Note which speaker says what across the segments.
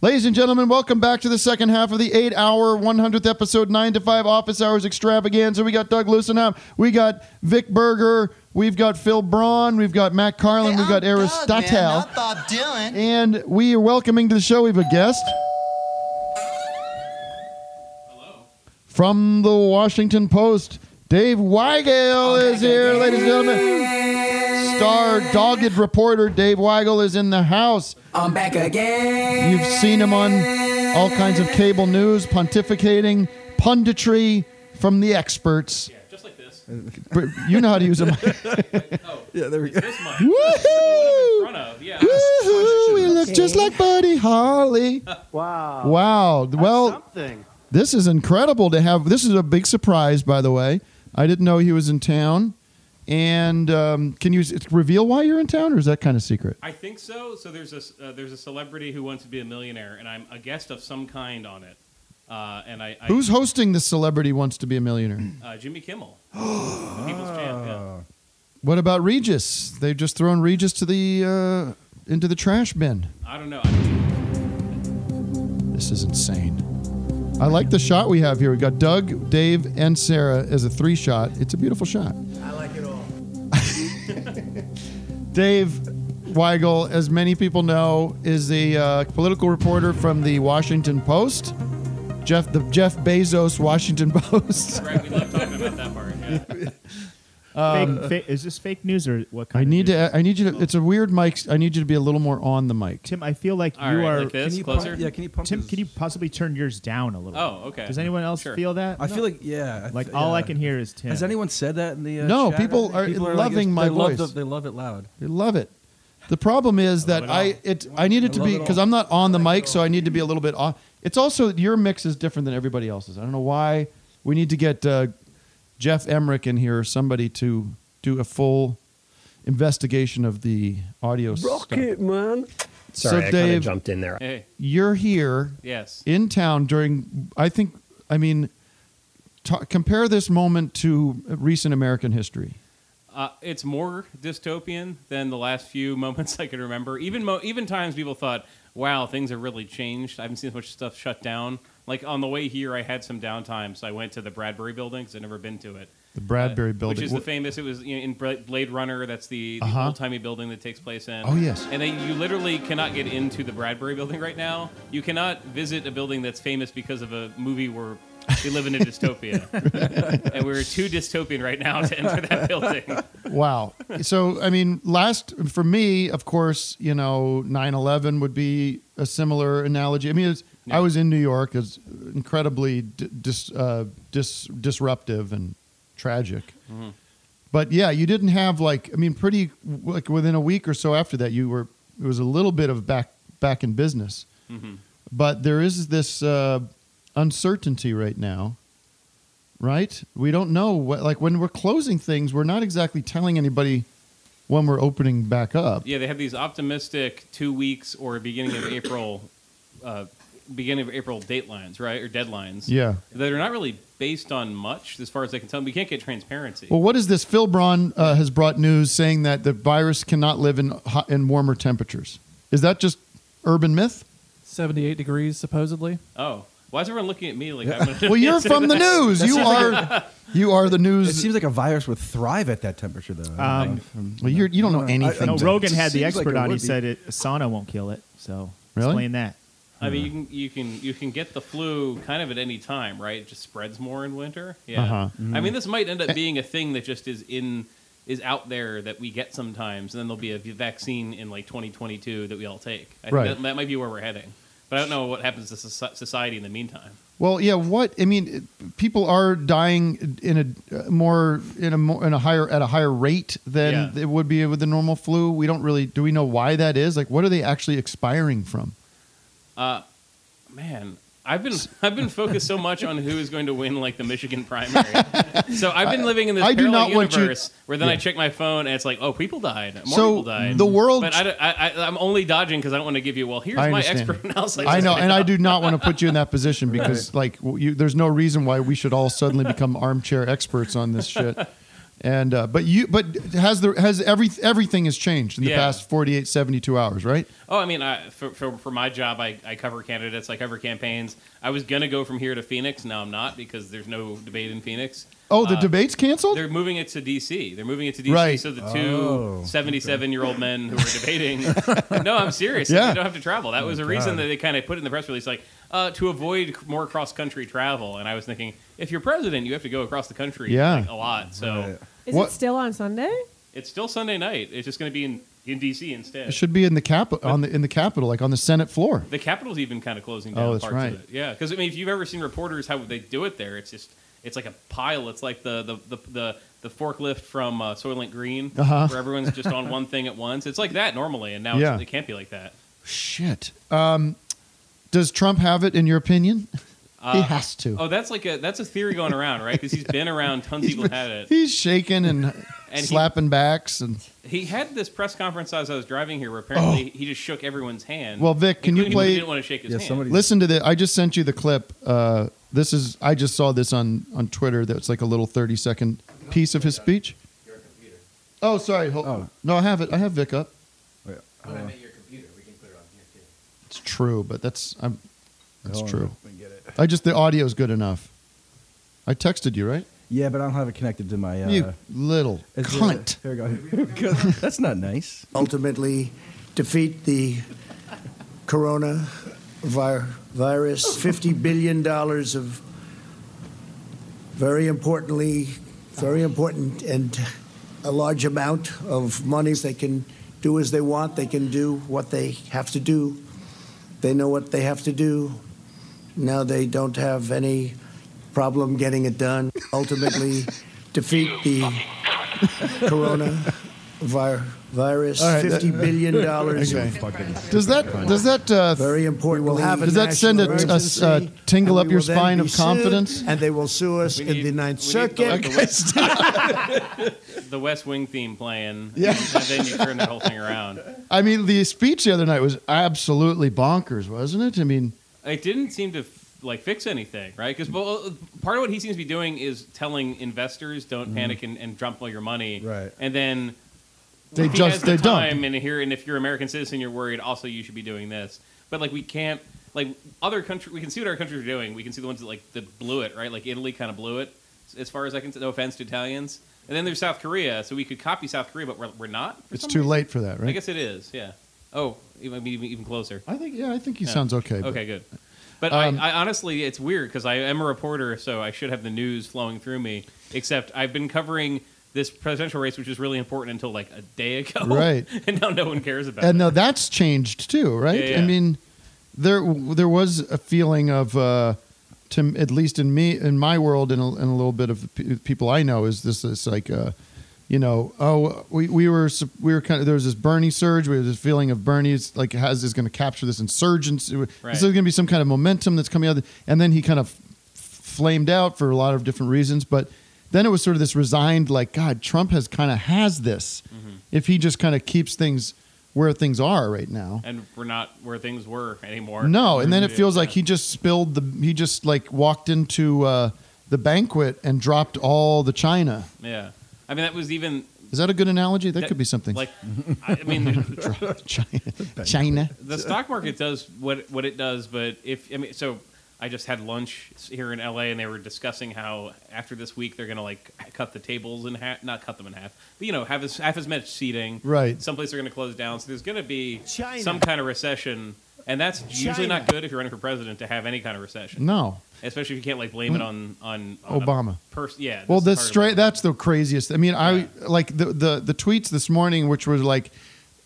Speaker 1: Ladies and gentlemen, welcome back to the second half of the eight hour, 100th episode, 9 to 5 office hours extravaganza. We got Doug Lussenhop, we got Vic Berger, we've got Phil Braun, we've got Matt Carlin, we've got Aristotle. And we are welcoming to the show, we have a guest. From the Washington Post, Dave Weigel oh, is here, ladies and gentlemen. Star dogged reporter Dave Weigel is in the house.
Speaker 2: I'm back again.
Speaker 1: You've seen him on all kinds of cable news, pontificating, punditry from the experts.
Speaker 3: Yeah, just like this.
Speaker 1: Uh, you know how to use them.
Speaker 4: Oh, yeah, there we go.
Speaker 3: This mic.
Speaker 1: Woohoo!
Speaker 3: In front of, yeah.
Speaker 1: Woohoo! We look just like Buddy Holly.
Speaker 5: Wow.
Speaker 1: Wow. Well,
Speaker 5: Something.
Speaker 1: this is incredible to have. This is a big surprise, by the way. I didn't know he was in town. And um, can you reveal why you're in town, or is that kind of secret?
Speaker 3: I think so. So there's a uh, there's a celebrity who wants to be a millionaire, and I'm a guest of some kind on it. Uh, and I, I
Speaker 1: Who's hosting the celebrity wants to be a millionaire?
Speaker 3: uh, Jimmy Kimmel? The People's Champ. Yeah.
Speaker 1: What about Regis? They've just thrown Regis to the uh, into the trash bin.
Speaker 3: I don't know. I mean,
Speaker 1: This is insane. I like the shot we have here. We got Doug, Dave, and Sarah as a three shot. It's a beautiful shot.
Speaker 4: I like it all.
Speaker 1: Dave Weigel, as many people know, is the uh, political reporter from the Washington Post. Jeff, the Jeff Bezos Washington Post.
Speaker 3: right, we love talking about that part. Yeah.
Speaker 1: Um,
Speaker 6: fake, fa- is this fake news or what kind
Speaker 1: I
Speaker 6: of
Speaker 1: need
Speaker 6: news?
Speaker 1: to. I need you to. It's a weird mic. I need you to be a little more on the mic.
Speaker 6: Tim, I feel like
Speaker 3: All
Speaker 6: you
Speaker 3: right,
Speaker 6: are.
Speaker 3: like this,
Speaker 4: Can you
Speaker 3: closer.
Speaker 4: Pump, yeah, can you pump
Speaker 6: Tim,
Speaker 4: his-
Speaker 6: can you possibly turn yours down a little?
Speaker 3: Oh, okay.
Speaker 6: Does anyone else
Speaker 3: Sure.
Speaker 6: feel that?
Speaker 4: I feel like yeah. I
Speaker 6: like
Speaker 4: th-
Speaker 6: all I can hear is Tim.
Speaker 4: Has anyone said that in the uh,
Speaker 1: No,
Speaker 4: chat?
Speaker 1: people are
Speaker 4: like,
Speaker 1: loving
Speaker 4: it's-
Speaker 1: my
Speaker 4: they love
Speaker 1: voice.
Speaker 4: the- they love it loud.
Speaker 1: I love it. The problem is that
Speaker 3: it
Speaker 1: I it I need it to
Speaker 4: love
Speaker 1: be
Speaker 4: it
Speaker 1: because. I'm not on the mic, so I need to be a little bit off. It's also your mix is different than everybody else's. I don't know why. We need to get uh, Jeff Emmerich in here or somebody to do a full investigation of the audio stuff.
Speaker 5: man.
Speaker 1: So,
Speaker 5: Sorry, I kind
Speaker 1: Dave-
Speaker 5: of jumped in there.
Speaker 3: Hey,
Speaker 1: You're here
Speaker 3: yes.
Speaker 1: in town during. I think. I mean, ta compare this moment to recent American history.
Speaker 3: Uh, it's more dystopian than the last few moments I can remember. Even mo- even times people thought, "Wow, things have really changed." I haven't seen as much stuff shut down. Like on the way here, I had some downtime, so I went to the Bradbury Building because I'd never been to it.
Speaker 1: The Bradbury
Speaker 3: Uh,
Speaker 1: Building,
Speaker 3: which is the famous. It was you know, in Blade Runner. That's the, the
Speaker 1: Uh-huh.
Speaker 3: old timey building that takes place in.
Speaker 1: Oh, yes.
Speaker 3: And they, you literally cannot get into the Bradbury Building right now. You cannot visit a building that's famous because of a movie where we live in a dystopia, and we're too dystopian right now to enter that building.
Speaker 1: Wow. So, I mean, last for me, of course, you know, 9/11 would be a similar analogy. I mean, it's, I was in New York. It's incredibly dis, uh, dis, disruptive and tragic. But yeah, you didn't have like I mean, pretty like within a week or so after that, you were it was a little bit of back back in business. But there is this uh, uncertainty right now right? We don't know what like when we're closing things, we're not exactly telling anybody when we're opening back up.
Speaker 3: Yeah, they have these optimistic two weeks or beginning of April, uh, beginning of April datelines, right, or deadlines.
Speaker 1: Yeah.
Speaker 3: that are not really based on much, as far as I can tell. We can't get transparency.
Speaker 1: Well, what is this? Phil Braun uh, has brought news saying that the virus cannot live in hot, in warmer temperatures. Is that just urban myth?
Speaker 7: 78 degrees, supposedly.
Speaker 3: oh, why is everyone looking at me like I'm?
Speaker 1: Well, you're from the news. You are you are the news.
Speaker 4: It seems like a virus would thrive at that temperature, though.
Speaker 6: Um,
Speaker 1: well, you're, you don't know anything.
Speaker 6: no,
Speaker 4: It
Speaker 6: Rogan had the
Speaker 4: seems like
Speaker 6: expert
Speaker 4: it
Speaker 6: on. He
Speaker 4: would be.
Speaker 6: said it, a sauna won't kill it. So
Speaker 1: Really?
Speaker 6: explain that.
Speaker 3: I mean, you can you can you can get the flu kind of at any time, right? It just spreads more in winter. Yeah.
Speaker 1: Uh-huh.
Speaker 3: I mean, this might end up being a thing that just is in is out there that we get sometimes, and then there'll be a vaccine in like 2022 that we all take. I
Speaker 1: Right.
Speaker 3: think that, that might be where we're heading. But I don't know what happens to society in the meantime.
Speaker 1: Well, yeah. What I mean, people are dying in a more in a more in a higher at a higher rate than
Speaker 3: Yeah.
Speaker 1: it would be with the normal flu. We don't really do we know why that is? Like, what are they actually expiring from?
Speaker 3: Uh, man, I've been I've been focused so much on who is going to win like the Michigan primary. so I've been living in this
Speaker 1: I do
Speaker 3: parallel
Speaker 1: not want you-
Speaker 3: universe where then I check my phone and it's like, oh, people died. More
Speaker 1: So,
Speaker 3: people died.
Speaker 1: the world-
Speaker 3: But I, don't- I, I, I'm only dodging because I don't want to give you. Well, here's
Speaker 1: I
Speaker 3: my
Speaker 1: understand.
Speaker 3: expert analysis.
Speaker 1: I know, and I do not want to put you in that position because, like, w- you, there's no reason why we should all suddenly become armchair experts on this shit. And uh, but you, but has the has every everything has changed in the
Speaker 3: Yeah.
Speaker 1: past 48, 72 hours, right?
Speaker 3: Oh, I mean, I, for, for for my job, I, I cover candidates, I cover campaigns. I was gonna go from here to Phoenix. Now I'm not because there's no debate in Phoenix.
Speaker 1: Oh, the
Speaker 3: Uh,
Speaker 1: debate's canceled.
Speaker 3: They're moving it to D.C. They're moving it to D.C.
Speaker 1: Right.
Speaker 3: So the two
Speaker 4: Oh,
Speaker 3: 77 year old men who were debating. no, I'm serious.
Speaker 1: Yeah.
Speaker 3: You don't have to travel. That was a reason that they kind of put in the press release, like uh, to avoid more cross country travel. And I was thinking, if you're president, you have to go across the country
Speaker 1: Yeah.
Speaker 3: like, a lot. So
Speaker 4: Right.
Speaker 5: Is
Speaker 1: What-
Speaker 5: it still on Sunday?
Speaker 3: it's still Sunday night. It's just going to be in, in D.C. instead.
Speaker 1: It should be in the cap on the in the Capitol, like on the Senate floor.
Speaker 3: The Capitol's even kind of closing
Speaker 1: Oh, that's
Speaker 3: parts
Speaker 1: right.
Speaker 3: of it. Yeah, because I mean, if you've ever seen reporters how they do it there, it's just it's like a pile. It's like the the the the, the forklift from uh, Soylent Green,
Speaker 1: Uh-huh.
Speaker 3: where everyone's just on one thing at once. It's like that normally, and now
Speaker 1: Yeah.
Speaker 3: it's, it can't be like that.
Speaker 1: Shit. Um, does Trump have it in your opinion? he has to.
Speaker 3: Oh, that's like a that's a theory going around, right? Because he's been around. Tons of people had it.
Speaker 1: He's shaking and,
Speaker 3: he-
Speaker 1: slapping backs and.
Speaker 3: He had this press conference as I was driving here, where apparently he just shook everyone's hand.
Speaker 1: Oh. Well, Vic, can you
Speaker 3: including people
Speaker 1: play-
Speaker 3: Didn't want to shake his
Speaker 4: Yeah,
Speaker 3: hand.
Speaker 4: somebody-
Speaker 1: Listen to the. I just sent you the clip. Uh, this is. I just saw this on on Twitter. That's like a little thirty second piece of his speech. Your computer. Oh, sorry. Hold,
Speaker 4: Oh.
Speaker 1: No, I have it. I have Vic up.
Speaker 4: Wait, uh,
Speaker 1: It's true, but that's. I'm. That's
Speaker 4: hold on,
Speaker 1: true.
Speaker 4: let me get it.
Speaker 1: I just the audio is good enough. I texted you, right?
Speaker 4: Yeah, but I don't have it connected to my. Uh,
Speaker 1: you little
Speaker 4: is it-
Speaker 1: cunt.
Speaker 4: here we go. That's not nice.
Speaker 8: ultimately defeat the corona vi- virus. $50 billion of very importantly, very important and a large amount of monies they can do as they want. They can do what they have to do. They know what they have to do. Now they don't have any problem getting it done. Ultimately defeat the corona vi- virus.
Speaker 1: All right,
Speaker 8: $50
Speaker 1: that-
Speaker 8: billion dollars
Speaker 1: Okay. Does that does that uh,
Speaker 8: very important.
Speaker 1: We'll have a Does that send a- a-
Speaker 8: emergency,
Speaker 1: a tingle
Speaker 8: and
Speaker 1: up
Speaker 8: we
Speaker 1: your
Speaker 8: will then
Speaker 1: spine
Speaker 8: be
Speaker 1: of
Speaker 8: sued,
Speaker 1: confidence?
Speaker 8: and they will sue us
Speaker 3: We
Speaker 8: in the Ninth
Speaker 3: we need the-
Speaker 8: Circuit.
Speaker 3: the West- the West Wing theme playing.
Speaker 1: Yeah.
Speaker 3: and then you turn that whole thing around.
Speaker 1: I mean, the speech the other night was absolutely bonkers, wasn't it? I mean,
Speaker 3: It didn't seem to like fix anything, right? Because uh, part of what he seems to be doing is telling investors don't mm-hmm. panic and, and dump all your money,
Speaker 4: Right.
Speaker 3: And then
Speaker 1: They just-
Speaker 3: has
Speaker 1: they
Speaker 3: the
Speaker 1: dump.
Speaker 3: time and here and if you're an American citizen, you're worried. Also, you should be doing this. But like we can't like other country. We can see what our countries are doing. We can see the ones that like that blew it, right? Like Italy kind of blew it. As far as I can, no offense to Italians. And then there's South Korea, so we could copy South Korea, but we're, we're not.
Speaker 1: it's too
Speaker 3: reason.
Speaker 1: late for that, right?
Speaker 3: I guess it is. Yeah. Oh, even even, even closer.
Speaker 1: I think yeah, I think he
Speaker 3: Yeah.
Speaker 1: sounds okay. but-
Speaker 3: Okay, good. But
Speaker 1: Um,
Speaker 3: I, I honestly, it's weird because I am a reporter, so I should have the news flowing through me. Except I've been covering this presidential race, which is really important until like a day ago,
Speaker 1: Right.
Speaker 3: and now no one cares about it.
Speaker 1: and
Speaker 3: it.
Speaker 1: now that's changed too, right?
Speaker 3: Yeah,
Speaker 1: I mean, there there was a feeling of, uh, to at least in me in my world and a, and a little bit of people I know is this is like, uh, you know, oh we, we were we were kind of there was this Bernie surge. We had this feeling of Bernie's like has is going to capture this insurgence.
Speaker 3: Right.
Speaker 1: This is going to be some kind of momentum that's coming out, and then he kind of flamed out for a lot of different reasons, but. Then it was sort of this resigned, like God, Trump has kind of has this.
Speaker 3: Mm-hmm.
Speaker 1: If he just kind of keeps things where things are right now,
Speaker 3: and we're not where things were anymore.
Speaker 1: no, and then it
Speaker 3: Yeah,
Speaker 1: feels like he just spilled the. He just like walked into uh, the banquet and dropped all the china.
Speaker 3: Yeah, I mean that was even
Speaker 1: Is that a good analogy? That,
Speaker 3: that-
Speaker 1: could be something.
Speaker 3: Like, I I mean,
Speaker 1: china. china.
Speaker 3: the stock market does what what it does, but if I mean, so I just had lunch here in LA, and they were discussing how after this week they're gonna like cut the tables in half, not cut them in half, but you know, have as half as much seating.
Speaker 1: Right.
Speaker 3: Some places are gonna close down, so there's gonna be
Speaker 8: China.
Speaker 3: some kind of recession. And that's usually not good if you're running for president to have any kind of recession.
Speaker 1: No.
Speaker 3: especially if you can't like blame it mm. on on, on
Speaker 1: Obama.
Speaker 3: Person, yeah.
Speaker 1: Well,
Speaker 3: that's
Speaker 1: that's
Speaker 3: part of
Speaker 1: straight. That's the craziest. I mean, I like the, the the tweets this morning, which was like,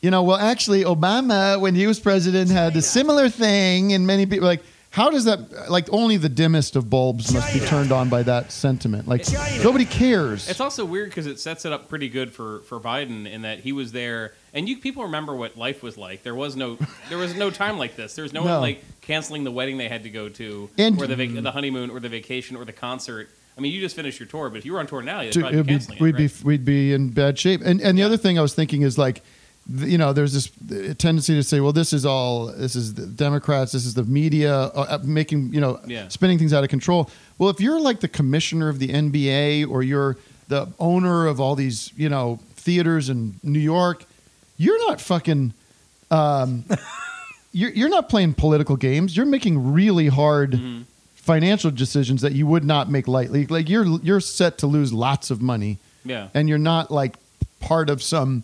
Speaker 1: you know, well, actually, Obama when he was president had a similar thing, and many people like. How does that like only the dimmest of bulbs must be turned on by that sentiment? Like nobody cares.
Speaker 3: It's also weird because it sets it up pretty good for, for Biden in that he was there, and you people remember what life was like. There was no there was no time like this. There was no,
Speaker 1: No.
Speaker 3: one like canceling the wedding they had to go to,
Speaker 1: And-
Speaker 3: or the vac- the honeymoon, or the vacation, or the concert. I mean, you just finished your tour, but if you were on tour now, you'd
Speaker 1: to-
Speaker 3: probably
Speaker 1: it'd
Speaker 3: be
Speaker 1: be-
Speaker 3: canceling
Speaker 1: we'd
Speaker 3: it. Right?
Speaker 1: be we'd be in bad shape. And and the other thing I was thinking is like, th- you know, there's this tendency to say, well, this is all this is the Democrats, this is the media uh, uh, making you know
Speaker 3: Yeah.
Speaker 1: spinning things out of control. Well, if you're like the commissioner of the NBA or you're the owner of all these you know theaters in New York, you're not fucking. Um, you're, you're not playing political games. You're making really hard
Speaker 3: Mm-hmm.
Speaker 1: financial decisions that you would not make lightly. Like you're you're set to lose lots of money,
Speaker 3: Yeah.
Speaker 1: and you're not like part of some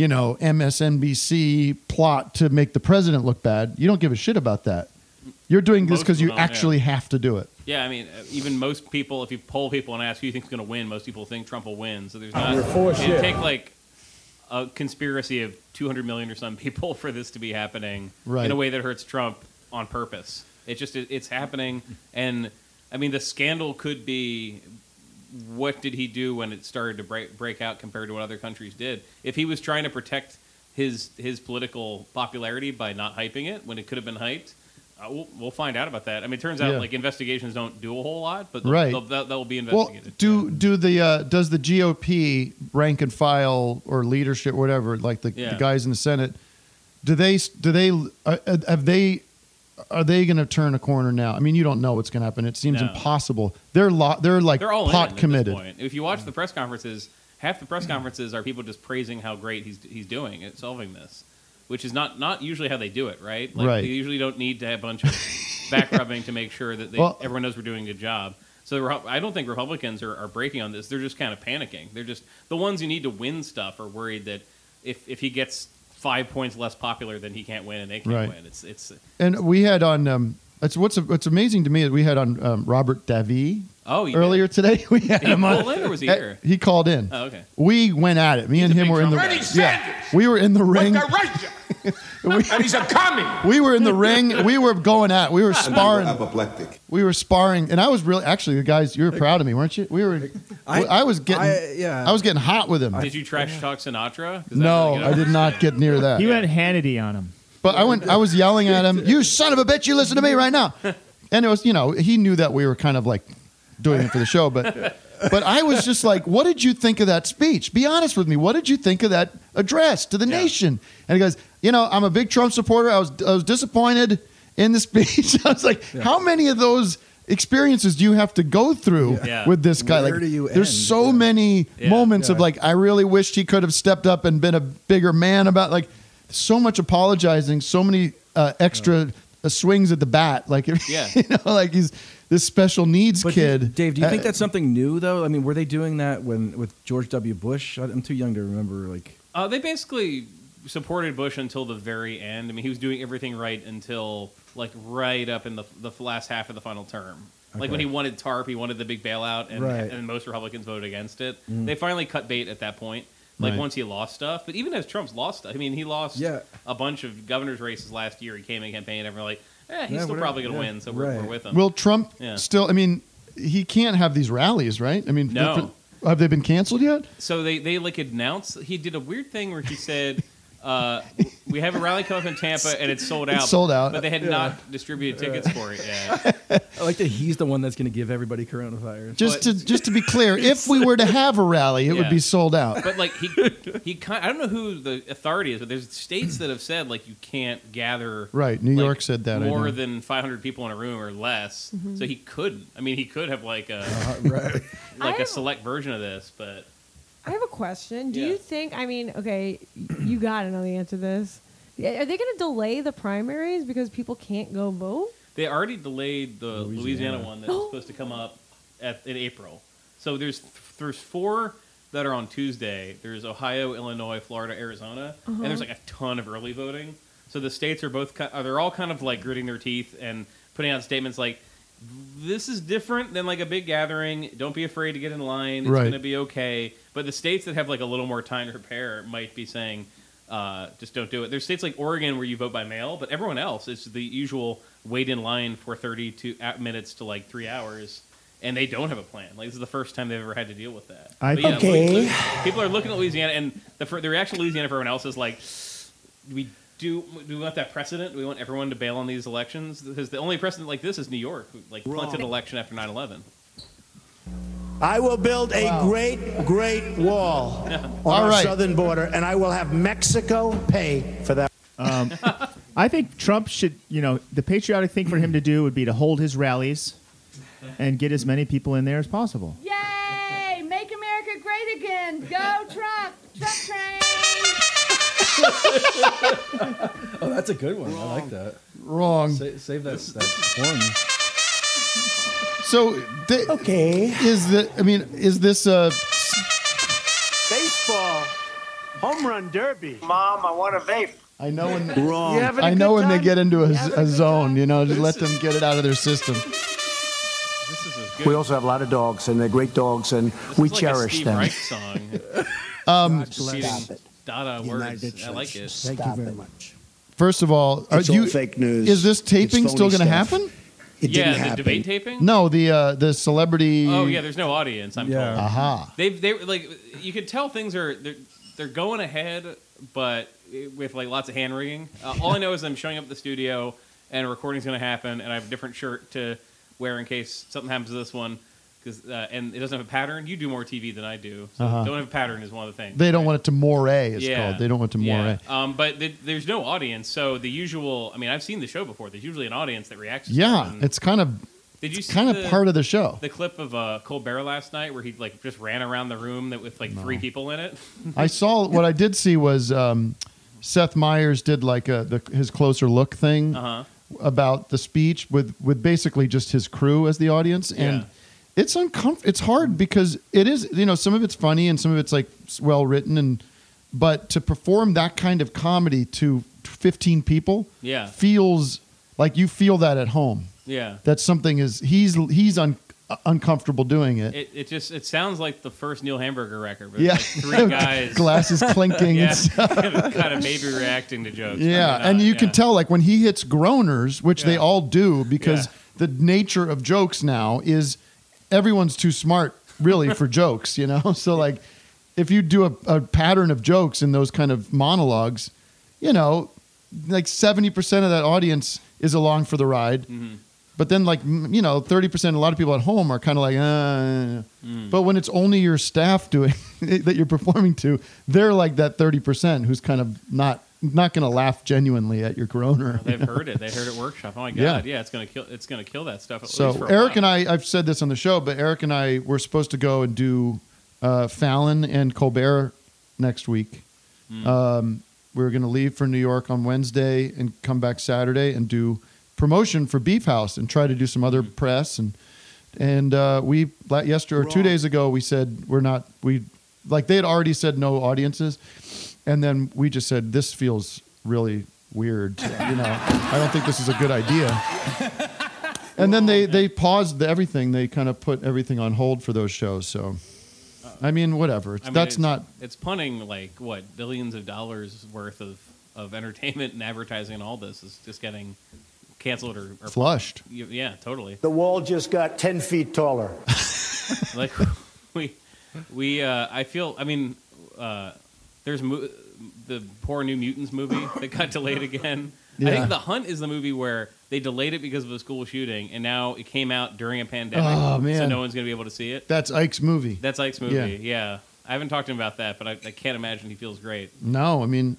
Speaker 1: you know MSNBC plot to make the president look bad. You don't give a shit about that. You're doing this because you
Speaker 3: people don't, yeah.
Speaker 1: actually have to do it.
Speaker 3: Yeah, I mean, uh, even most people, if you poll people and ask who you think's going to win, most people think Trump will win. So there's not.
Speaker 8: You're full
Speaker 3: it'd
Speaker 8: shit.
Speaker 3: take like a conspiracy of 200 million or some people for this to be happening
Speaker 1: Right.
Speaker 3: in a way that hurts Trump on purpose. It's just it, it's happening, and I mean, the scandal could be. What did he do when it started to break break out compared to what other countries did? If he was trying to protect his his political popularity by not hyping it when it could have been hyped, uh, we'll, we'll find out about that. I mean, it turns out
Speaker 1: Yeah.
Speaker 3: like investigations don't do a whole lot, but
Speaker 1: Right.
Speaker 3: that, that will be
Speaker 1: Well,
Speaker 3: investigated.
Speaker 1: do do the uh, does the GOP rank and file or leadership, whatever, like the,
Speaker 3: Yeah.
Speaker 1: the guys in the Senate, do they do they uh, uh, have they are they going to turn a corner now? I mean, you don't know what's going to happen. It seems
Speaker 3: No.
Speaker 1: impossible. They're lo- they're like
Speaker 3: They're all
Speaker 1: pot committed.
Speaker 3: Point. If you watch the press conferences, half the press conferences are people just praising how great he's he's doing at solving this, which is not not usually how they do it, right? Like
Speaker 1: Right.
Speaker 3: they usually don't need to have a bunch of back rubbing to make sure that they,
Speaker 1: Well-
Speaker 3: everyone knows we're doing a good job. So I don't think Republicans are, are breaking on this. They're just kind of panicking. They're just the ones who need to win stuff are worried that if if he gets five points less popular, than he can't win and they can't
Speaker 1: Right.
Speaker 3: win. It's it's
Speaker 1: And we had on. Um, it's what's what's amazing to me is we had on um, Robert Davi
Speaker 3: oh you
Speaker 1: earlier today. We had
Speaker 3: Did he
Speaker 1: him on.
Speaker 3: call in or was he here?
Speaker 1: He called in.
Speaker 3: Oh, okay.
Speaker 1: We went at it. Me
Speaker 3: He's
Speaker 1: and him
Speaker 3: big
Speaker 1: were in the
Speaker 3: Trump guy.
Speaker 5: Bernie
Speaker 1: yeah. We were in the ring.
Speaker 5: With the razor. and he's a commie.
Speaker 1: We were in the ring. We were going at. We were sparring.
Speaker 5: Apoplectic.
Speaker 1: We were sparring, and I was really actually the guys. You were proud of me, weren't you? We were. I,
Speaker 4: I-
Speaker 1: was getting.
Speaker 4: I- yeah.
Speaker 1: I was getting hot with him.
Speaker 3: Did you trash talk Sinatra?
Speaker 1: no,
Speaker 3: really
Speaker 1: I did not get near that.
Speaker 6: He went Hannity on him.
Speaker 1: But I went. I was yelling at him. You son of a bitch! You listen to me right now. And it was, you know, he knew that we were kind of like doing it for the show, but. But I was just like, what did you think of that speech? Be honest with me. What did you think of that address to the nation? And he goes, you know, I'm a big Trump supporter. I was, I was disappointed in the speech. I was like, how many of those experiences do you have to go through
Speaker 3: Yeah.
Speaker 1: with this guy?
Speaker 4: Where
Speaker 1: like,
Speaker 4: do you
Speaker 1: there's
Speaker 4: end?
Speaker 1: so
Speaker 4: Yeah.
Speaker 1: many
Speaker 3: Yeah.
Speaker 1: moments of like, I really wished he could have stepped up and been a bigger man about like so much apologizing, so many uh, extra uh, swings at the bat. Like, if,
Speaker 3: Yeah.
Speaker 1: you know, like he's this special needs
Speaker 4: But do-
Speaker 1: kid.
Speaker 4: Dave, do you think
Speaker 1: Uh,
Speaker 4: that's something new though? I mean, were they doing that when with George W. Bush? I- I'm too young to remember. Like,
Speaker 3: Uh, they basically supported Bush until the very end. I mean, he was doing everything right until like right up in the the last half of the final term. Like when he wanted TARP, he wanted the big bailout, and,
Speaker 4: Right.
Speaker 3: and most Republicans voted against it.
Speaker 4: Mm.
Speaker 3: They finally cut bait at that point. Like
Speaker 1: Right.
Speaker 3: once he lost stuff, but even as Trump's lost stuff, I mean, he lost
Speaker 4: Yeah.
Speaker 3: a bunch of governor's races last year. He came in campaign, and we're like, eh, he's
Speaker 4: Yeah,
Speaker 3: still
Speaker 4: whatever,
Speaker 3: probably going to
Speaker 4: yeah.
Speaker 3: win, so we're,
Speaker 4: Right.
Speaker 3: we're with him.
Speaker 1: Will Trump
Speaker 3: Yeah.
Speaker 1: still? I mean, he can't have these rallies, right? I mean,
Speaker 3: No.
Speaker 1: have they been canceled yet?
Speaker 3: So they, they like announced he did a weird thing where he said, uh, "We have a rally coming up in Tampa and it's sold out."
Speaker 1: It's sold out.
Speaker 3: but they had not distributed tickets for it yet.
Speaker 4: I like that he's the one that's going to give everybody coronavirus.
Speaker 1: Just
Speaker 3: But-
Speaker 1: to just to be clear, if we were to have a rally, it would be sold out.
Speaker 3: But like he he kind I don't know who the authority is, but there's states that have said like you can't gather
Speaker 1: Right, New
Speaker 3: like,
Speaker 1: York said that,
Speaker 3: more than 500 people in a room or less. So he couldn't. I mean, he could have like a
Speaker 4: right.
Speaker 3: like
Speaker 9: I-
Speaker 3: a select version of this, but
Speaker 9: I have a question. Do
Speaker 3: Yeah.
Speaker 9: you think? I mean, okay, you got to know the answer to this. Are they going to delay the primaries because people can't go vote?
Speaker 3: They already delayed the Louisiana,
Speaker 4: Louisiana.
Speaker 3: one that's was supposed to come up at, in April. So there's there's four that are on Tuesday. There's Ohio, Illinois, Florida, Arizona, and there's uh-huh. like a ton of early voting. So the states are both ki- are they're all kind of like gritting their teeth and putting out statements like this is different than like a big gathering. Don't be afraid to get in line. It's
Speaker 1: Right.
Speaker 3: going to be okay. But the states that have like a little more time to prepare might be saying, uh, just don't do it. There's states like Oregon where you vote by mail, but everyone else is the usual wait in line for 32 at- minutes to like three hours. And they don't have a plan. Like this is the first time they've ever had to deal with that.
Speaker 6: I-
Speaker 3: But yeah,
Speaker 8: Okay.
Speaker 3: Lu- Lu- people are looking at Louisiana, and the, the reaction of Louisiana for everyone else is like, we do do we want that precedent? Do we want everyone to bail on these elections? Because the only precedent like this is New York, who, like punted an election after 9/11.
Speaker 8: I will build a great, great wall on
Speaker 1: All
Speaker 8: our
Speaker 1: right.
Speaker 8: southern border, and I will have Mexico pay for that.
Speaker 6: Um, I think Trump should, you know, the patriotic thing for him to do would be to hold his rallies and get as many people in there as possible.
Speaker 10: Yay! Make America great again. Go Trump. Trump train.
Speaker 4: Oh, that's a good one. I like that.
Speaker 1: Wrong.
Speaker 4: Sa- save that, that horn.
Speaker 1: So, th-
Speaker 8: Okay.
Speaker 1: is the? I mean, is this uh
Speaker 8: Baseball. Home run derby. Mom, I want a vape.
Speaker 1: I know when
Speaker 8: Wrong. You having a
Speaker 1: I know
Speaker 8: good
Speaker 1: when they get into a,
Speaker 8: a
Speaker 1: a zone, you know, just let them get it out of their system.
Speaker 3: This is.
Speaker 8: We also have a lot of dogs, and they're great dogs, and
Speaker 3: this
Speaker 8: we
Speaker 3: like
Speaker 8: cherish
Speaker 3: a Steve
Speaker 8: them.
Speaker 3: Reich song.
Speaker 1: Um,
Speaker 8: Stop it.
Speaker 3: Dada words. I like it.
Speaker 8: Thank you very much.
Speaker 1: First of all, are
Speaker 8: It's
Speaker 1: you,
Speaker 8: all fake news.
Speaker 1: Is this taping still going to happen?
Speaker 8: It
Speaker 3: yeah,
Speaker 8: didn't
Speaker 3: the
Speaker 8: happen.
Speaker 3: debate taping.
Speaker 1: No, the uh, the celebrity.
Speaker 3: Oh yeah, there's no audience. I'm
Speaker 4: Yeah.
Speaker 3: told.
Speaker 1: Aha.
Speaker 3: They've they like you could tell things are they're they're going ahead, but with like lots of hand wringing. Uh, all I know is I'm showing up at the studio and a recording's going to happen, and I have a different shirt to wear in case something happens to this one. Because uh, and it doesn't have a pattern. You do more TV than I do, so
Speaker 1: Uh-huh.
Speaker 3: don't have a pattern is one of the things.
Speaker 1: They don't want it to moiré. It's
Speaker 3: Yeah.
Speaker 1: called. They don't want it to moiré.
Speaker 3: Yeah. Um, but th- there's no audience, so the usual. I mean, I've seen the show before. There's usually an audience that reacts. To
Speaker 1: Yeah, it's kind of
Speaker 3: Did you see
Speaker 1: kind
Speaker 3: the-
Speaker 1: of part of the show.
Speaker 3: the clip of uh, Colbert last night where he like just ran around the room that with like three people in it.
Speaker 1: I saw what I did see was um, Seth Meyers did like a, the, his closer look thing
Speaker 3: Uh huh.
Speaker 1: about the speech with with basically just his crew as the audience and.
Speaker 3: Yeah.
Speaker 1: It's uncomfortable. It's hard because it is, you know, some of it's funny and some of it's like well written, and but to perform that kind of comedy to 15 people
Speaker 3: Yeah.
Speaker 1: feels like you feel that at home.
Speaker 3: Yeah.
Speaker 1: That something is he's he's un, uncomfortable doing it.
Speaker 3: It, it just it sounds like the first Neil Hamburger record. But
Speaker 1: yeah,
Speaker 3: like three guys,
Speaker 1: glasses clinking.
Speaker 3: yeah,
Speaker 1: and stuff.
Speaker 3: kind of maybe reacting to jokes.
Speaker 1: Yeah, and
Speaker 3: not,
Speaker 1: you
Speaker 3: yeah.
Speaker 1: can tell like when he hits groaners, which they all do, because
Speaker 3: Yeah.
Speaker 1: the nature of jokes now is everyone's too smart really for jokes, you know. So like, if you do a, a pattern of jokes in those kind of monologues, you know, like seventy percent of that audience is along for the ride.
Speaker 3: Mm-hmm.
Speaker 1: But then, like you know, thirty percent. A lot of people at home are kind of like, uh.
Speaker 3: Mm.
Speaker 1: But when it's only your staff doing that you're performing to, they're like that thirty percent who's kind of not not going to laugh genuinely at your groaner.
Speaker 3: They've heard it. They heard it workshop. Oh my god, yeah, yeah it's gonna kill. It's gonna kill that stuff. At
Speaker 1: So
Speaker 3: least for a
Speaker 1: Eric and I, I've said this on the show, but Eric and I were supposed to go and do uh, Fallon and Colbert next week.
Speaker 3: Hmm.
Speaker 1: Um, we were going to leave for New York on Wednesday and come back Saturday and do promotion for Beef House and try to do some other press and and uh, we yesterday or two days ago we said we're not we like they had already said no audiences and then we just said this feels really weird you know I don't think this is a good idea and then they they paused the, everything. They kind of put everything on hold for those shows. So, I mean, whatever. It's,
Speaker 3: I mean,
Speaker 1: that's
Speaker 3: it's,
Speaker 1: not.
Speaker 3: It's punting like what billions of dollars worth of of entertainment and advertising and all this is just getting canceled or, or
Speaker 1: Flushed.
Speaker 3: Yeah, totally.
Speaker 8: The wall just got 10 feet taller.
Speaker 3: like we we uh i feel i mean uh there's mo- the poor new mutants movie that got delayed again i
Speaker 1: Yeah.
Speaker 3: think the hunt is the movie where they delayed it because of a school shooting and now it came out during a pandemic
Speaker 1: Oh,
Speaker 3: so
Speaker 1: man.
Speaker 3: no one's gonna be able to see it
Speaker 1: That's Ike's movie.
Speaker 3: that's ike's movie
Speaker 1: Yeah.
Speaker 3: yeah, i haven't talked to him about that but I, I can't imagine he feels great
Speaker 1: No, I mean,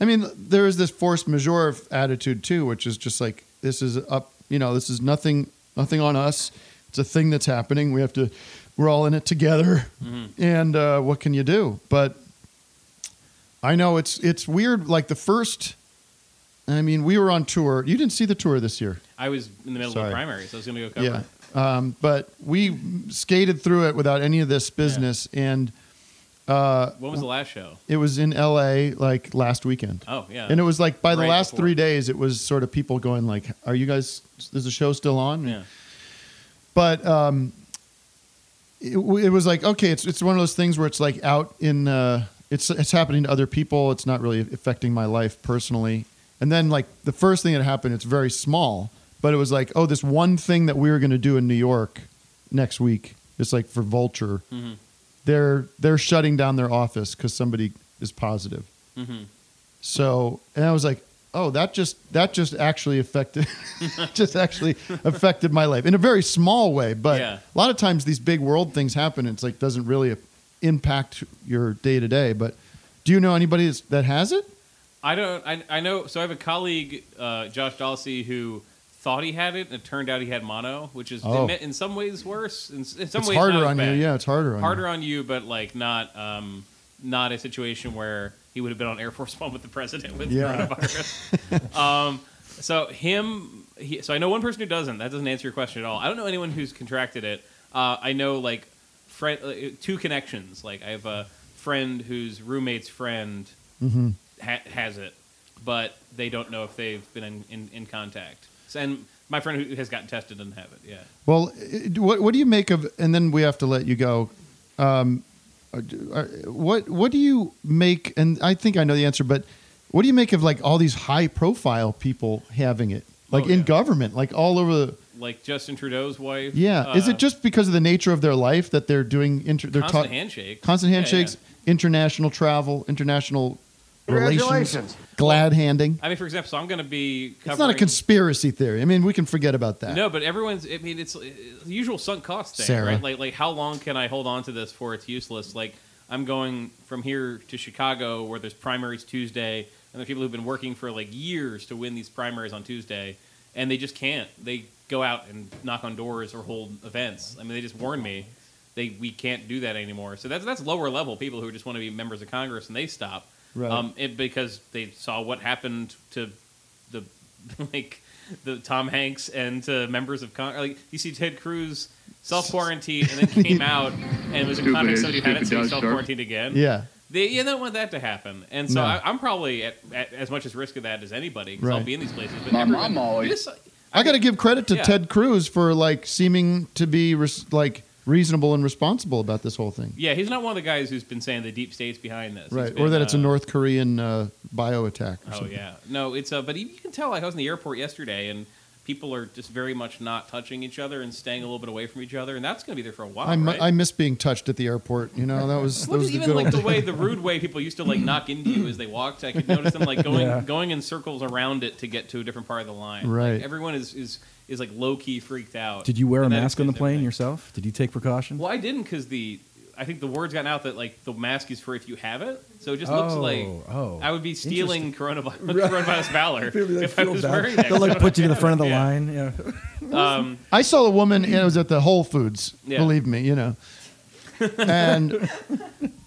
Speaker 1: I mean, there is this force majeure attitude too, which is just like this is up. You know, this is nothing, nothing on us. It's a thing that's happening. We have to. We're all in it together. And uh, what can you do? But I know it's it's weird. Like the first. I mean, we were on tour. You didn't see the tour this year.
Speaker 3: i was in the middle of
Speaker 1: Sorry.
Speaker 3: the primary so i was gonna go cover
Speaker 1: Yeah. Um, but we skated through it without any of this business. And Uh,
Speaker 3: When was the last show?
Speaker 1: It was in L.A. like last weekend.
Speaker 3: Oh, yeah.
Speaker 1: And it was like by the last
Speaker 3: before.
Speaker 1: three days, it was sort of people going like, "Are you guys? Is the show still on?"
Speaker 3: Yeah.
Speaker 1: But um, it, it was like okay, it's it's one of those things where it's like out in uh, it's it's happening to other people. It's not really affecting my life personally. And then like the first thing that happened, it's very small, but it was like oh, this one thing that we were going to do in New York next week. It's like for Vulture.
Speaker 3: Mhm.
Speaker 1: They're they're shutting down their office because somebody is positive.
Speaker 3: Mhm.
Speaker 1: So, and I was like, oh, that just that just actually affected just actually affected my life in a very small way. But
Speaker 3: Yeah.
Speaker 1: a lot of times these big world things happen. It's like doesn't really impact your day to day. But do you know anybody that has it?
Speaker 3: I don't. I, I know. So I have a colleague, uh, Josh Dawsey, who thought he had it, and it turned out he had mono, which is
Speaker 1: Oh.
Speaker 3: in, in some ways worse. In, in some
Speaker 1: It's
Speaker 3: ways,
Speaker 1: harder on you. Yeah, it's harder on you.
Speaker 3: harder on you, but like not um, not a situation where he would have been on Air Force One with the president with
Speaker 1: Yeah.
Speaker 3: coronavirus. um, so him. He, so I know one person who doesn't. That doesn't answer your question at all. I don't know anyone who's contracted it. Uh, I know like friend, uh, two connections. Like I have a friend whose roommate's friend
Speaker 1: Mhm.
Speaker 3: ha- has it, but they don't know if they've been in, in, in contact. So, and my friend who has gotten tested doesn't have it. Yeah.
Speaker 1: Well, it- what what do you make of? And then we have to let you go. Um, uh, uh, what what do you make? And I think I know the answer, but what do you make of like all these high profile people having it, like
Speaker 3: Oh,
Speaker 1: in government, like all over the
Speaker 3: Like Justin Trudeau's wife.
Speaker 1: Yeah, is
Speaker 3: uh,
Speaker 1: it just because of the nature of their life that they're doing inter- they're
Speaker 3: Constant
Speaker 1: ta-
Speaker 3: handshake.
Speaker 1: constant
Speaker 3: Yeah,
Speaker 1: handshakes, international travel, international relations,
Speaker 3: Congratulations.
Speaker 1: glad handing?
Speaker 3: I mean, for example, so I'm going to be. Covering,
Speaker 1: It's not a conspiracy theory. I mean, we can forget about that.
Speaker 3: No, but everyone's. I mean, it's, it's the usual sunk cost thing,
Speaker 1: Sarah.
Speaker 3: right? Like, like how long can I hold on to this before it's useless? Like, I'm going from here to Chicago, where there's primaries Tuesday, and there's people who've been working for like years to win these primaries on Tuesday, and they just can't. They go out and knock on doors or hold events. I mean, they just warned me. They we can't do that anymore. So that's that's lower level people who just want to be members of Congress, and they stop.
Speaker 1: Right.
Speaker 3: Um, it, because they saw what happened to the like the Tom Hanks and to members of Congress. Like you see Ted Cruz self quarantined and then came out and was in
Speaker 11: Stupid
Speaker 3: contact with somebody who had it, so he self quarantined again.
Speaker 1: Yeah.
Speaker 3: They, you don't want that to happen, and so
Speaker 1: No.
Speaker 3: I, I'm probably at, at as much as risk of that as anybody because I'll be in these places. But
Speaker 11: My
Speaker 3: everyone,
Speaker 11: mom always-
Speaker 3: this-
Speaker 1: I got to give credit to
Speaker 3: Yeah.
Speaker 1: Ted Cruz for like seeming to be res- like reasonable and responsible about this whole thing.
Speaker 3: yeah, he's not one of the guys who's been saying the deep states behind this.
Speaker 1: Right,
Speaker 3: been,
Speaker 1: or that it's a
Speaker 3: uh,
Speaker 1: North Korean uh, bio attack. Or
Speaker 3: Oh
Speaker 1: something.
Speaker 3: yeah, no, it's uh, but you can tell. Like I was in the airport yesterday, and people are just very much not touching each other and staying a little bit away from each other, and that's going to be there for a while.
Speaker 1: I,
Speaker 3: right?
Speaker 1: I miss being touched at the airport. You know, that was that was
Speaker 3: at
Speaker 1: the
Speaker 3: even
Speaker 1: good
Speaker 3: like
Speaker 1: old
Speaker 3: the way the rude way people used to like knock into you as they walked. I could notice them like going
Speaker 1: Yeah.
Speaker 3: going in circles around it to get to a different part of the line.
Speaker 4: Right.
Speaker 3: Like, everyone is is is like low key freaked out.
Speaker 4: Did you wear a
Speaker 3: And that
Speaker 4: mask on the plane
Speaker 3: everything.
Speaker 4: yourself? Did you take precaution?
Speaker 3: Well, I didn't because the I think the word's gotten out that like the mask is for if you have it. So it just looks
Speaker 4: Oh,
Speaker 3: like
Speaker 4: oh.
Speaker 3: I would be stealing coronavirus,
Speaker 4: Right.
Speaker 3: coronavirus valor
Speaker 4: Really, like,
Speaker 3: if I
Speaker 4: feel
Speaker 3: was
Speaker 4: bad.
Speaker 3: wearing that.
Speaker 4: They'll like put you to the front of the
Speaker 3: Yeah.
Speaker 4: line. Yeah.
Speaker 3: Um,
Speaker 1: I saw a woman. and It was at the Whole Foods.
Speaker 3: Yeah.
Speaker 1: Believe me, you know. And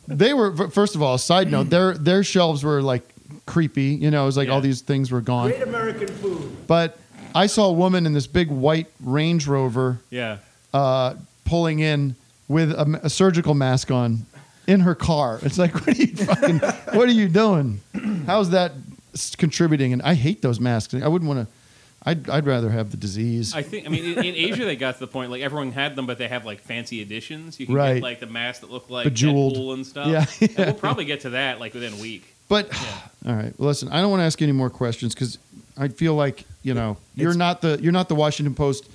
Speaker 1: they were first of all. Side note: their their shelves were like creepy. You know, it was like all these things were gone.
Speaker 8: Great American food.
Speaker 1: But I saw a woman in this big white Range Rover.
Speaker 3: Yeah.
Speaker 1: Uh, pulling in with a surgical mask on in her car. It's like, what are you fucking? what are you doing? How's that contributing? And I hate those masks. I wouldn't want to. I'd, I'd rather have the disease.
Speaker 3: I think. I mean, in, in Asia they got to the point like everyone had them, but they have like fancy editions. You can
Speaker 1: Right.
Speaker 3: get like the masks that look like
Speaker 1: Bejeweled.
Speaker 3: Deadpool and stuff.
Speaker 1: Yeah.
Speaker 3: And we'll probably get to that like within a week.
Speaker 1: But all right, well, listen. I don't want to ask any more questions because I feel like you know you're not the you're not the Washington Post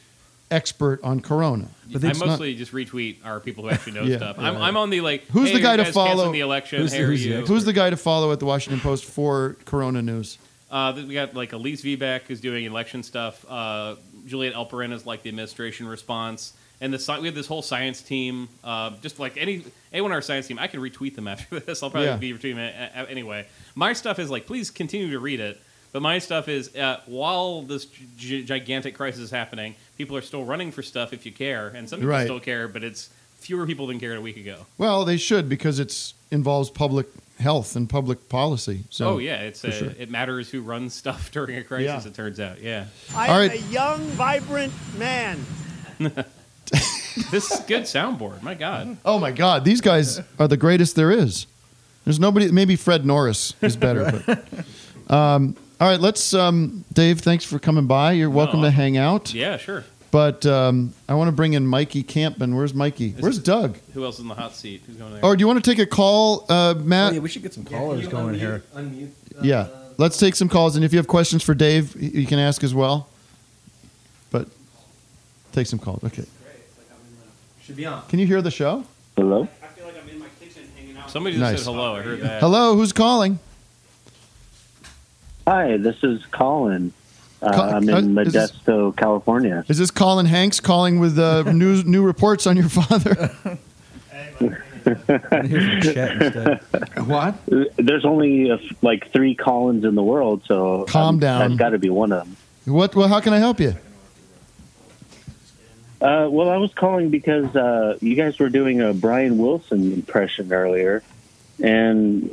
Speaker 1: expert on Corona.
Speaker 3: I mostly just retweet our people who actually know
Speaker 1: Yeah,
Speaker 3: stuff.
Speaker 1: yeah,
Speaker 3: I'm,
Speaker 1: yeah.
Speaker 3: I'm on the like.
Speaker 1: Who's
Speaker 3: hey,
Speaker 1: the guy
Speaker 3: you
Speaker 1: to
Speaker 3: guys canceling
Speaker 1: follow?
Speaker 3: The election. hey, are you?
Speaker 1: Who's the guy to follow at the Washington Post for Corona news?
Speaker 3: Uh, we got like Elise Viebeck who's doing election stuff. Uh, Juliet Eilperin is like the administration response, and the we have this whole science team. Uh, just like any anyone on our science team, I can retweet them after this. I'll probably
Speaker 1: Yeah.
Speaker 3: be retweeting it a- a- anyway. My stuff is like, please continue to read it. But my stuff is uh, while this gi- gigantic crisis is happening, people are still running for stuff if you care, and some people
Speaker 1: Right.
Speaker 3: still care, but it's fewer people than cared a week ago.
Speaker 1: Well, they should because it's involves public health and public policy. So
Speaker 3: oh yeah, it's
Speaker 1: for
Speaker 3: uh,
Speaker 1: sure.
Speaker 3: it matters who runs stuff during a crisis.
Speaker 1: Yeah.
Speaker 3: It turns out, yeah.
Speaker 8: I
Speaker 1: All
Speaker 8: am
Speaker 1: right.
Speaker 8: a young, vibrant man.
Speaker 3: this is good soundboard. My God.
Speaker 1: Oh my God, these guys are the greatest there is. There's nobody. Maybe Fred Norris is better. but, um, all right, let's. Um, Dave, thanks for coming by. You're welcome
Speaker 3: Oh.
Speaker 1: to hang out.
Speaker 3: Yeah, sure.
Speaker 1: But um, I want to bring in Mikey Campman. Where's Mikey? Where's Doug?
Speaker 3: Who else is in the hot seat? Who's going there?
Speaker 1: Or do you want to take a call, uh, Matt?
Speaker 4: Oh, yeah, we should get some callers going here.
Speaker 1: Yeah, let's take some calls, and if you have questions for Dave, y- you can ask as well. But take some calls. Okay.
Speaker 4: Should be on.
Speaker 1: Can you hear the show?
Speaker 11: Hello. I feel like I'm in my kitchen hanging out.
Speaker 3: Somebody just
Speaker 1: Nice.
Speaker 3: said hello. I heard that.
Speaker 1: Hello, who's calling?
Speaker 11: Hi, this is Colin. Uh,
Speaker 1: Col-
Speaker 11: I'm
Speaker 1: uh,
Speaker 11: in
Speaker 1: is this-
Speaker 11: Modesto, California.
Speaker 1: Is this Colin Hanks calling with uh, new new reports on your father?
Speaker 11: what? There's only uh, like three Collins in the world, so
Speaker 1: Calm
Speaker 11: um,
Speaker 1: down.
Speaker 11: That's got to be one of them.
Speaker 1: What? Well, how can I help you?
Speaker 11: Uh, well, I was calling because uh, you guys were doing a Brian Wilson impression earlier, and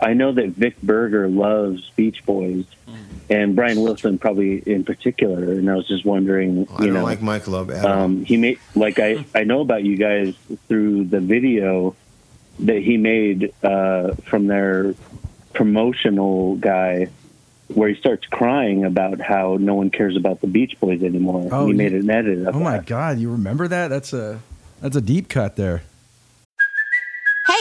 Speaker 11: I know that Vic Berger loves Beach Boys, and Brian Wilson probably in particular. And I was just wondering,
Speaker 12: I
Speaker 11: you
Speaker 12: don't
Speaker 11: know,
Speaker 12: like Mike Love at
Speaker 11: um, he made like I I know about you guys through the video that he made uh, from their promotional guy. Where he starts crying about how no one cares about the Beach Boys anymore.
Speaker 4: Oh,
Speaker 11: he made an edit of
Speaker 4: Oh
Speaker 11: that.
Speaker 4: my God, you remember that? That's a that's a deep cut there.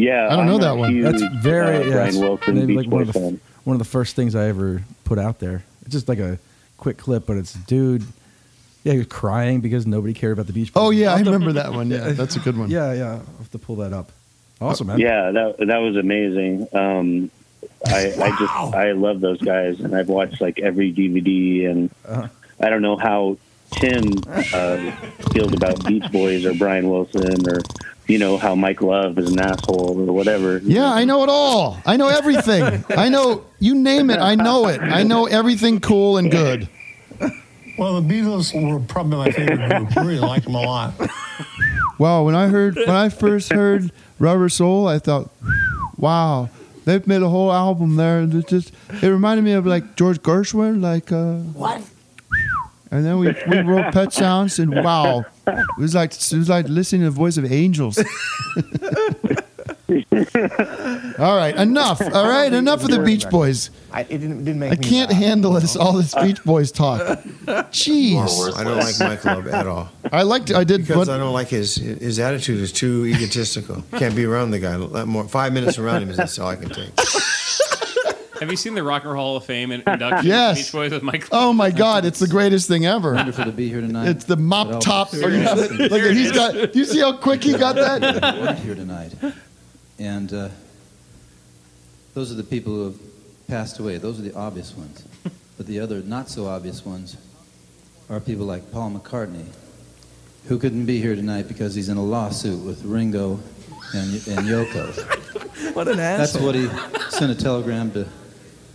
Speaker 11: Yeah,
Speaker 1: I don't know
Speaker 11: I'm
Speaker 1: that one.
Speaker 11: huge,
Speaker 4: That's very
Speaker 11: uh,
Speaker 4: yeah,
Speaker 11: Brian
Speaker 4: it's
Speaker 11: Wilson
Speaker 4: maybe
Speaker 11: Beach
Speaker 4: like one of, the, one of the first things I ever put out there. It's just like a quick clip, but it's dude. Yeah, you're crying because nobody cared about the beach.
Speaker 1: Oh yeah,
Speaker 4: I'll
Speaker 1: I
Speaker 4: have to-
Speaker 1: remember that one. Yeah, that's a good one.
Speaker 4: Yeah, yeah. I'll have to pull that up. Awesome, man.
Speaker 11: Yeah, that that was amazing. Um, I I just I love those guys, and I've watched like every DVD, and
Speaker 4: Uh-huh.
Speaker 11: I don't know how Tim uh, feels about Beach Boys or Brian Wilson or you know how Mike Love is an asshole or whatever.
Speaker 1: Yeah, I know it all. I know everything. I know you name it. I know it. I know everything cool and good.
Speaker 13: Well, the Beatles were probably my favorite group. I really liked them a lot.
Speaker 1: Wow, when I heard when I first heard Rubber Soul, I thought, wow, they've made a whole album there. It just it reminded me of like George Gershwin, like uh,
Speaker 14: What?
Speaker 1: And then we, we wrote Pet Sounds, and wow, it was like it was like listening to the voice of angels. all right, enough. All right, enough of the Beach Boys.
Speaker 12: I, it didn't, didn't make
Speaker 1: I can't
Speaker 12: laugh.
Speaker 1: handle this all this Beach Boys talk. Jeez,
Speaker 12: I don't like Mike Love at all.
Speaker 1: I liked. I did.
Speaker 12: Because
Speaker 1: What,
Speaker 12: I don't like his his attitude is too egotistical. Can't be around the guy. More five minutes around him is that's all I can take.
Speaker 3: Have you seen the Rock and Roll Hall of Fame in- induction?
Speaker 1: Yes.
Speaker 3: Beach Boys with Mike.
Speaker 1: oh my God, it's the greatest thing ever.
Speaker 15: Wonderful to be here tonight.
Speaker 1: It's the mop
Speaker 15: But I'll-
Speaker 1: top. Look at he's got. Do you see how quick he got that?
Speaker 15: Weren't here tonight, and uh, those are the people who have passed away. Those are the obvious ones, but the other not so obvious ones are people like Paul McCartney, who couldn't be here tonight because he's in a lawsuit with Ringo and, and Yoko.
Speaker 4: What an
Speaker 15: That's what he sent a telegram to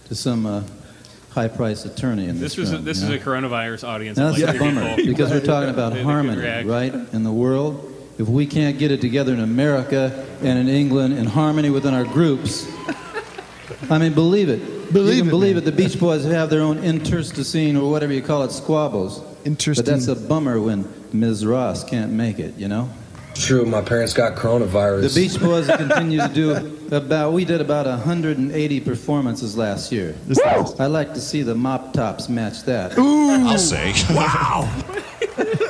Speaker 15: to some uh, high-priced attorney in this,
Speaker 3: This was a,
Speaker 15: room,
Speaker 3: this
Speaker 15: you
Speaker 3: is
Speaker 15: know?
Speaker 3: a coronavirus audience.
Speaker 15: Now, That's
Speaker 3: like
Speaker 15: a bummer
Speaker 3: people.
Speaker 15: because we're talking about
Speaker 3: They- they could
Speaker 15: harmony, right, in the world. If we can't get it together in America and in England in harmony within our groups, I mean, believe it.
Speaker 1: Believe
Speaker 15: you can
Speaker 1: it,
Speaker 15: believe it. The Beach Boys have their own interstitial or whatever you call it, squabbles. But that's a bummer when Ms. Ross can't make it, you know?
Speaker 16: True, my parents got coronavirus.
Speaker 15: The Beach Boys continue to do about, we did about 180 performances last year. I'd like to see the mop tops match that.
Speaker 1: Ooh.
Speaker 15: I'll say.
Speaker 1: Wow.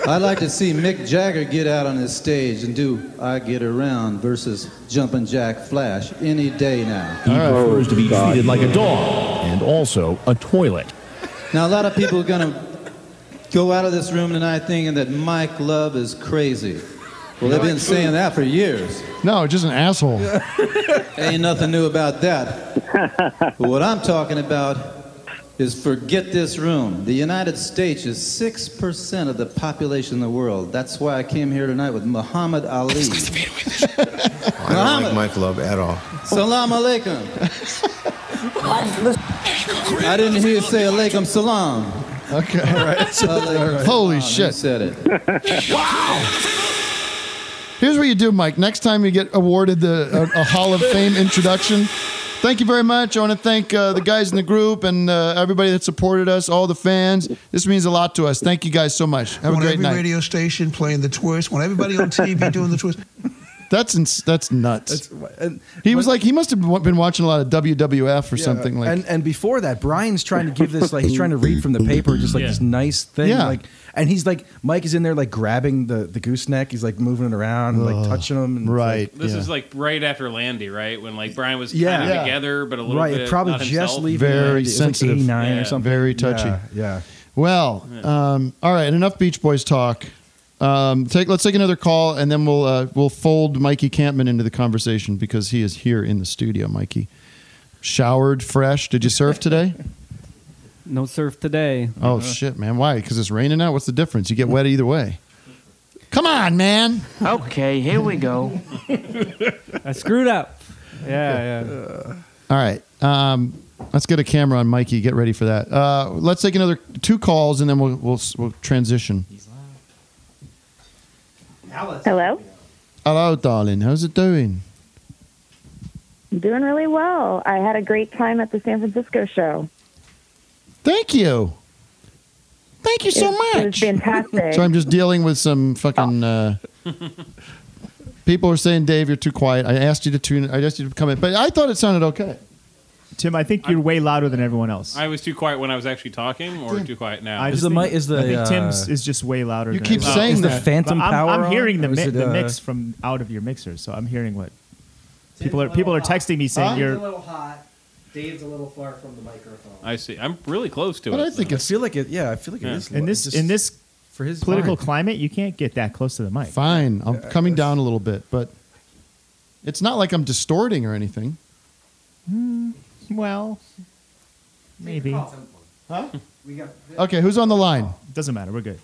Speaker 15: I'd like to see Mick Jagger get out on his stage and do I Get Around versus Jumpin' Jack Flash any day now.
Speaker 13: He oh, prefers to be treated like a dog and also a toilet.
Speaker 15: Now, a lot of people are going to go out of this room tonight thinking that Mike Love is crazy. Well, they've been saying that for years.
Speaker 1: No, just an asshole.
Speaker 15: Ain't nothing new about that. But what I'm talking about is forget this room. The United States is 6% of the population in the world. That's why I came here tonight with Muhammad Ali.
Speaker 12: I don't like Mike Love at all.
Speaker 15: Salam alaikum. I didn't hear you say alaikum salam.
Speaker 1: Okay.
Speaker 15: All right.
Speaker 1: Holy shit.
Speaker 15: You said it.
Speaker 1: Here's what you do, Mike. Next time you get awarded the a, a Hall of Fame introduction, thank you very much. I want to thank uh, the guys in the group and uh, everybody that supported us, all the fans. This means a lot to us. Thank you guys so much. Have a great
Speaker 17: every
Speaker 1: night.
Speaker 17: radio station playing the twist. Want everybody on TV doing the twist.
Speaker 1: That's ins- that's nuts. he was like he must have been watching a lot of WWF or
Speaker 4: Yeah,
Speaker 1: something like.
Speaker 4: and and before that, Brian's trying to give this like he's trying to read from the paper, just like
Speaker 1: Yeah.
Speaker 4: this nice thing.
Speaker 1: Yeah.
Speaker 4: Like, and he's like Mike is in there like grabbing the the gooseneck. He's like moving it around and like touching him. And
Speaker 1: right.
Speaker 3: This is like right after Landy, right? When like Brian was
Speaker 4: Yeah.
Speaker 3: kind of
Speaker 4: Yeah.
Speaker 3: together, but a little
Speaker 4: Right,
Speaker 3: bit
Speaker 4: probably
Speaker 3: not
Speaker 4: just
Speaker 3: himself.
Speaker 4: leaving
Speaker 1: very
Speaker 4: Landy. It was like
Speaker 1: sensitive,
Speaker 4: 89 or something.
Speaker 1: very touchy.
Speaker 4: Yeah, yeah.
Speaker 1: Well, um, all right. Enough Beach Boys talk. Um, take let's take another call, and then we'll uh, we'll fold Mikey Kampmann into the conversation because he is here in the studio. Mikey, showered, fresh. Did you surf today?
Speaker 18: No surf today.
Speaker 1: Oh shit, man! Why? Because it's raining out. What's the difference? You get wet either way. Come on, man.
Speaker 18: Okay, here we go. I screwed up. Yeah, yeah.
Speaker 1: All right. Um, let's get a camera on Mikey. Get ready for that. Uh, let's take another two calls, and then we'll we'll, we'll transition.
Speaker 19: Hello.
Speaker 1: Hello, darling. How's it doing?
Speaker 19: I'm doing really well. I had a great time at the San Francisco show.
Speaker 1: Thank you. Thank you so
Speaker 19: It-
Speaker 1: much.
Speaker 19: It was fantastic.
Speaker 1: So I'm just dealing with some fucking. Uh, people are saying, Dave, you're too quiet. I asked you to tune. I asked you to come in, but I thought it sounded okay.
Speaker 6: Tim, I think you're way louder than everyone else.
Speaker 3: I was too quiet when I was actually talking, or too quiet now.
Speaker 6: I
Speaker 4: Is the
Speaker 6: think,
Speaker 4: mic- is the,
Speaker 6: I think
Speaker 4: uh,
Speaker 6: Tim's is just way louder.
Speaker 1: You
Speaker 6: than
Speaker 1: keep
Speaker 6: everyone
Speaker 1: saying
Speaker 6: else.
Speaker 4: Is the
Speaker 1: that.
Speaker 4: phantom
Speaker 6: But I'm,
Speaker 4: power
Speaker 6: I'm hearing the,
Speaker 4: on, or
Speaker 6: mi-
Speaker 4: is it,
Speaker 6: the
Speaker 4: uh,
Speaker 6: mix from out of your mixer, so I'm hearing what people are people are texting me saying
Speaker 1: Huh?
Speaker 6: you're.
Speaker 18: A little hot. Dave's a little far from the microphone.
Speaker 3: I see. I'm really close to
Speaker 1: But
Speaker 3: it.
Speaker 1: I think
Speaker 4: I feel like it. Yeah, I feel like it
Speaker 3: Yeah.
Speaker 4: is.
Speaker 6: In this
Speaker 4: Just
Speaker 6: in this
Speaker 4: for his
Speaker 6: political
Speaker 4: vibe.
Speaker 6: climate, you can't get that close to the mic.
Speaker 1: fine. I'm coming down a little bit, but it's not like I'm distorting or anything.
Speaker 6: Hmm, well, maybe.
Speaker 1: Huh? Okay, who's on the line?
Speaker 6: Doesn't matter. We're good.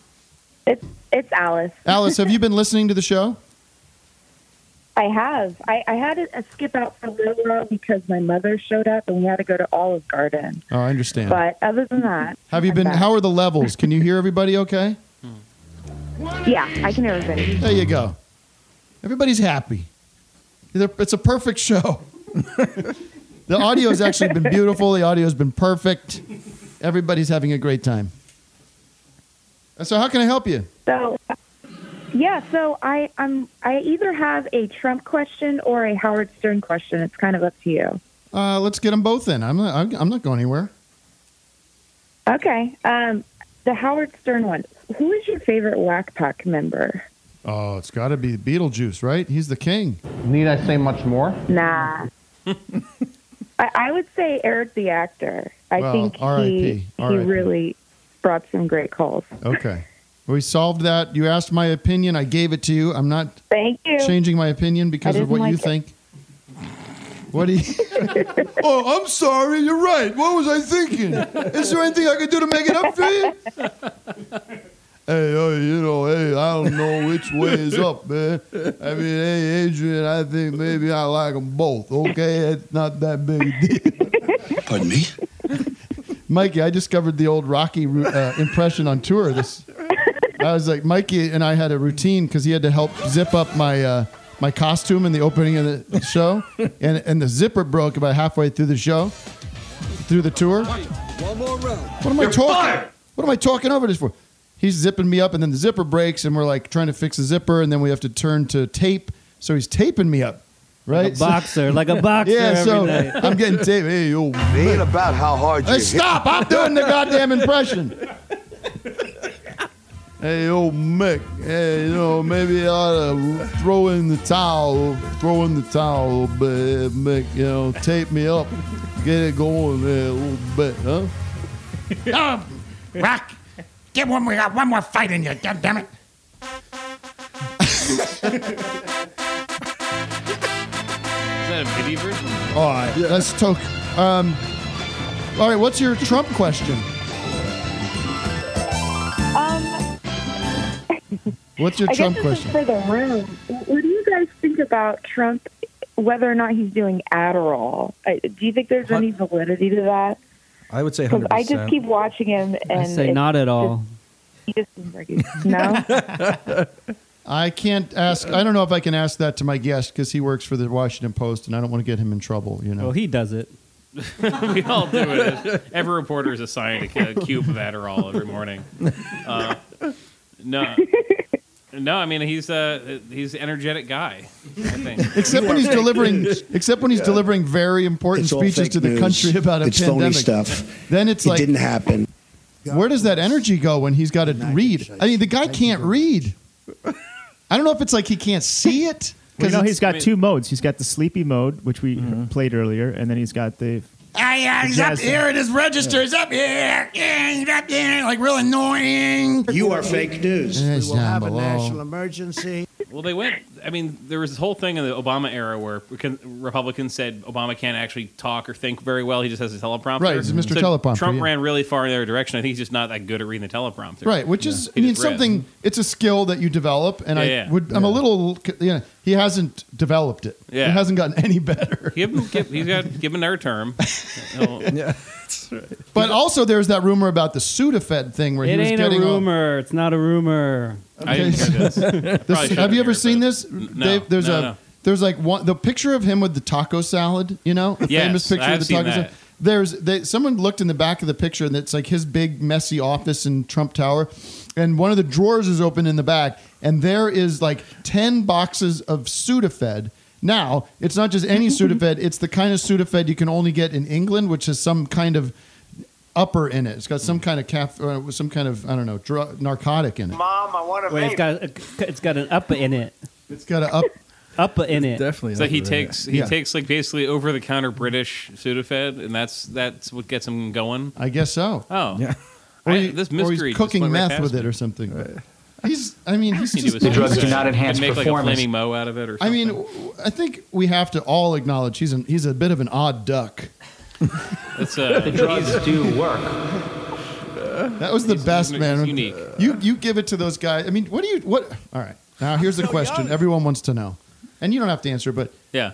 Speaker 19: It's it's Alice.
Speaker 1: Alice, have you been listening to the show?
Speaker 19: I have. I, I had a, a skip out for a little while because my mother showed up and we had to go to Olive Garden.
Speaker 1: Oh, I understand.
Speaker 19: But other than that,
Speaker 1: have you
Speaker 19: I'm
Speaker 1: been?
Speaker 19: back.
Speaker 1: How are the levels? Can you hear everybody? Okay.
Speaker 19: Yeah, I can hear everybody.
Speaker 1: There you go. Everybody's happy. They're- It's a perfect show. the audio has actually been beautiful. The audio has been perfect. Everybody's having a great time. So, how can I help you?
Speaker 19: So, yeah. So I I'm I either have a Trump question or a Howard Stern question. It's kind of up to you.
Speaker 1: Uh, let's get them both in. I'm not, I'm not going anywhere.
Speaker 19: Okay. Um, the Howard Stern one. Who is your favorite Whack Pack member?
Speaker 1: Oh, it's got to be Beetlejuice, right? He's the king.
Speaker 13: Need I say much more?
Speaker 19: Nah. I, I would say Eric the actor. I
Speaker 1: Well,
Speaker 19: think he he really brought some great calls.
Speaker 1: Okay. We solved that. You asked my opinion. I gave it to you. I'm not
Speaker 19: Thank you.
Speaker 1: changing my opinion because of what
Speaker 19: didn't
Speaker 1: you
Speaker 19: like
Speaker 1: think. What do you? oh, I'm sorry. You're right. What was I thinking? Is there anything I could do to make it up for you? Hey, oh, you know, hey, I don't know which way is up, man. I mean, hey, Adrian, I think maybe I like them both. Okay, it's not that big a deal.
Speaker 17: Pardon me?
Speaker 1: Mikey, I discovered the old Rocky uh, impression on tour. This, I was like, Mikey and I had a routine because he had to help zip up my uh, my costume in the opening of the show, and and the zipper broke about halfway through the show, through the tour.
Speaker 2: One more round.
Speaker 1: What am I talking? What am I talking over this for? He's zipping me up, and then the zipper breaks, and we're like trying to fix the zipper, and then we have to turn to tape. So he's taping me up, right?
Speaker 18: a boxer, like a boxer
Speaker 1: Yeah,
Speaker 18: every
Speaker 1: so
Speaker 18: night.
Speaker 1: I'm getting taped. Hey, yo,
Speaker 2: It ain't about how hard you
Speaker 1: Hey, stop! I'm doing the goddamn impression. Hey, old Mick. Hey, you know, maybe I ought to throw in the towel, throw in the towel a little bit, Mick. You know, tape me up, get it going there a little bit, huh?
Speaker 5: Oh, Rock, get one. We got one more fight in you. God damn it.
Speaker 3: Is that a MIDI version?
Speaker 1: All right, let's talk. Um, all right, what's your Trump question?
Speaker 19: Um,
Speaker 1: What's your
Speaker 19: I
Speaker 1: Trump
Speaker 19: guess this
Speaker 1: question?
Speaker 19: is for the room. What do you guys think about Trump? Whether or not he's doing Adderall, I, do you think there's any validity to that?
Speaker 4: I would say
Speaker 19: Because
Speaker 4: 100%.
Speaker 19: I just keep watching him, and
Speaker 18: I say not at
Speaker 19: just-
Speaker 18: all.
Speaker 19: he just seems like he's no.
Speaker 1: I can't ask. I don't know if I can ask that to my guest because he works for the Washington Post, and I don't want to get him in trouble. You know.
Speaker 18: Well, he does it.
Speaker 3: we all do it. Every reporter is assigned a cu- cube of Adderall every morning. Uh, no, no. I mean, he's a he's an energetic guy. I think.
Speaker 1: Except when he's delivering, except when he's delivering very important
Speaker 8: It's all
Speaker 1: speeches
Speaker 8: fake
Speaker 1: to the
Speaker 8: news.
Speaker 1: country about a
Speaker 8: It's phony stuff.
Speaker 1: Then it's
Speaker 8: It
Speaker 1: like
Speaker 8: didn't happen.
Speaker 1: Where does that energy go when he's got to read? I mean, the guy can't read. I don't know if it's like he can't see it.
Speaker 6: Well, you know,
Speaker 1: it's-
Speaker 6: he's got two modes. He's got the sleepy mode, which we mm-hmm. played earlier, and then he's got the.
Speaker 5: Ah, yeah, he's
Speaker 6: the
Speaker 5: up here at his register. He's up here. Yeah, he's up here. Like real annoying.
Speaker 8: You are fake news.
Speaker 1: Yes,
Speaker 8: we will have a national emergency.
Speaker 3: Well, they went. I mean, there was this whole thing in the Obama era where Republicans said Obama can't actually talk or think very well. He just has a teleprompter.
Speaker 1: Right, he's Mr.
Speaker 3: So
Speaker 1: Teleprompter,
Speaker 3: Trump
Speaker 1: yeah.
Speaker 3: ran really far in their direction. I think he's just not that good at reading the teleprompter.
Speaker 1: Right, which is, I mean,
Speaker 3: just read.
Speaker 1: something. It's a skill that you develop, and
Speaker 3: Yeah,
Speaker 1: I
Speaker 3: yeah.
Speaker 1: would. I'm a little. You know, he hasn't developed it.
Speaker 3: Yeah.
Speaker 1: it hasn't gotten any better.
Speaker 3: Give him, give, he's got give him another term. He'll-
Speaker 4: yeah,
Speaker 1: But also, there's that rumor about the Sudafed thing where he
Speaker 18: It
Speaker 1: was
Speaker 18: ain't a
Speaker 1: getting all-
Speaker 18: rumor. It's not a rumor.
Speaker 3: I didn't hear this.
Speaker 1: This-
Speaker 3: shouldn't
Speaker 1: have you ever
Speaker 3: hear,
Speaker 1: seen
Speaker 3: but-
Speaker 1: this?
Speaker 3: No,
Speaker 1: Dave, there's
Speaker 3: no,
Speaker 1: a
Speaker 3: no.
Speaker 1: there's like one the picture of him with the taco salad. You know, the
Speaker 3: Yes,
Speaker 1: famous picture
Speaker 3: I have
Speaker 1: of the
Speaker 3: seen
Speaker 1: taco
Speaker 3: that.
Speaker 1: salad. There's they, someone looked in the back of the picture and it's like his big messy office in Trump Tower, and one of the drawers is open in the back, and there is like ten boxes of Sudafed. Now it's not just any Sudafed; it's the kind of Sudafed you can only get in England, which has some kind of upper in it. It's got some kind of caf- uh, some kind of I don't know drug, narcotic in it.
Speaker 8: Mom, I want to
Speaker 18: Wait, it's got a, it's got an upper in it.
Speaker 1: It's got a up.
Speaker 18: Upper in it.
Speaker 4: Definitely.
Speaker 3: So he
Speaker 4: not
Speaker 3: takes he
Speaker 1: Yeah.
Speaker 3: takes like basically over the counter British Sudafed, and that's that's what gets him going.
Speaker 1: I guess so.
Speaker 3: Oh,
Speaker 4: Yeah.
Speaker 1: Or,
Speaker 3: I-
Speaker 1: he-
Speaker 3: this
Speaker 1: or
Speaker 3: mystery
Speaker 1: he's
Speaker 3: just
Speaker 1: cooking
Speaker 3: went right
Speaker 1: meth
Speaker 3: past
Speaker 1: with
Speaker 3: me.
Speaker 1: it or something. He's, I mean, he's
Speaker 3: He
Speaker 1: just.
Speaker 3: was-
Speaker 2: drugs do
Speaker 3: could
Speaker 2: not enhance
Speaker 3: make like a
Speaker 2: performance.
Speaker 3: flaming mo out of it or
Speaker 1: I
Speaker 3: something.
Speaker 1: mean, w- I think we have to all acknowledge he's an, he's a bit of an odd duck.
Speaker 3: it's uh,
Speaker 2: The drugs do work.
Speaker 1: That was the
Speaker 3: He's-
Speaker 1: best,
Speaker 3: he's
Speaker 1: man.
Speaker 3: unique.
Speaker 1: You you give it to those guys. I mean, what do you what? All right, now here's the question. Everyone wants to know, and you don't have to answer, but
Speaker 3: yeah.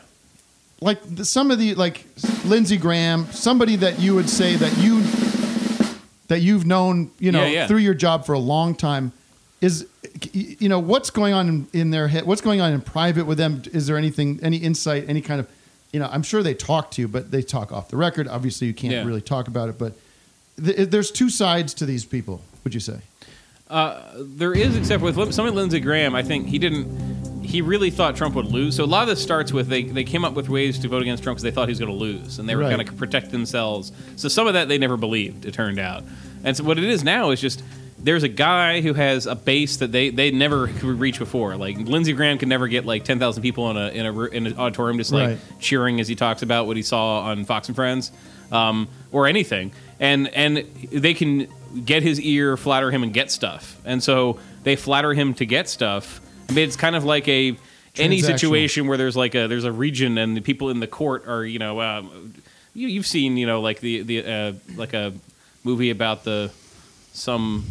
Speaker 1: like the, some of the like Lindsey Graham, somebody that you would say that you that you've known, you know,
Speaker 3: Yeah, yeah.
Speaker 1: through your job for a long time, is you know what's going on in, in their head? What's going on in private with them? Is there anything, any insight, any kind of, you know, I'm sure they talk to you, but they talk off the record. Obviously, you can't
Speaker 3: Yeah.
Speaker 1: really talk about it, but th- there's two sides to these people. Would you say?
Speaker 3: Uh, there is, except with someone Lindsey Graham, I think he didn't. He really thought Trump would lose. So a lot of this starts with they, they came up with ways to vote against Trump because they thought he was going to lose, and they were
Speaker 1: Right.
Speaker 3: going to protect themselves. So some of that they never believed. It turned out, and so what it is now is just there's a guy who has a base that they they never could reach before. Like Lindsey Graham could never get like ten thousand people in a in a in an auditorium just like
Speaker 1: Right.
Speaker 3: cheering as he talks about what he saw on Fox and Friends, um, or anything. And and they can get his ear, flatter him, and get stuff. And so they flatter him to get stuff. I mean, it's kind of like a any situation where there's like a there's a region and the people in the court are you know um, you you've seen you know like the the uh, like a movie about the some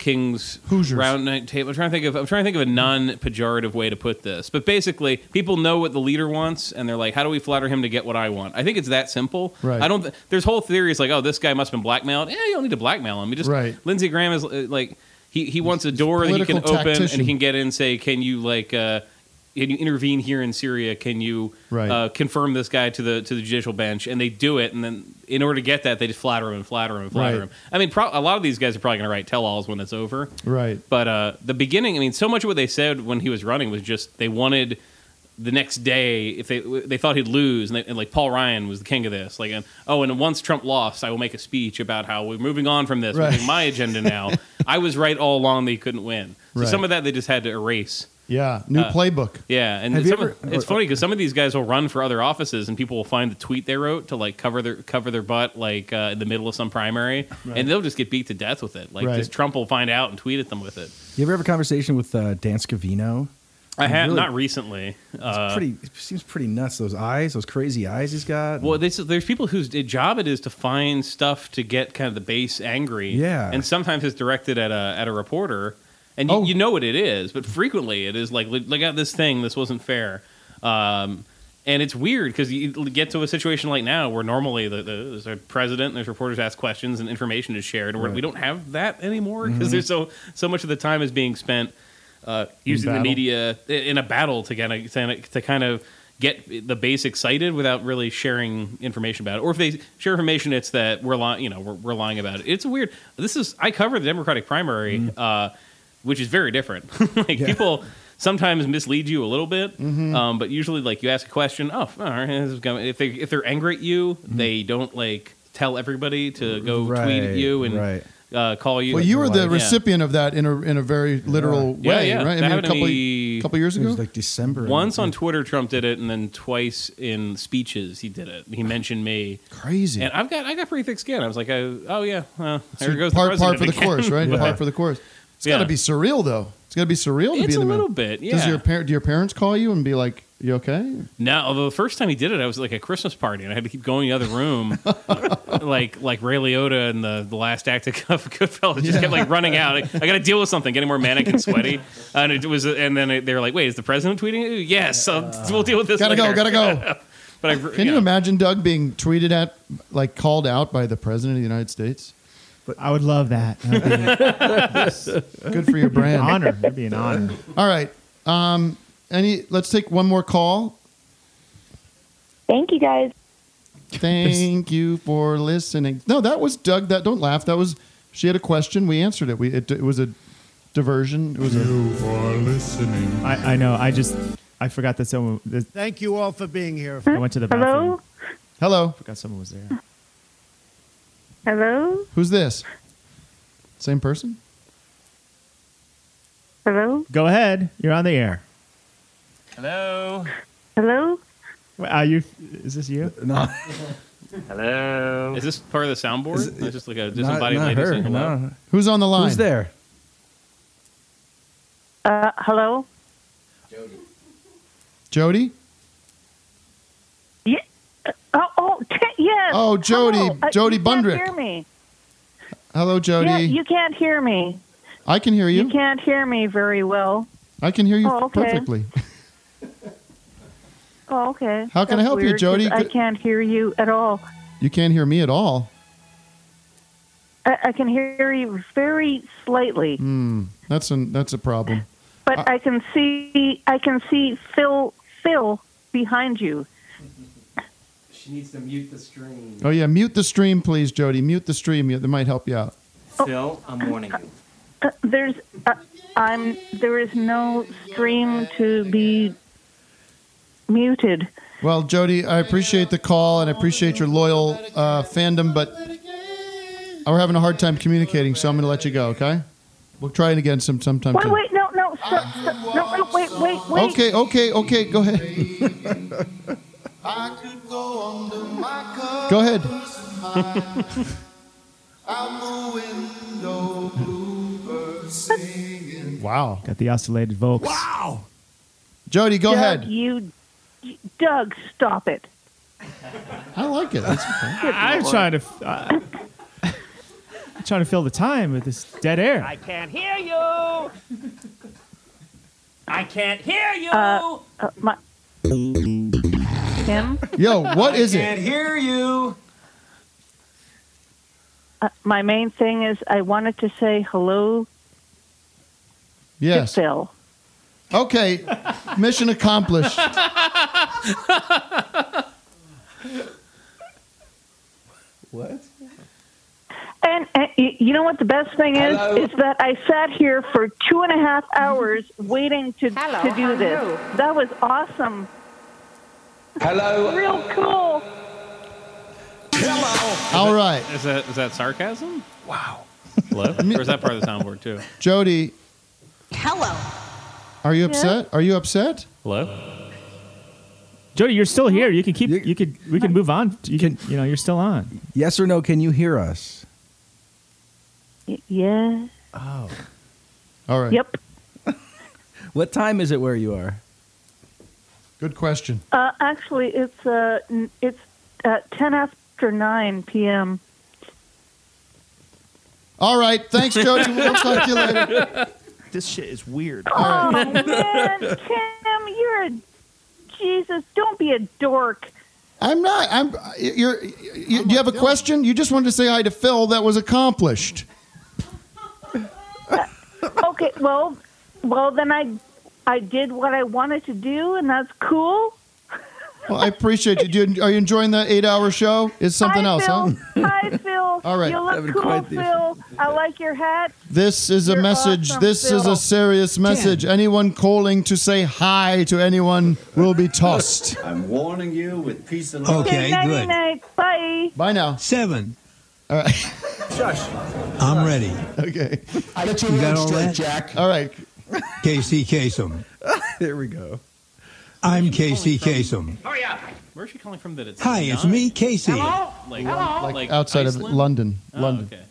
Speaker 3: king's
Speaker 1: Hoosiers.
Speaker 3: round night table. I'm trying to think of I'm trying to think of a non pejorative way to put this, but basically, people know what the leader wants, and they're like, "How do we flatter him to get what I want?" I think it's that simple.
Speaker 1: Right.
Speaker 3: I don't. Th- there's whole theories like, "Oh, this guy must have been blackmailed." Yeah, you don't need to blackmail him. You just
Speaker 1: Right.
Speaker 3: Lindsey Graham is uh, like he he wants a door that he can open and he can get in. and Say, can you like. Uh, can you intervene here in Syria? Can you
Speaker 1: Right.
Speaker 3: uh, confirm this guy to the to the judicial bench? And they do it, and then in order to get that, they just flatter him and flatter him and flatter
Speaker 1: Right.
Speaker 3: him. I mean, pro- a lot of these guys are probably going to write tell-alls when it's over.
Speaker 1: Right.
Speaker 3: But uh, the beginning, I mean, so much of what they said when he was running was just they wanted the next day if they they thought he'd lose, and, they, and like Paul Ryan was the king of this. Like, and, oh, and once Trump lost, I will make a speech about how we're moving on from this.
Speaker 1: Right.
Speaker 3: my agenda now. I was right all along. They couldn't win. So
Speaker 1: Right.
Speaker 3: some of that they just had to erase.
Speaker 1: Yeah, new
Speaker 3: Uh,
Speaker 1: playbook.
Speaker 3: Yeah, and
Speaker 1: Have you
Speaker 3: some
Speaker 1: ever-
Speaker 3: of- it's funny because some of these guys will run for other offices, and people will find the tweet they wrote to like cover their cover their butt, like uh, in the middle of some primary,
Speaker 4: Right.
Speaker 3: and they'll just get beat to death with it. Like
Speaker 4: Right.
Speaker 3: just Trump will find out and tweet at them with it.
Speaker 4: You ever have a conversation with uh, Dan Scavino?
Speaker 3: I
Speaker 4: He
Speaker 3: had
Speaker 4: really-
Speaker 3: not recently.
Speaker 4: It's
Speaker 3: Uh,
Speaker 4: pretty. It seems pretty nuts. Those eyes, those crazy eyes he's got.
Speaker 3: Well, there's, there's people whose job it is to find stuff to get kind of the base angry.
Speaker 4: Yeah.
Speaker 3: and sometimes it's directed at a at a reporter, and you, you know what it is, but frequently it is like, look at this thing, this wasn't fair. Um, and it's weird because you get to a situation like now where normally the, the, there's a president, and there's reporters ask questions, and information is shared. And
Speaker 4: Right.
Speaker 3: we don't have that anymore because
Speaker 4: Mhm.
Speaker 3: there's so so much of the time is being spent uh, using the media in a battle to kind of to kind of get the base excited without really sharing information about it. Or if they share information, it's that we're lying. You know, we're, we're lying about it. It's weird. This is I cover the Democratic primary, uh, which is very different. like people sometimes mislead you a little bit, um, but usually like you ask a question. Oh, all right, this is going- if they if they're angry at you, they don't like tell everybody to go tweet at you and.
Speaker 4: right.
Speaker 3: Uh, call you.
Speaker 1: Well, you were the
Speaker 3: Yeah.
Speaker 1: recipient of that in a in a very literal
Speaker 3: Yeah,
Speaker 1: way,
Speaker 3: yeah.
Speaker 1: right?
Speaker 3: That
Speaker 1: I mean, a couple
Speaker 3: me-
Speaker 1: couple years
Speaker 4: It
Speaker 1: ago.
Speaker 4: was like December.
Speaker 3: Once on Twitter, Trump did it, and then twice in speeches he did it. He mentioned me.
Speaker 1: Crazy.
Speaker 3: And I've got I got pretty thick skin. I was like, oh, oh yeah, well, there
Speaker 1: So
Speaker 3: goes
Speaker 1: part
Speaker 3: the
Speaker 1: part for
Speaker 3: president
Speaker 1: the course, right?
Speaker 3: Yeah.
Speaker 1: Part for the course. It's got to be surreal, though. It's got to be surreal to
Speaker 3: It's
Speaker 1: be in the
Speaker 3: a
Speaker 1: little
Speaker 3: bit,
Speaker 1: Does
Speaker 3: yeah.
Speaker 1: your par- do your parents call you and be like, "You okay?"
Speaker 3: No, although the first time he did it, I was like a Christmas party, and I had to keep going to the other room, like like Ray Liotta in the, the last act of Goodfellas. Just kept like running out. I, got to deal with something, getting more manic and sweaty. And it was, and then they were like, "Wait, is the president tweeting?" Yes, so we'll deal with this.
Speaker 1: Gotta go, gotta go.
Speaker 3: but I,
Speaker 1: Can you imagine Doug being tweeted at, like called out by the president of the United States?
Speaker 6: But I would love that. That'd be-
Speaker 1: Good for your brand.
Speaker 6: honor. That'd be an honor.
Speaker 1: All right. Um, any? Let's take one more call.
Speaker 19: Thank you guys.
Speaker 1: Thank you for listening. No, that was Doug. That don't laugh. That was she had a question. We answered it. We it, it was a diversion. It was a You
Speaker 17: for listening.
Speaker 6: I, I know. I just I forgot that someone. That,
Speaker 20: Thank you all for being here.
Speaker 6: I went to the bathroom.
Speaker 19: Hello?
Speaker 1: Hello.
Speaker 6: Forgot someone was there.
Speaker 19: Hello?
Speaker 1: Who's this? Same person?
Speaker 19: Hello?
Speaker 6: Go ahead. You're on the air.
Speaker 3: Hello.
Speaker 19: Hello?
Speaker 6: Are you? Is this you?
Speaker 4: No.
Speaker 3: Hello. Is this part of the soundboard?
Speaker 4: Is
Speaker 3: It's just like a disembodied
Speaker 4: not
Speaker 3: lady
Speaker 4: her,
Speaker 3: saying hello.
Speaker 4: no.
Speaker 1: Who's on the line?
Speaker 4: Who's there?
Speaker 19: Uh, hello?
Speaker 1: Jody.
Speaker 19: Yeah. Oh, oh t- yes.
Speaker 1: Oh, Jody-
Speaker 19: Hello. Uh,
Speaker 1: Jody
Speaker 19: you can't
Speaker 1: Bundrick.
Speaker 19: hear me.
Speaker 1: Hello, Jody.
Speaker 19: Yeah, you can't hear me.
Speaker 1: I can hear you.
Speaker 19: You can't hear me very well.
Speaker 1: I can hear you
Speaker 19: Oh, okay.
Speaker 1: perfectly.
Speaker 19: Oh, okay.
Speaker 1: How can I
Speaker 19: That's
Speaker 1: help you, Jody?
Speaker 19: I can't hear you at all.
Speaker 1: You can't hear me at all.
Speaker 19: I, I can hear you very slightly,
Speaker 1: Hmm. That's a that's a problem.
Speaker 19: but I can see I can see Phil Phil behind you.
Speaker 18: She needs to mute the stream.
Speaker 1: Oh yeah, mute the stream, please, Jody. Mute the stream. That might help you out.
Speaker 18: Phil, I'm warning you.
Speaker 19: Uh, there's uh, I'm there is no stream to be muted.
Speaker 1: Well, Jody, I appreciate the call and I appreciate your loyal uh, fandom, but we're having a hard time communicating, so I'm going to let you go. Okay? We'll try it again some sometime.
Speaker 19: Wait,
Speaker 1: soon.
Speaker 19: wait, no, no, stop, stop, no, no, wait, wait, wait.
Speaker 1: Okay, okay, okay. Go ahead. go ahead. wow.
Speaker 6: Got the oscillated vocals.
Speaker 19: Wow.
Speaker 1: Jody, go
Speaker 19: Doug,
Speaker 1: ahead.
Speaker 19: You, Doug, stop it.
Speaker 1: I like it. That's okay.
Speaker 6: I'm trying to. Uh, I'm trying to fill the time with this dead air.
Speaker 10: I can't hear you. I can't hear you.
Speaker 19: Uh, uh, my, Tim,
Speaker 1: Yo, what is it?
Speaker 10: Can't
Speaker 1: it?
Speaker 10: hear you.
Speaker 19: uh, my main thing is I wanted to say hello
Speaker 1: Yes.
Speaker 19: to Phil.
Speaker 1: Okay. Mission accomplished.
Speaker 4: What?
Speaker 19: And, and y- you know what the best thing is?
Speaker 10: Hello?
Speaker 19: Is that I sat here for two and a half hours waiting to, to do this. That was awesome.
Speaker 10: Hello.
Speaker 19: Real cool. Hello.
Speaker 1: All right.
Speaker 3: Is that is that sarcasm?
Speaker 19: Wow.
Speaker 3: Hello? Or is that part of the soundboard too?
Speaker 1: Jody,
Speaker 20: Hello.
Speaker 1: are you
Speaker 20: Yeah.
Speaker 1: upset? Are you upset?
Speaker 3: Hello?
Speaker 6: Jody, you're still here. You can keep. You could. We can move on. You can. You know, you're still on.
Speaker 4: Yes or no? Can you hear us?
Speaker 19: Yeah.
Speaker 4: Oh.
Speaker 1: All right.
Speaker 19: Yep.
Speaker 4: What time is it where you are?
Speaker 1: Good question.
Speaker 19: Uh, actually, it's uh, it's uh, ten after nine p.m.
Speaker 1: All right. Thanks, Jody. We'll talk to you later.
Speaker 6: This shit is weird.
Speaker 19: Oh man, Tim, you're a Jesus. Don't be a dork.
Speaker 1: I'm not. I'm. You're. You, do you have a question? You just wanted to say hi to Phil. That was accomplished.
Speaker 19: Okay, well, well then I, I did what I wanted to do, and that's cool.
Speaker 1: Well, I appreciate you. Do you. Are you enjoying the eight-hour show? Is something
Speaker 19: Hi,
Speaker 1: else,
Speaker 19: Phil.
Speaker 1: huh?
Speaker 19: Hi, Phil.
Speaker 1: All right.
Speaker 19: You look cool,
Speaker 1: quite the-
Speaker 19: Phil. I like your hat.
Speaker 1: This is a
Speaker 19: You're
Speaker 1: message.
Speaker 19: awesome,
Speaker 1: this is a serious message. Anyone calling to say hi to anyone will be tossed.
Speaker 21: I'm warning you with peace and love.
Speaker 17: Okay,
Speaker 19: nighty
Speaker 17: good.
Speaker 19: night. Bye.
Speaker 1: Bye now.
Speaker 17: Seven.
Speaker 1: All right.
Speaker 17: Shush. I'm ready.
Speaker 1: Okay.
Speaker 17: I let you got all that,
Speaker 1: Jack. All right.
Speaker 17: Casey Kasem.
Speaker 4: there we go.
Speaker 17: I'm Casey Kasem.
Speaker 3: Hurry up! Where's she calling from that it's
Speaker 17: Hi, it's
Speaker 3: not?
Speaker 17: me, Casey.
Speaker 3: Like, like,
Speaker 1: Like outside of London.
Speaker 3: Oh,
Speaker 1: London.
Speaker 3: okay.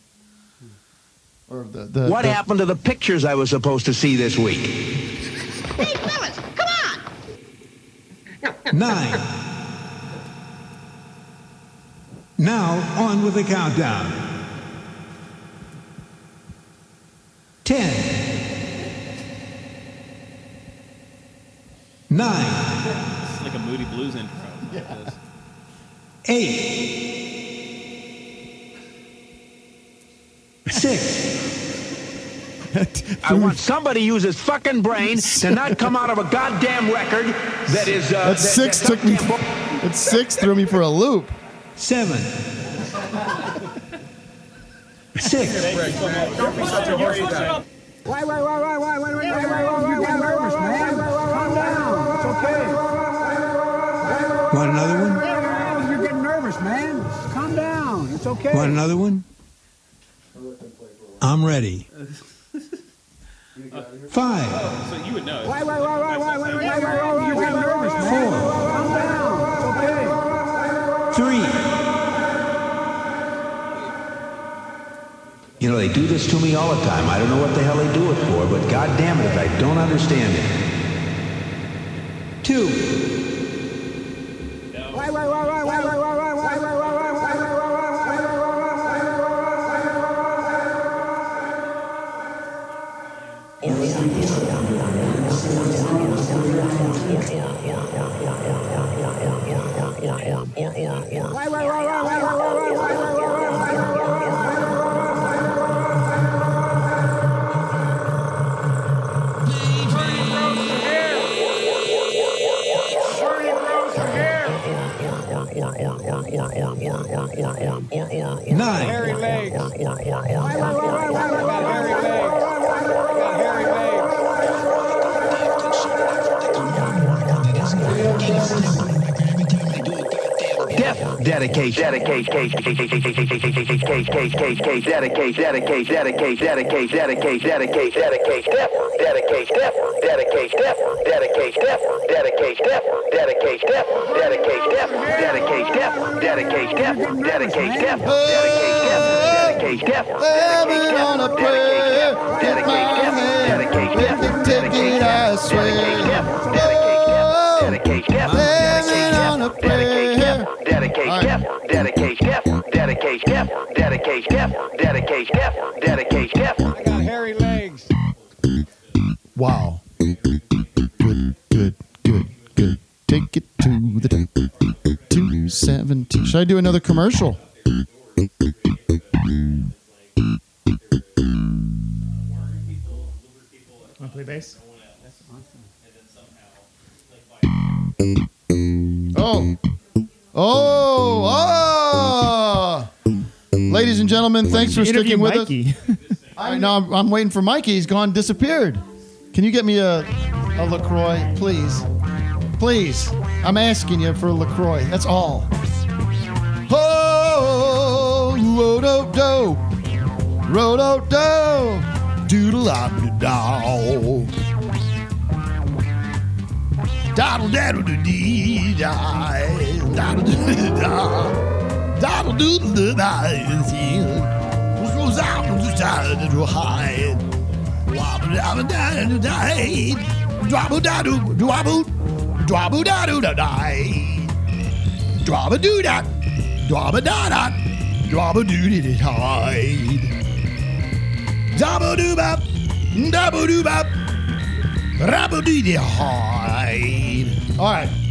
Speaker 1: Or the, the,
Speaker 22: what
Speaker 1: the-
Speaker 22: happened to the pictures I was supposed to see this week?
Speaker 20: Hey, fellas, come on.
Speaker 17: Nine. Now, on with the countdown. Ten. Nine.
Speaker 3: It's like a Moody Blues intro. This.
Speaker 17: Eight. Six.
Speaker 22: I want somebody to use his fucking brain to not come out of a goddamn record that is. Uh,
Speaker 1: That six took me. That six threw me for a loop.
Speaker 17: Seven. Six.
Speaker 20: Don't be such a horsey guy.
Speaker 5: Why, why, why, why, why, why, why, why, why, why, You get nervous, man. Calm
Speaker 17: Want another one?
Speaker 5: You're getting nervous, man. Calm down. It's okay.
Speaker 17: Want another one? I'm ready. Five.
Speaker 3: So you would know.
Speaker 5: Why, why, why, why, why, why, why, why, why, why, You're getting nervous, man. Calm down. It's okay.
Speaker 17: Three.
Speaker 22: You know, they do this to me all the time. I don't know what the hell they do it for, but god damn it if I don't understand it.
Speaker 17: Two
Speaker 5: yeah, yeah.
Speaker 22: Death dedication. Dedicate, case, case, case, case, case, case, case, case, case, case, case, case, dedicate, dedicate, dedicate, dedicate, dedicate, dedicate, dedicate, death, dedicate, death, dedicate, death, dedicate, death, dedicate, death, dedicate, death, dedicate, death, dedicate, death, dedicate, death, dedicate, death, dedicate, death, dedicate, death,
Speaker 1: Living on a prayer. Hit my
Speaker 22: death, dedicate, death, dedicate.
Speaker 5: I got hairy legs.
Speaker 1: Wow. Good, good, good. Take it to the top. 217. Should I do another commercial?
Speaker 6: Want to play bass?
Speaker 1: Oh. Oh. Oh. Ladies and gentlemen, thanks for
Speaker 6: Interview
Speaker 1: sticking with
Speaker 6: Mikey.
Speaker 1: us. I know I'm, I'm waiting for Mikey. He's gone, disappeared. Can you get me a, a LaCroix, please? Please. I'm asking you for a LaCroix. That's all. Oh, oh, do, do. Rodo do, doodle up dow. Doddle daddle dee die. Doddle da. Doddle doodle doo die. Who's goes out to the side to hide. Wobble dabble da da die. Drabble da doo, drabble, drabble da doo da die. Drabba doo da, drabba da da, drabba doo dee dee hide. Dabba doo bop, dabba doo bop. Rabba-dee-dee hide. All right.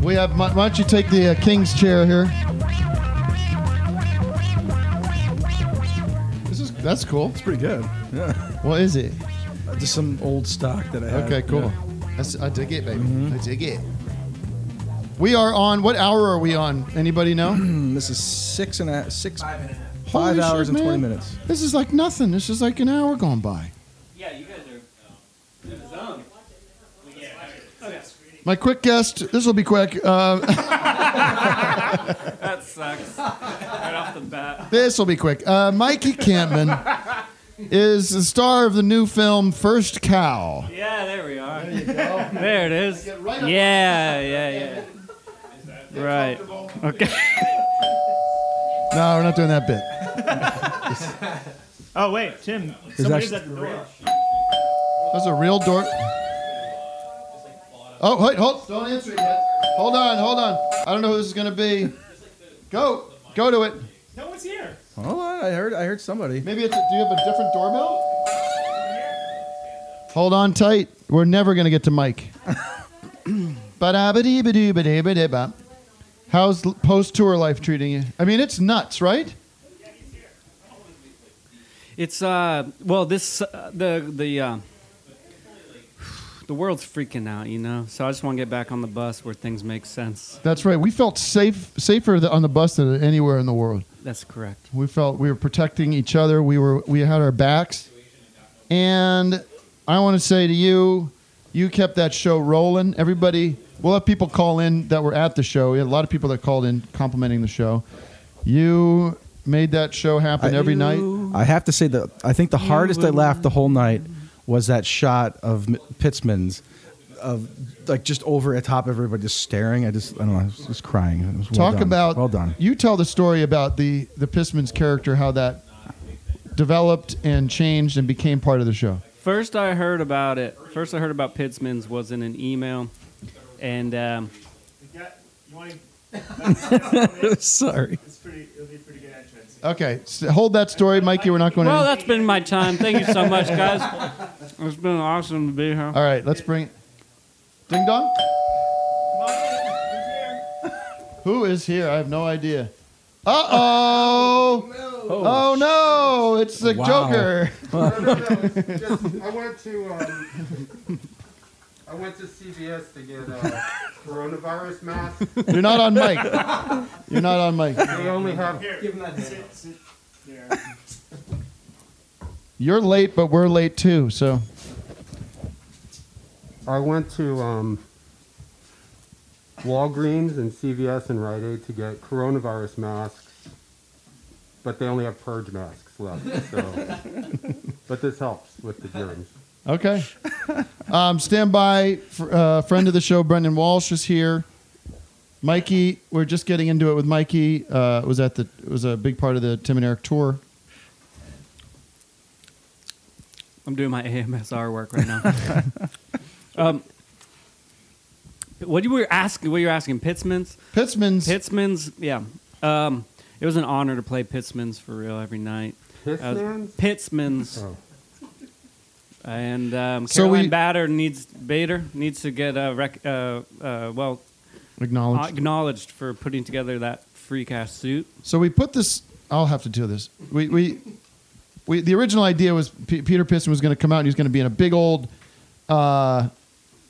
Speaker 1: We have. Why why don't you take the uh, king's chair here? This is that's cool. It's
Speaker 4: pretty good. Yeah.
Speaker 1: What is it?
Speaker 4: Just some old stock that I have.
Speaker 1: Okay, cool.
Speaker 4: Yeah. Mm-hmm.
Speaker 1: That's, I dig it, baby. I dig it. We are on. What hour are we on? Anybody know?
Speaker 4: this is six and a six. Five and a half.
Speaker 1: Holy
Speaker 4: Five
Speaker 1: shit,
Speaker 4: hours and
Speaker 1: man.
Speaker 4: twenty minutes.
Speaker 1: This is like nothing. This is like an hour gone by.
Speaker 3: Yeah, you guys are in the zone. Okay.
Speaker 1: My quick guest. This will be quick. Uh,
Speaker 18: that sucks. right off the bat.
Speaker 1: This will be quick. Uh, Mikey Kampmann is the star of the new film First Cow.
Speaker 18: Yeah, there we are. There you go. there it is. Yeah, yeah, yeah. Right. Okay.
Speaker 1: No, we're not doing that bit.
Speaker 6: Oh wait, Tim. Somebody's
Speaker 1: that-
Speaker 6: at the door.
Speaker 1: That's a real door. Oh, wait, hold. Don't answer it yet. Hold on, hold on. I don't know who this is going to be. Go. Go to it.
Speaker 6: No one's here.
Speaker 4: Hold on, I heard. I heard somebody.
Speaker 1: Maybe it's. A, do you have a different doorbell? Hold on tight. We're never going to get to Mike. Ba-da-ba-dee-ba-doo-ba-dee-ba-dee-ba. How's post tour life treating you? I mean, it's nuts, right?
Speaker 18: It's uh well this uh, the the uh, the world's freaking out, you know. So I just want to get back on the bus where things make sense.
Speaker 1: That's right. We felt safe, safer on the bus than anywhere in the world.
Speaker 18: That's correct.
Speaker 1: We felt we were protecting each other. We were we had our backs, and I want to say to you, you kept that show rolling. Everybody, we'll have people call in that were at the show. We had a lot of people that called in complimenting the show. You made that show happen every night.
Speaker 4: I have to say that I think the hardest I laughed the whole night was that shot of Pittsman's of like just over at top of everybody just staring. I just I don't know. I was just crying. It was well
Speaker 1: Talk
Speaker 4: done.
Speaker 1: about
Speaker 4: well done.
Speaker 1: You tell the story about the the Pissman's character, how that developed and changed and became part of the show.
Speaker 18: First I heard about it. First I heard about Pittsman's was in an email, and um,
Speaker 4: Sorry.
Speaker 6: It's pretty. It'll be pretty good entrance.
Speaker 1: Okay, s hold that story, Mikey. We're not going to.
Speaker 18: well,
Speaker 1: to.
Speaker 18: that's been my time. Thank you so much, guys. It's been awesome to be here.
Speaker 1: All right, let's bring. Ding dong. Who is here? I have no idea. Uh oh. Oh no! It's the
Speaker 5: Wow.
Speaker 1: Joker.
Speaker 5: Just, I went to um, I went to CVS to get a coronavirus mask.
Speaker 1: You're not on mic. You're not on mic.
Speaker 5: They only have.
Speaker 6: Give him that. Sit, sit there.
Speaker 1: You're late, but we're late too. So
Speaker 5: I went to um, Walgreens and CVS and Rite Aid to get coronavirus masks, but they only have purge masks left. So, but this helps with the germs.
Speaker 1: Okay. Um, stand by. For, uh, friend of the show, Brendan Walsh is here. Mikey, we're just getting into it with Mikey. Uh, was at the was a big part of the Tim and Eric tour.
Speaker 18: I'm doing my AMSR work right now. um, what you were asking? What you were asking? Pittsman's.
Speaker 1: Pittsman's.
Speaker 18: Pittsman's. Yeah. Um, it was an honor to play Pittsman's for real every night. Uh,
Speaker 5: Pittsman's?
Speaker 18: Pittsman's. And um,
Speaker 1: So
Speaker 18: Caroline
Speaker 1: we-
Speaker 18: Bader needs Bader needs to get uh, rec- uh, uh, well
Speaker 1: Acknowledged.
Speaker 18: acknowledged for putting together that freak ass suit.
Speaker 1: So we put this. I'll have to do this. We we, we the original idea was P- Peter Piston was going to come out and he was going to be in a big old uh,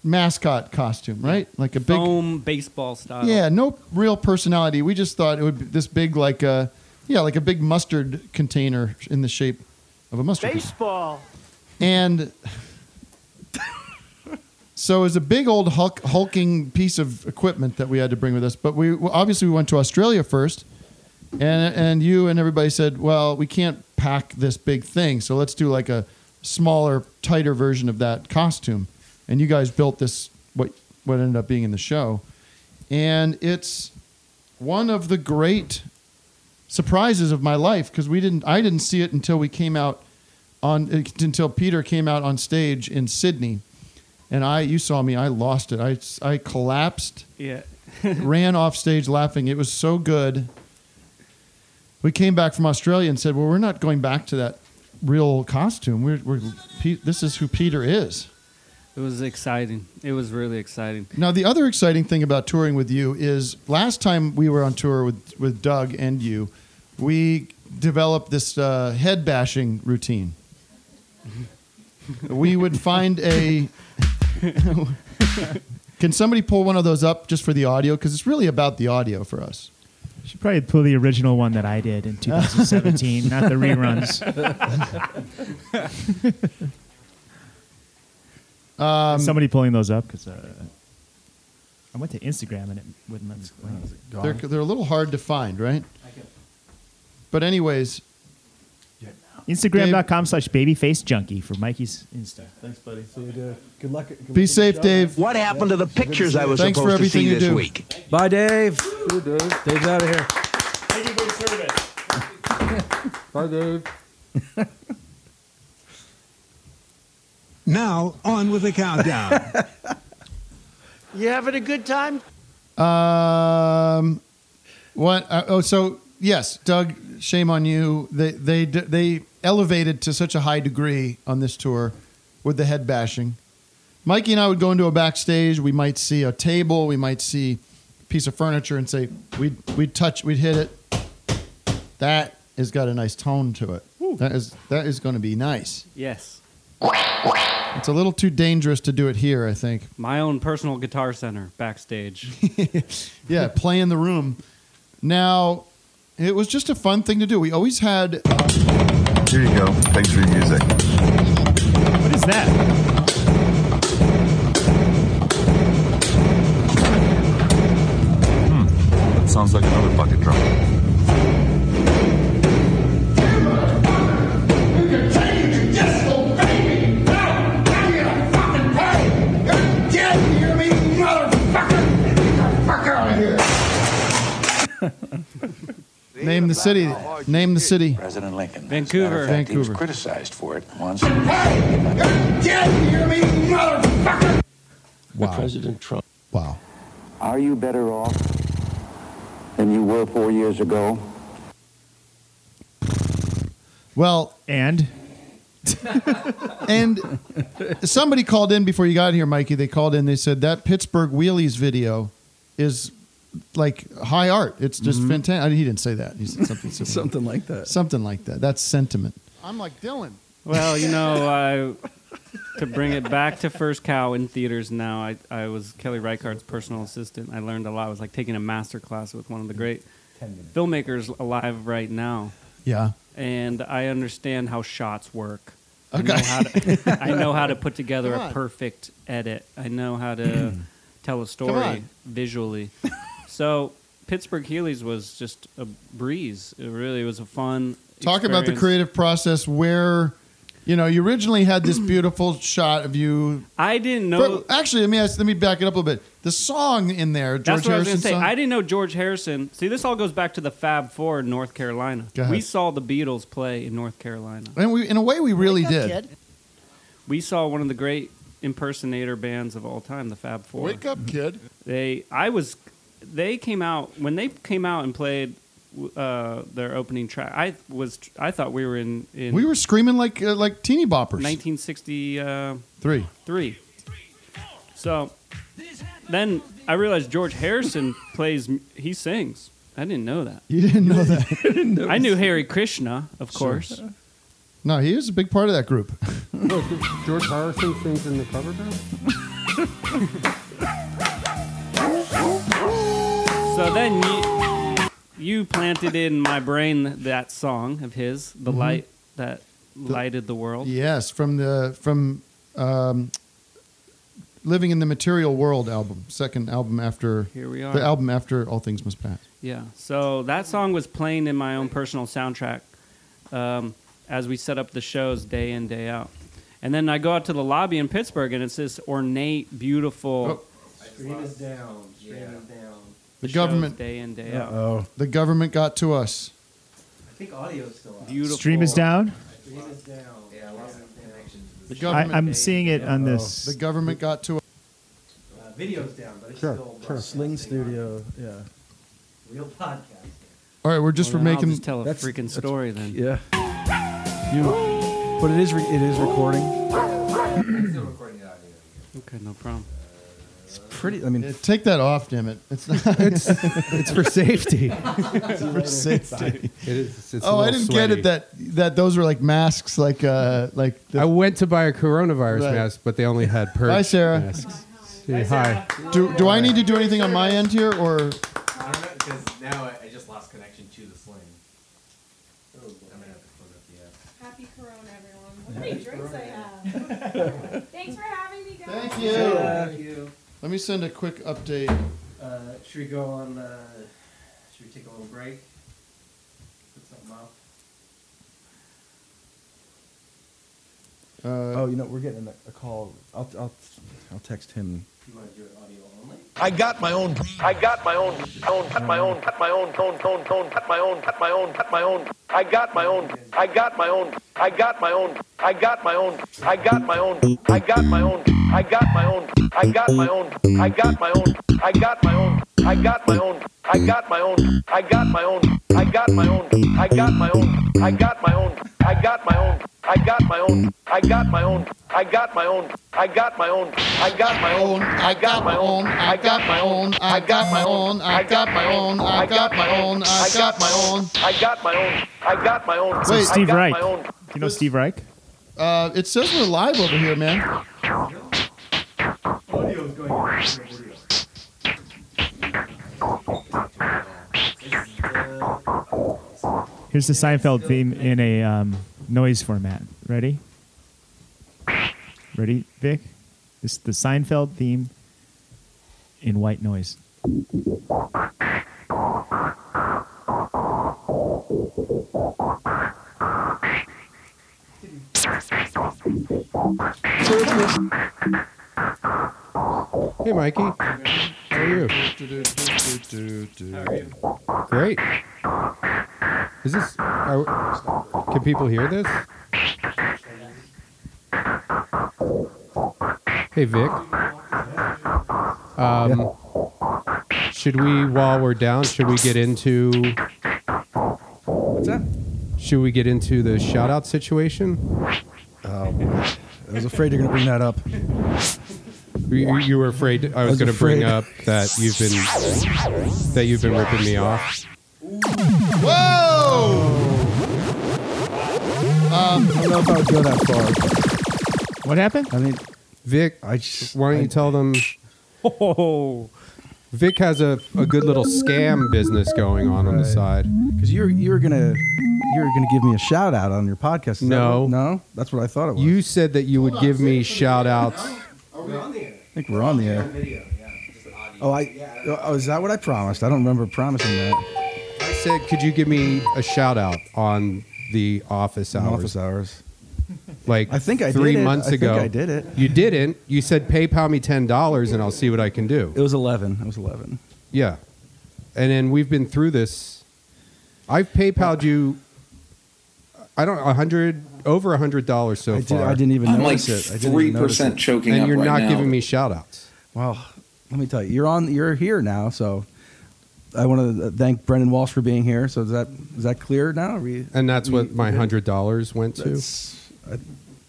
Speaker 1: mascot costume, right? Like a big
Speaker 18: foam baseball style.
Speaker 1: Yeah, no real personality. We just thought it would be this big, like a yeah, like a big mustard container in the shape of a mustard. container. And so it was a big old hulk, hulking piece of equipment that we had to bring with us. But we obviously we went to Australia first, and and you and everybody said, well, we can't pack this big thing, so let's do like a smaller, tighter version of that costume. And you guys built this what what ended up being in the show, and it's one of the great surprises of my life because we didn't I didn't see it until we came out on until Peter came out on stage in Sydney, and I you saw me I lost it I I collapsed
Speaker 18: Yeah.
Speaker 1: ran off stage laughing. It was so good. We came back from Australia and said, "Well, we're not going back to that real costume. We're, we're this is who Peter is."
Speaker 18: It was exciting. It was really exciting.
Speaker 1: Now, the other exciting thing about touring with you is last time we were on tour with with Doug and you, we developed this uh, head bashing routine. we would find a. Can somebody pull one of those up just for the audio? Because it's really about the audio for us.
Speaker 6: Should probably pull the original one that I did in 2017, not the reruns.
Speaker 1: Um,
Speaker 6: Somebody pulling those up because uh, I went to Instagram and it wouldn't let me. play.
Speaker 1: They're, they're a little hard to find, right? But anyways,
Speaker 6: Instagram.com slash babyface junkie for Mikey's Insta.
Speaker 4: Thanks, buddy. See you, dude. Good luck. Good
Speaker 1: Be safe, Dave.
Speaker 22: What happened to the pictures I was
Speaker 1: Thanks for
Speaker 22: supposed to
Speaker 1: everything
Speaker 22: see
Speaker 1: you
Speaker 22: this
Speaker 1: do.
Speaker 22: week?
Speaker 4: Bye, Dave. Dave's out of here.
Speaker 6: Thank you for your service.
Speaker 5: Bye, Dave.
Speaker 17: Now, on with the countdown.
Speaker 8: You having a good time?
Speaker 1: Um, what? Uh, oh, so yes, Doug. Shame on you. They they d- they elevated to such a high degree on this tour with the head bashing. Mikey and I would go into a backstage. We might see a table. We might see a piece of furniture and say we'd we'd touch. We'd hit it. That has got a nice tone to it. That is that is going to be nice.
Speaker 18: Yes.
Speaker 1: It's a little too dangerous to do it here. I think.
Speaker 18: My own personal guitar center backstage.
Speaker 1: yeah, play in the room. Now, it was just a fun thing to do. We always had. uh,
Speaker 23: Here you go. Thanks for your music.
Speaker 6: What is that?
Speaker 23: Hmm, that sounds like another bucket drum.
Speaker 1: Name the city. Name the city.
Speaker 24: President Lincoln.
Speaker 18: Vancouver.
Speaker 24: As a matter of fact, He was
Speaker 1: Vancouver.
Speaker 24: criticized for it once.
Speaker 1: Wow.
Speaker 24: President Trump.
Speaker 1: Wow.
Speaker 24: Are you better off than you were four years ago?
Speaker 1: Well,
Speaker 6: and
Speaker 1: and somebody called in before you got here, Mikey. They called in. They said that Pittsburgh Heelys video is like high art. It's just
Speaker 4: Mhm.
Speaker 1: fantastic. He didn't say that. He said something similar.
Speaker 4: Something like that.
Speaker 1: Something like that. That's sentiment. I'm like Dylan.
Speaker 18: Well, you know, I, to bring it back to First Cow in theaters now, I, I was Kelly Reichardt's personal assistant. I learned a lot. It was like taking a master class with one of the great filmmakers alive right now.
Speaker 1: Yeah.
Speaker 18: And I understand how shots work. I
Speaker 1: Okay.
Speaker 18: know how to, I know how to put together a perfect edit. I know how to tell a story visually. So Pittsburgh Heelys was just a breeze. It really was a fun.
Speaker 1: Talk about the creative process where, you know, you originally had this beautiful shot of you.
Speaker 18: I didn't know.
Speaker 1: But actually, let me ask, let me back it up a little bit. The song in there, George
Speaker 18: That's what I was
Speaker 1: Harrison
Speaker 18: going to say.
Speaker 1: song.
Speaker 18: I didn't know George Harrison. See, this all goes back to the Fab Four in North Carolina.
Speaker 1: Go ahead.
Speaker 18: We saw the Beatles play in North Carolina.
Speaker 1: and we, in a way, we really did.
Speaker 18: We saw one of the great impersonator bands of all time, the Fab Four.
Speaker 1: Wake up, kid.
Speaker 18: They, I was, they came out when they came out and played uh, their opening track. I was, I thought we were in, in
Speaker 1: We were screaming like uh, like teeny boppers.
Speaker 18: 1963.
Speaker 1: Three.
Speaker 18: So then I realized George Harrison plays, he sings. I didn't know that.
Speaker 1: You didn't know that.
Speaker 18: I knew Hare Krishna, of course.
Speaker 1: No, he is a big part of that group.
Speaker 5: Look, George Harrison sings in the cover band.
Speaker 18: So then you, you planted in my brain that song of his, the
Speaker 1: Mhm.
Speaker 18: light that lighted the world.
Speaker 1: Yes, from the from um, Living in the Material World album, second album after
Speaker 18: Here we are.
Speaker 1: the album after All Things Must Pass.
Speaker 18: Yeah. So that song was playing in my own personal soundtrack um, as we set up the shows day in, day out. And then I go out to the lobby in Pittsburgh, and it's this ornate, beautiful.
Speaker 25: Stream is down. Stream is down.
Speaker 1: The government
Speaker 18: day in, day out.
Speaker 1: Oh, the government got to us.
Speaker 25: I think audio's still out.
Speaker 18: Beautiful.
Speaker 6: Stream is down.
Speaker 25: Stream is down. Yeah, I lost connection.
Speaker 1: The government.
Speaker 6: I, am seeing it on this.
Speaker 1: The government got to us.
Speaker 25: Uh, video's down, but it's
Speaker 4: Sure,
Speaker 25: still
Speaker 4: sure. Sling Studio. Yeah.
Speaker 25: real podcast.
Speaker 1: All right, we're just
Speaker 18: Well,
Speaker 1: for
Speaker 18: then I'll
Speaker 1: making.
Speaker 18: just tell a
Speaker 4: That's-
Speaker 18: freaking
Speaker 4: that's-
Speaker 18: story then.
Speaker 4: Yeah. You, but it is re- it is recording.
Speaker 25: still recording the audio.
Speaker 18: Okay, no problem.
Speaker 4: It's pretty. I mean,
Speaker 1: Yeah, take that off, damn it! It's not.
Speaker 4: it's it's for safety.
Speaker 1: It's for safety.
Speaker 26: It is. It's a
Speaker 1: oh, I
Speaker 26: little
Speaker 1: didn't get
Speaker 26: sweaty.
Speaker 1: it that that those were like masks, like uh, like. The,
Speaker 26: I went to buy a coronavirus
Speaker 1: Right.
Speaker 26: mask, but they only had purge
Speaker 1: Hi, Sarah.
Speaker 26: masks. Say hi.
Speaker 1: do do I need to do anything on my end here, or
Speaker 25: I don't know because now I, I just lost connection to the sling. I'm gonna have to close up the app.
Speaker 10: Happy Corona, everyone. Look how many drinks I have. Thanks for having me, guys.
Speaker 1: Thank you.
Speaker 25: Thank you.
Speaker 1: Let me send a quick update?
Speaker 25: Uh, should we go on? Uh, should we take a little break? Put something off.
Speaker 1: Uh,
Speaker 4: oh, you know, we're getting a, a call. I'll I'll I'll text him.
Speaker 25: You want to do it audio only?
Speaker 22: I got my own. I got my own. Own. Cut my own. Cut my own. Tone. Tone. Tone. Cut my own. Cut my own. Cut my own. I got my own. I got my own. I got my own. I got my own. I got my own. I got my own. I got my own. I got my own. I got my own. I got my own. I got my own. I got my own. I got my own. I got my own. I got my own. I got my own. I got my own. I got my own. I got my own. I got my own. I got my own. I got my own. I got my own. I got my own. I got my own. I got my own. I got my own. I got my own. I got my own. I got my own.
Speaker 1: Wait.
Speaker 6: Steve Reich. Do you know Steve Reich?
Speaker 1: Uh, it says we're live over here, man.
Speaker 25: Audio going
Speaker 6: Here's the Seinfeld theme in a um, noise format. Ready? Ready, Vic? This is the Seinfeld theme in white noise.
Speaker 26: Hey, Mikey. How are you? Great. Is this? Are, can people hear this? Hey, Vic. Um, should we, while we're down, should we get into?
Speaker 4: What's that?
Speaker 26: Should we get into the shout out situation?
Speaker 4: Oh, boy. I was afraid you're going to bring that up.
Speaker 26: You, you were afraid I was,
Speaker 4: was
Speaker 26: going to bring up that you've been that you've been ripping me off.
Speaker 4: I don't know if I would go that far.
Speaker 6: What happened?
Speaker 4: I mean,
Speaker 26: Vic,
Speaker 4: I just,
Speaker 26: why don't you tell them? Oh, Vic has a, a good little scam business going on on the
Speaker 4: Right.
Speaker 26: side.
Speaker 4: because you're you're gonna you're gonna give me a shout out on your podcast. Is that
Speaker 26: No.
Speaker 4: what- no, that's what I thought it was.
Speaker 26: You said that you would give me shout outs.
Speaker 25: Are we on the air?
Speaker 4: I think we're on the air.
Speaker 25: Video, yeah. Just audio.
Speaker 4: Oh, I oh, is that what I promised? I don't remember promising that.
Speaker 26: I said, could you give me a shout out on the office hours?
Speaker 4: office hours.
Speaker 26: Like
Speaker 4: I think I
Speaker 26: three
Speaker 4: did it.
Speaker 26: months
Speaker 4: I think
Speaker 26: ago.
Speaker 4: I did it.
Speaker 26: You didn't. You said PayPal me ten dollars and I'll see what I can do.
Speaker 4: It was eleven. It was eleven.
Speaker 26: Yeah. And then we've been through this. I've PayPal'd you. I don't a hundred over a hundred dollars so
Speaker 4: I, did,
Speaker 26: far.
Speaker 4: I didn't even
Speaker 27: I'm like
Speaker 4: notice it. I didn't even notice
Speaker 27: 3% choking
Speaker 26: and
Speaker 27: up
Speaker 26: you're
Speaker 27: right
Speaker 26: not
Speaker 27: now.
Speaker 26: giving me shout outs.
Speaker 4: Well, let me tell you, you're on. You're here now, so I want to thank Brendan Walsh for being here. So is that is that clear now? Are we,
Speaker 26: And that's what my hundred dollars went to.
Speaker 4: I,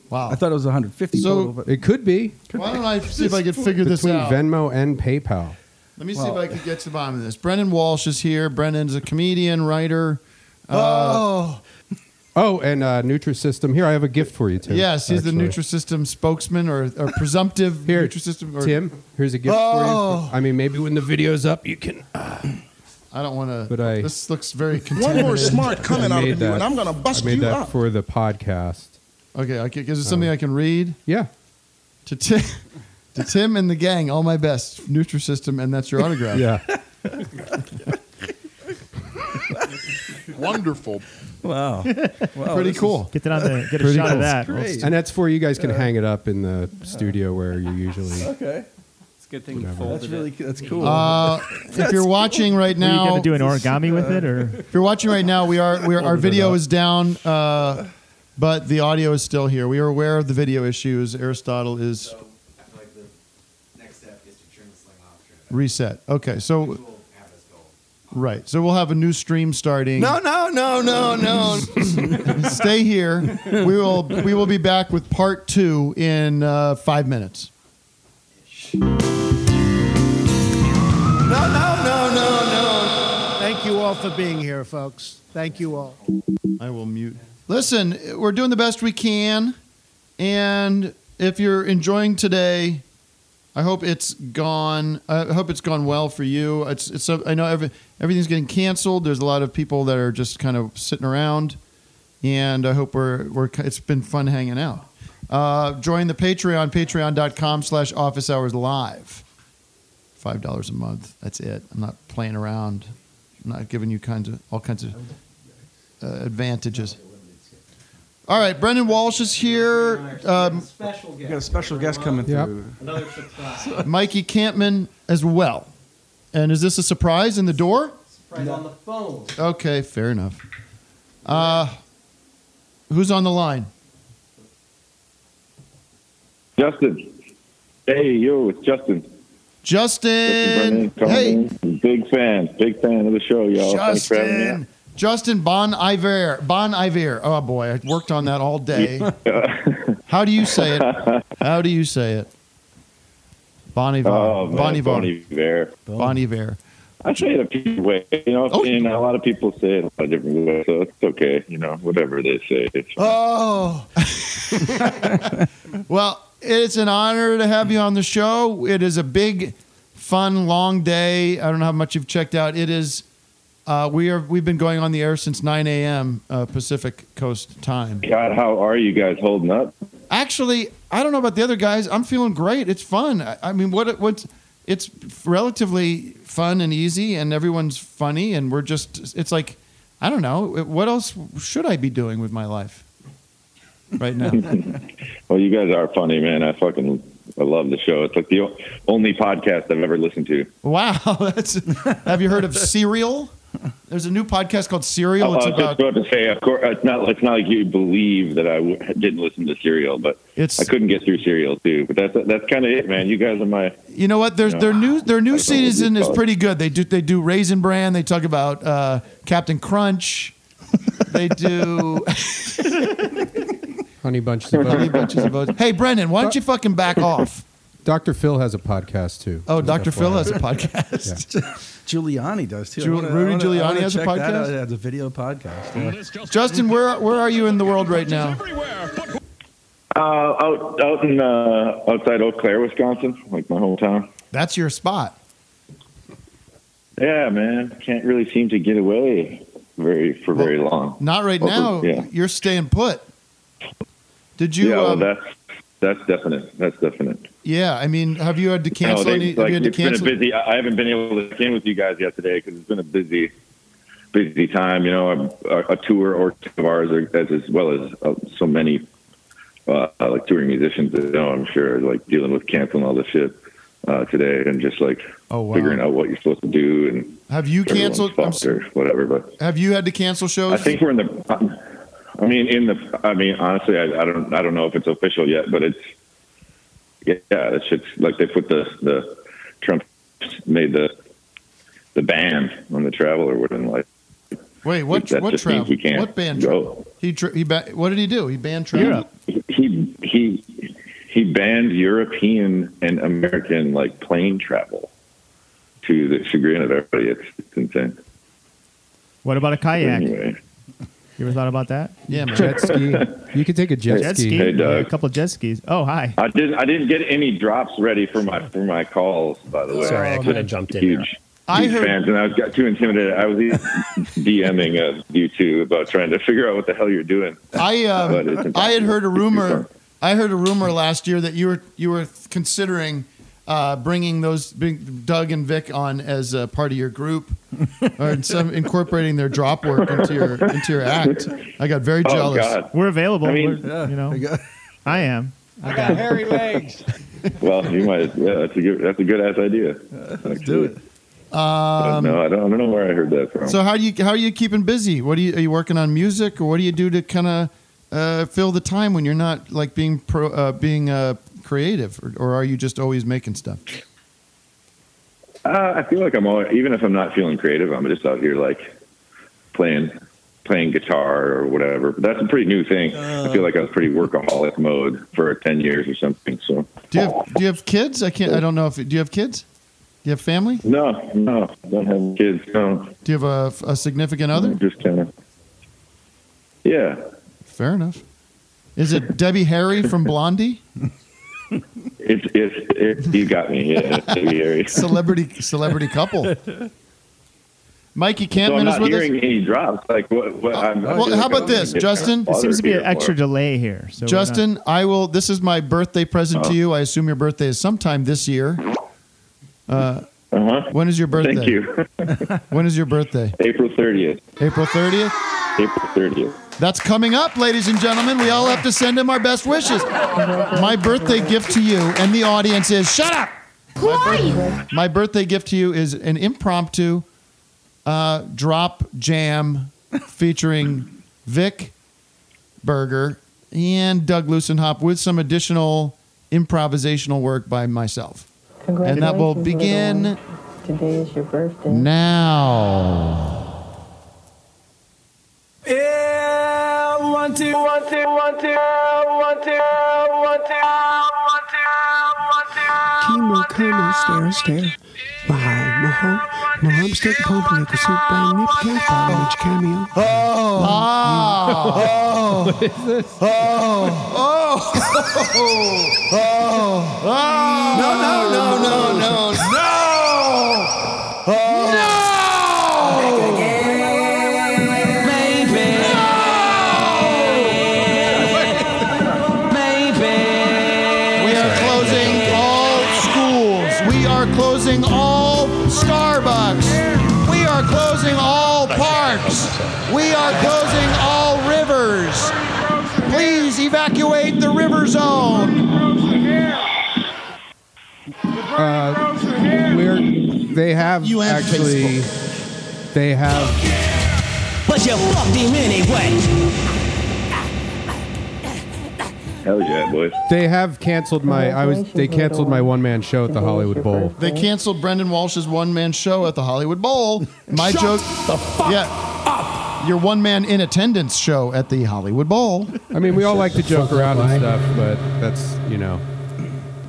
Speaker 1: wow.
Speaker 4: I thought it was 150
Speaker 1: So-
Speaker 4: total, but
Speaker 26: It could be
Speaker 1: Why don't I see if I can figure this
Speaker 26: between
Speaker 1: out?
Speaker 26: Venmo and PayPal.
Speaker 1: Let me see if I can get to the bottom of this. Brendan Walsh is here. Brendan's a comedian, writer. Uh,
Speaker 4: oh,
Speaker 26: Oh, and uh, Nutrisystem. Here, I have a gift for you, Tim.
Speaker 1: yes, he's
Speaker 26: actually.
Speaker 1: the Nutrisystem spokesman or, or presumptive
Speaker 26: Here,
Speaker 1: Nutrisystem. Or,
Speaker 26: Tim, here's a gift
Speaker 1: Oh.
Speaker 26: for you. I mean, maybe when the video's up, you can.
Speaker 1: I don't want to.
Speaker 26: But I-
Speaker 1: This looks very
Speaker 17: One more smart
Speaker 26: coming
Speaker 17: out
Speaker 26: made
Speaker 17: of you,
Speaker 26: that-
Speaker 17: and I'm going to bust
Speaker 26: I
Speaker 17: bust
Speaker 26: made
Speaker 17: you
Speaker 26: that
Speaker 17: up.
Speaker 26: for the podcast.
Speaker 1: Okay, okay. Is it something I can read?
Speaker 26: Yeah.
Speaker 1: To Tim, To Tim and the gang, all my best. Nutrisystem, and that's your autograph.
Speaker 26: Yeah.
Speaker 28: Wonderful.
Speaker 4: Wow.
Speaker 1: Pretty cool.
Speaker 6: Get that on the get a
Speaker 26: Pretty
Speaker 6: shot
Speaker 26: cool.
Speaker 6: of that.
Speaker 26: And that's for you guys can hang it up in the studio where you usually.
Speaker 4: Okay.
Speaker 18: It's a good thing you
Speaker 26: Whatever.
Speaker 18: folded
Speaker 4: That's really
Speaker 18: it.
Speaker 4: that's cool.
Speaker 1: Uh, if you're watching right
Speaker 6: Were you gonna do an origami with it, or
Speaker 1: if you're watching right now, we are we are our video is down, uh, but the audio is still here. We are aware of the video issues. Aristotle is So
Speaker 25: I feel like the next step is to turn the sling off. Turn it back.
Speaker 1: reset. Okay, so
Speaker 25: We'll have us go.
Speaker 1: right, so we'll have a new stream starting.
Speaker 4: no, no, no, no, no.
Speaker 1: Stay here. We will we will be back with part two in uh, five minutes.
Speaker 8: All for being here, folks. Thank you all.
Speaker 1: I will mute. Listen, we're doing the best we can, and if you're enjoying today, I hope it's gone. I hope it's gone well for you. It's it's. I know every, everything's getting canceled. There's a lot of people that are just kind of sitting around, and I hope we're we're. It's been fun hanging out. Uh, join the Patreon, Patreon.com/slash Office Hours Live. Five dollars a month. That's it. I'm not playing around. I'm not giving you kinds of all kinds of uh, advantages. All right, Brendan Walsh is here. Um,
Speaker 25: Special
Speaker 4: We got a special guest coming
Speaker 26: Yep.
Speaker 4: through.
Speaker 25: Another surprise.
Speaker 1: Mikey Kampmann as well. And is this a surprise in the door?
Speaker 25: Surprise on the phone.
Speaker 1: Okay, fair enough. Uh, who's on the line?
Speaker 27: Justin. Hey, yo, it's Justin.
Speaker 1: Justin. Hey.
Speaker 27: Big fan. Big fan of the show, y'all. Thanks for having me
Speaker 1: Justin. Justin Bon Iver. Bon Iver. Oh boy, I worked on that all day.
Speaker 27: on.
Speaker 1: How do you say it? How do you say it? Bon Iver.
Speaker 27: oh,
Speaker 1: bon Iver.
Speaker 27: Bon Iver.
Speaker 1: Bon Iver.
Speaker 27: I say it a few ways. You know,
Speaker 1: Oh.
Speaker 27: and a lot of people say it a lot of different ways, so it's okay. You know, whatever they say. It's
Speaker 1: Oh. well, it's an honor to have you on the show. It is a big, fun, long day. I don't know how much you've checked out. It is. Uh, we are. We've been going on the air since 9 a.m. Uh, Pacific Coast time.
Speaker 27: God, how are you guys holding up?
Speaker 1: Actually, I don't know about the other guys. I'm feeling great. It's fun. I, I mean, what what's it's relatively fun and easy, and everyone's funny, and we're just. It's like, I don't know. What else should I be doing with my life right now?
Speaker 27: Well, you guys are funny, man. I fucking I love the show. It's like the only podcast I've ever listened to.
Speaker 1: Wow, that's. Have you heard of Serial? There's a new podcast called Serial.
Speaker 27: I
Speaker 1: It's
Speaker 27: was
Speaker 1: about
Speaker 27: just about to say, of course, it's not. It's not like you believe that I w- didn't listen to Serial, but
Speaker 1: It's-
Speaker 27: I couldn't get through Serial too. But that's that's kind of it, man. You guys are my.
Speaker 1: You know what? There's
Speaker 27: No.
Speaker 1: their new their new
Speaker 27: know
Speaker 1: season is pretty good. They do they do Raisin Bran. They talk about uh, Captain Crunch. They do
Speaker 26: Honey bunches of
Speaker 1: Honey
Speaker 26: oats.
Speaker 1: Bunches of Oats. Hey, Brendan, why don't you fucking back off?
Speaker 26: Dr. Phil has a podcast too.
Speaker 1: Oh,
Speaker 26: Just
Speaker 1: Dr. Phil has a podcast.
Speaker 4: Giuliani does too. I
Speaker 1: Ju-
Speaker 4: wanna- I
Speaker 1: Rudy
Speaker 4: wanna- I
Speaker 1: Giuliani
Speaker 4: wanna
Speaker 1: has a
Speaker 4: check that
Speaker 1: podcast?
Speaker 4: out. It has a video podcast. yeah.
Speaker 1: Justin, where where are you in the world right now?
Speaker 27: Uh, out out in uh, outside Eau Claire, Wisconsin, like my hometown.
Speaker 1: That's your spot.
Speaker 27: Yeah, man. Can't really seem to get away very for very long.
Speaker 1: Not right
Speaker 27: Well,
Speaker 1: now.
Speaker 27: yeah.
Speaker 1: You're staying put. Did you?
Speaker 27: yeah, well,
Speaker 1: um,
Speaker 27: that's that's definite. That's definite.
Speaker 1: yeah. I mean, have you had to cancel
Speaker 27: No, they-
Speaker 1: any? Have
Speaker 27: like,
Speaker 1: you had to
Speaker 27: it's been a busy. I haven't been able to get in with you guys yet today because it's been a busy, busy time. You know, a, a tour or two of ours, are, as as well as uh, so many uh, like touring musicians. You know, I'm sure like dealing with canceling all this shit uh, today and just like
Speaker 1: Oh, wow.
Speaker 27: figuring out what you're supposed to do and
Speaker 1: Have you canceled?
Speaker 27: Or whatever. But
Speaker 1: Have you had to cancel shows?
Speaker 27: I think we're in the. I mean, in the. I mean, honestly, I, I don't. I don't know if it's official yet, but it's. Yeah, yeah, that shit's like they put the the Trump made the the ban on the travel or whatever. Like,
Speaker 1: Wait, what?
Speaker 27: that
Speaker 1: What
Speaker 27: just means
Speaker 1: travel?
Speaker 27: we can't
Speaker 1: What ban?
Speaker 27: go.
Speaker 1: He tra- he ba- what did he do? He banned travel.
Speaker 27: he he he banned European and American like plane travel to the chagrin of everybody. It's, it's insane.
Speaker 6: What about a kayak?
Speaker 27: Anyway,
Speaker 6: You ever thought about that?
Speaker 1: Yeah, man.
Speaker 26: Jet ski. You could take a jet,
Speaker 6: Jet
Speaker 26: ski.
Speaker 6: ski.
Speaker 27: Hey, Doug.
Speaker 6: a couple of jet skis. Oh, hi.
Speaker 27: I didn't. I didn't get any drops ready for my for my calls. By the way,
Speaker 29: Sorry, I
Speaker 27: I'm
Speaker 29: kinda jumped in
Speaker 27: huge,
Speaker 1: I
Speaker 27: huge
Speaker 1: heard-
Speaker 27: fans, and I was got too intimidated. I was DMing uh, you two about trying to figure out what the hell you're doing.
Speaker 1: I
Speaker 27: But it's
Speaker 1: uh, I had heard a rumor I heard a rumor last year that you were you were considering uh, bringing those bring Doug and Vic on as a part of your group, or in some incorporating their drop work into your into your act. I got very
Speaker 27: Oh,
Speaker 1: jealous.
Speaker 27: God.
Speaker 6: We're available.
Speaker 27: I mean-
Speaker 6: We're- you know, I am.
Speaker 27: I got hairy
Speaker 6: legs.
Speaker 27: Well, you might. Yeah, that's a good. That's a good ass idea. Let's do it.
Speaker 1: Um,
Speaker 27: no, I don't, I don't know where I heard that from.
Speaker 1: So how do you how are you keeping busy? What do you are you working on music or what do you do to kind of uh, fill the time when you're not like being pro uh, being uh, creative or, or are you just always making stuff?
Speaker 27: Uh, I feel like I'm always, even if I'm not feeling creative, I'm just out here like playing playing guitar or whatever. But that's a pretty new thing. I feel like I was pretty workaholic mode for ten years or something. So
Speaker 1: Do you have do you have kids? I can't I don't know if do you have kids? Do you have family?
Speaker 27: no, no, don't have kids. No,
Speaker 1: Do you have a, a significant other?
Speaker 27: just kind of. Yeah,
Speaker 1: Fair enough. Is it Debbie Harry from Blondie?
Speaker 27: it's it's it, you got me. Yeah,
Speaker 1: Celebrity celebrity couple. Mikey
Speaker 27: So I'm
Speaker 1: Kampmann is
Speaker 27: not
Speaker 1: with
Speaker 27: hearing
Speaker 1: us.
Speaker 27: any drops. Like what? what I'm, I
Speaker 1: Well, how about this, Justin?
Speaker 6: There seems to be an extra
Speaker 27: here.
Speaker 6: delay here. So we're
Speaker 1: Justin, I will. This is my birthday present to
Speaker 27: Oh.
Speaker 1: you. I assume your birthday is sometime this year. Uh,
Speaker 27: Uh-huh.
Speaker 1: When is your birthday?
Speaker 27: Thank you.
Speaker 1: when is your birthday?
Speaker 27: April 30th.
Speaker 1: April 30th?
Speaker 27: April 30th.
Speaker 1: That's coming up, ladies and gentlemen. We all have to send him our best wishes. My birthday gift to you and the audience is shut up.
Speaker 20: Who are you?
Speaker 1: My birthday gift to you is an impromptu uh, drop jam featuring Vic Berger and Doug Lussenhop with some additional improvisational work by myself. Congratulations, And that will begin
Speaker 28: Today is your birthday.
Speaker 1: now.
Speaker 30: Yeah, one, two, one, two, one, two, one, two, one, two, one, two,
Speaker 31: Chemo, chemo, stare, stare. Behind my home, my arm stick pumping like a soup bang, nip can't follow each cameo.
Speaker 1: Oh, oh,
Speaker 30: What is this?
Speaker 1: oh, oh, oh, oh,
Speaker 30: No, no, no, no,
Speaker 1: no, no,
Speaker 26: they have
Speaker 30: You have
Speaker 26: actually they have
Speaker 30: But you fucked him anyway.
Speaker 27: Hell yeah, boys.
Speaker 26: they have canceled my I was they canceled my one man show at the Hollywood Bowl.
Speaker 1: They canceled Brendan Walsh's one man show at the Hollywood Bowl. My
Speaker 30: Shut
Speaker 1: joke.
Speaker 30: the fuck
Speaker 1: yeah. Your one man in attendance show at the Hollywood Bowl.
Speaker 26: I mean, we all like to joke around and stuff, but that's you know,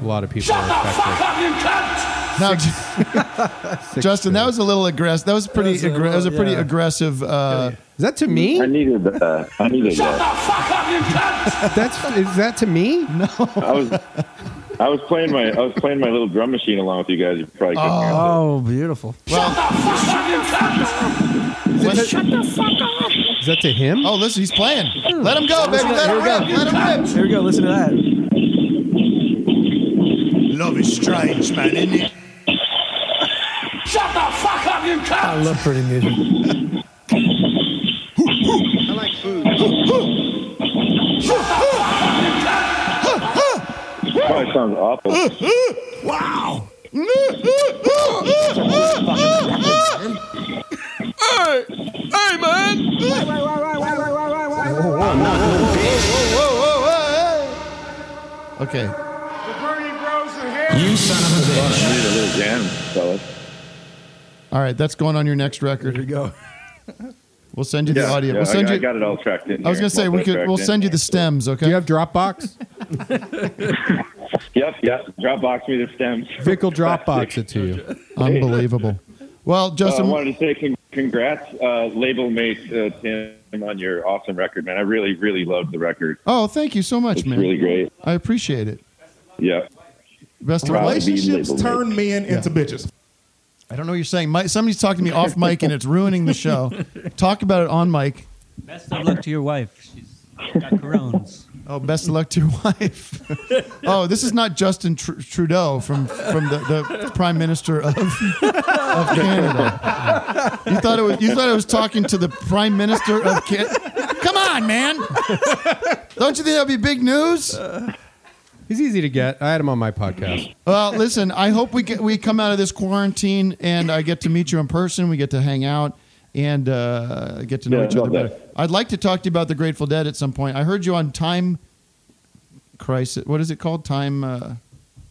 Speaker 26: a lot of people are affected.
Speaker 1: Now, Justin, that was a little aggressive. That was pretty.
Speaker 26: That was a
Speaker 1: aggr- that was a pretty
Speaker 26: yeah.
Speaker 1: aggressive. Uh,
Speaker 26: Is that to me?
Speaker 27: I needed that. I needed that. Shut the fuck up!
Speaker 26: That's is that to me?
Speaker 1: No.
Speaker 27: I was I was playing my I was playing my little drum machine along with you guys. You probably couldn't hear.
Speaker 4: Oh, beautiful.
Speaker 1: Shut the fuck up you tap Shut the fuck up!
Speaker 26: Is that to him?
Speaker 1: Oh, listen, he's playing. Let him go, baby. Let him rip. Let him rip.
Speaker 4: Here we go. Listen to that.
Speaker 8: Love is strange, man, isn't it?
Speaker 30: Shut the you cunt!
Speaker 8: I love pretty music.
Speaker 30: I like food.
Speaker 27: Probably sounds awful.
Speaker 30: wow.
Speaker 1: Hey, hey, man.
Speaker 30: Wait, wait, wait, wait, wait, wait, wait, wait, wait, wait.
Speaker 1: Okay.
Speaker 30: You son of a bitch.
Speaker 27: I needed a little jam, fellas.
Speaker 1: All right, that's going on your next record. Here
Speaker 4: we go.
Speaker 1: We'll send you the audio.
Speaker 27: yeah,
Speaker 1: we'll send
Speaker 27: I,
Speaker 1: you.
Speaker 27: I got it all tracked in.
Speaker 1: I was gonna say we could. We'll send you the stems. Okay.
Speaker 26: Do you have Dropbox?
Speaker 27: Yep, yep. Dropbox me the stems.
Speaker 26: Vic will Dropbox it to you.
Speaker 1: Unbelievable. Well, Justin.
Speaker 27: Uh, I wanted to say con- congrats, uh, label mate uh, Tim, on your awesome record, man. I really, really loved the record.
Speaker 1: oh, thank you so much,
Speaker 27: It's
Speaker 1: man.
Speaker 27: really great.
Speaker 1: I appreciate it.
Speaker 27: Yeah.
Speaker 1: Best of
Speaker 27: Proud
Speaker 1: luck.
Speaker 27: to be
Speaker 29: Relationships
Speaker 27: label mate.
Speaker 29: turn men into bitches.
Speaker 1: I don't know what you're saying. Mike, somebody's talking to me off mic and it's ruining the show. Talk about it on mic.
Speaker 32: Best of luck to your wife. She's got corones.
Speaker 1: Oh, best of luck to your wife. oh, this is not Justin Tr- Trudeau from from the, the Prime Minister of, of Canada. You thought it was you thought I was talking to the Prime Minister of Canada. Come on, man! Don't you think that'd be big news?
Speaker 26: He's easy to get. I had him on my podcast.
Speaker 1: Well, listen. I hope we get we come out of this quarantine and I get to meet you in person. We get to hang out and uh, get to know
Speaker 27: Yeah,
Speaker 1: each other better.
Speaker 27: that.
Speaker 1: I'd like to talk to you about the Grateful Dead at some point. I heard you on Time Crisis. What is it called? Time uh,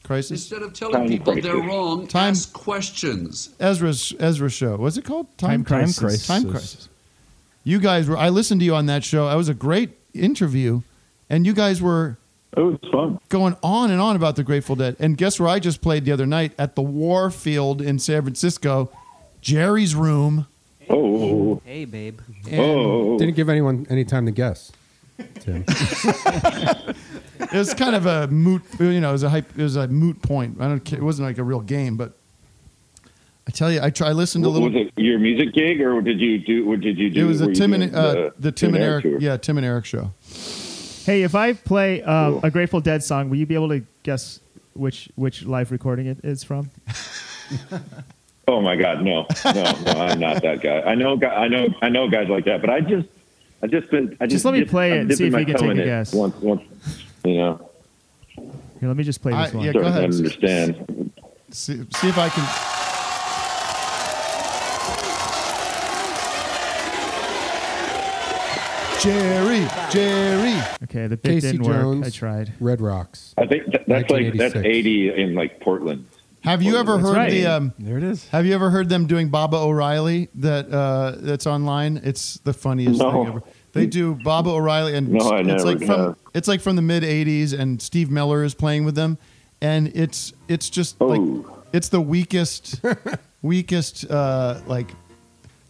Speaker 1: Crisis.
Speaker 33: Instead of telling people they're wrong,
Speaker 1: Time
Speaker 33: ask questions.
Speaker 1: Ezra's Ezra show. What's it called?
Speaker 6: Time Crisis.
Speaker 1: Time Crisis. You guys were. I listened to you on that show. That was a great interview, and you guys were.
Speaker 27: It was fun.
Speaker 1: Going on and on about the Grateful Dead. And guess where I just played the other night at the Warfield in San Francisco, Jerry's room.
Speaker 27: Oh.
Speaker 18: Hey, babe.
Speaker 1: And-
Speaker 26: Didn't give anyone any time to guess. Tim.
Speaker 1: it was kind of a moot, you know, it was a hype, it was a moot point. I don't, ca- it wasn't like a real game, but I tell you, I try. I listened to a little.
Speaker 27: Was it your music gig, or did you do? Or did you do?
Speaker 1: It was a Tim and uh, the Tim and Eric,
Speaker 27: tour?
Speaker 1: yeah, Tim and Eric show.
Speaker 6: Hey, if I play um, a Grateful Dead song, will you be able to guess which which live recording it is from?
Speaker 27: Oh my God, no, no, no! I'm not that guy. I know, gu- I know, I know guys like that, but I just, I just been, I just,
Speaker 6: Just let me
Speaker 27: dipped-
Speaker 6: play
Speaker 27: I'm
Speaker 6: it and see if
Speaker 27: my
Speaker 6: you can
Speaker 27: toe
Speaker 6: take
Speaker 27: in
Speaker 6: a
Speaker 27: it
Speaker 6: guess.
Speaker 27: Once, once, you know,
Speaker 6: Here, let me just play this
Speaker 1: I-
Speaker 6: one.
Speaker 1: yeah, go
Speaker 27: starting
Speaker 1: ahead.
Speaker 27: to understand.
Speaker 1: See, see if I can. Jerry, Jerry.
Speaker 6: Okay, the bit
Speaker 26: Casey
Speaker 6: didn't work.
Speaker 26: Jones.
Speaker 6: I tried.
Speaker 26: Red Rocks.
Speaker 27: I think that, that's like that's
Speaker 26: 1986.
Speaker 27: 80 in like Portland.
Speaker 1: Have you ever heard
Speaker 6: right.
Speaker 1: the? Um,
Speaker 4: There it is.
Speaker 1: have you ever heard them doing Baba O'Riley? That uh, that's online. It's the funniest
Speaker 27: No.
Speaker 1: thing ever. They do Baba O'Riley, and
Speaker 27: No, I
Speaker 1: it's
Speaker 27: never
Speaker 1: like from
Speaker 27: have.
Speaker 1: it's like from the mid '80s, and Steve Miller is playing with them, and it's it's just
Speaker 27: Oh.
Speaker 1: like it's the weakest, weakest uh, like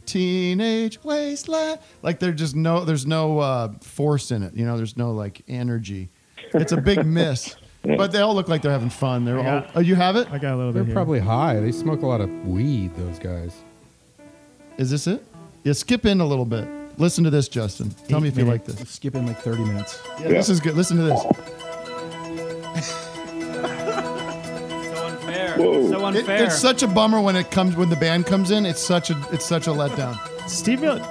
Speaker 1: teenage wasteland. Like there's just no there's no uh, force in it. You know, there's no like energy. It's a big miss. But they all look like they're having fun. They're all. Oh, you have it?
Speaker 6: I got a little bit.
Speaker 26: They're
Speaker 6: bit here.
Speaker 26: probably high. They smoke a lot of weed. Those guys.
Speaker 1: Is this it? Yeah, skip in a little bit. Listen to this, Justin. Tell me if you like this.
Speaker 4: Skip in like 30 minutes.
Speaker 1: Yeah, this is good. Listen to this.
Speaker 18: So unfair.
Speaker 27: Whoa.
Speaker 18: So
Speaker 1: It-
Speaker 18: unfair.
Speaker 1: it's such a bummer when it comes when the band comes in. It's such a it's such a letdown.
Speaker 6: Steve Miller,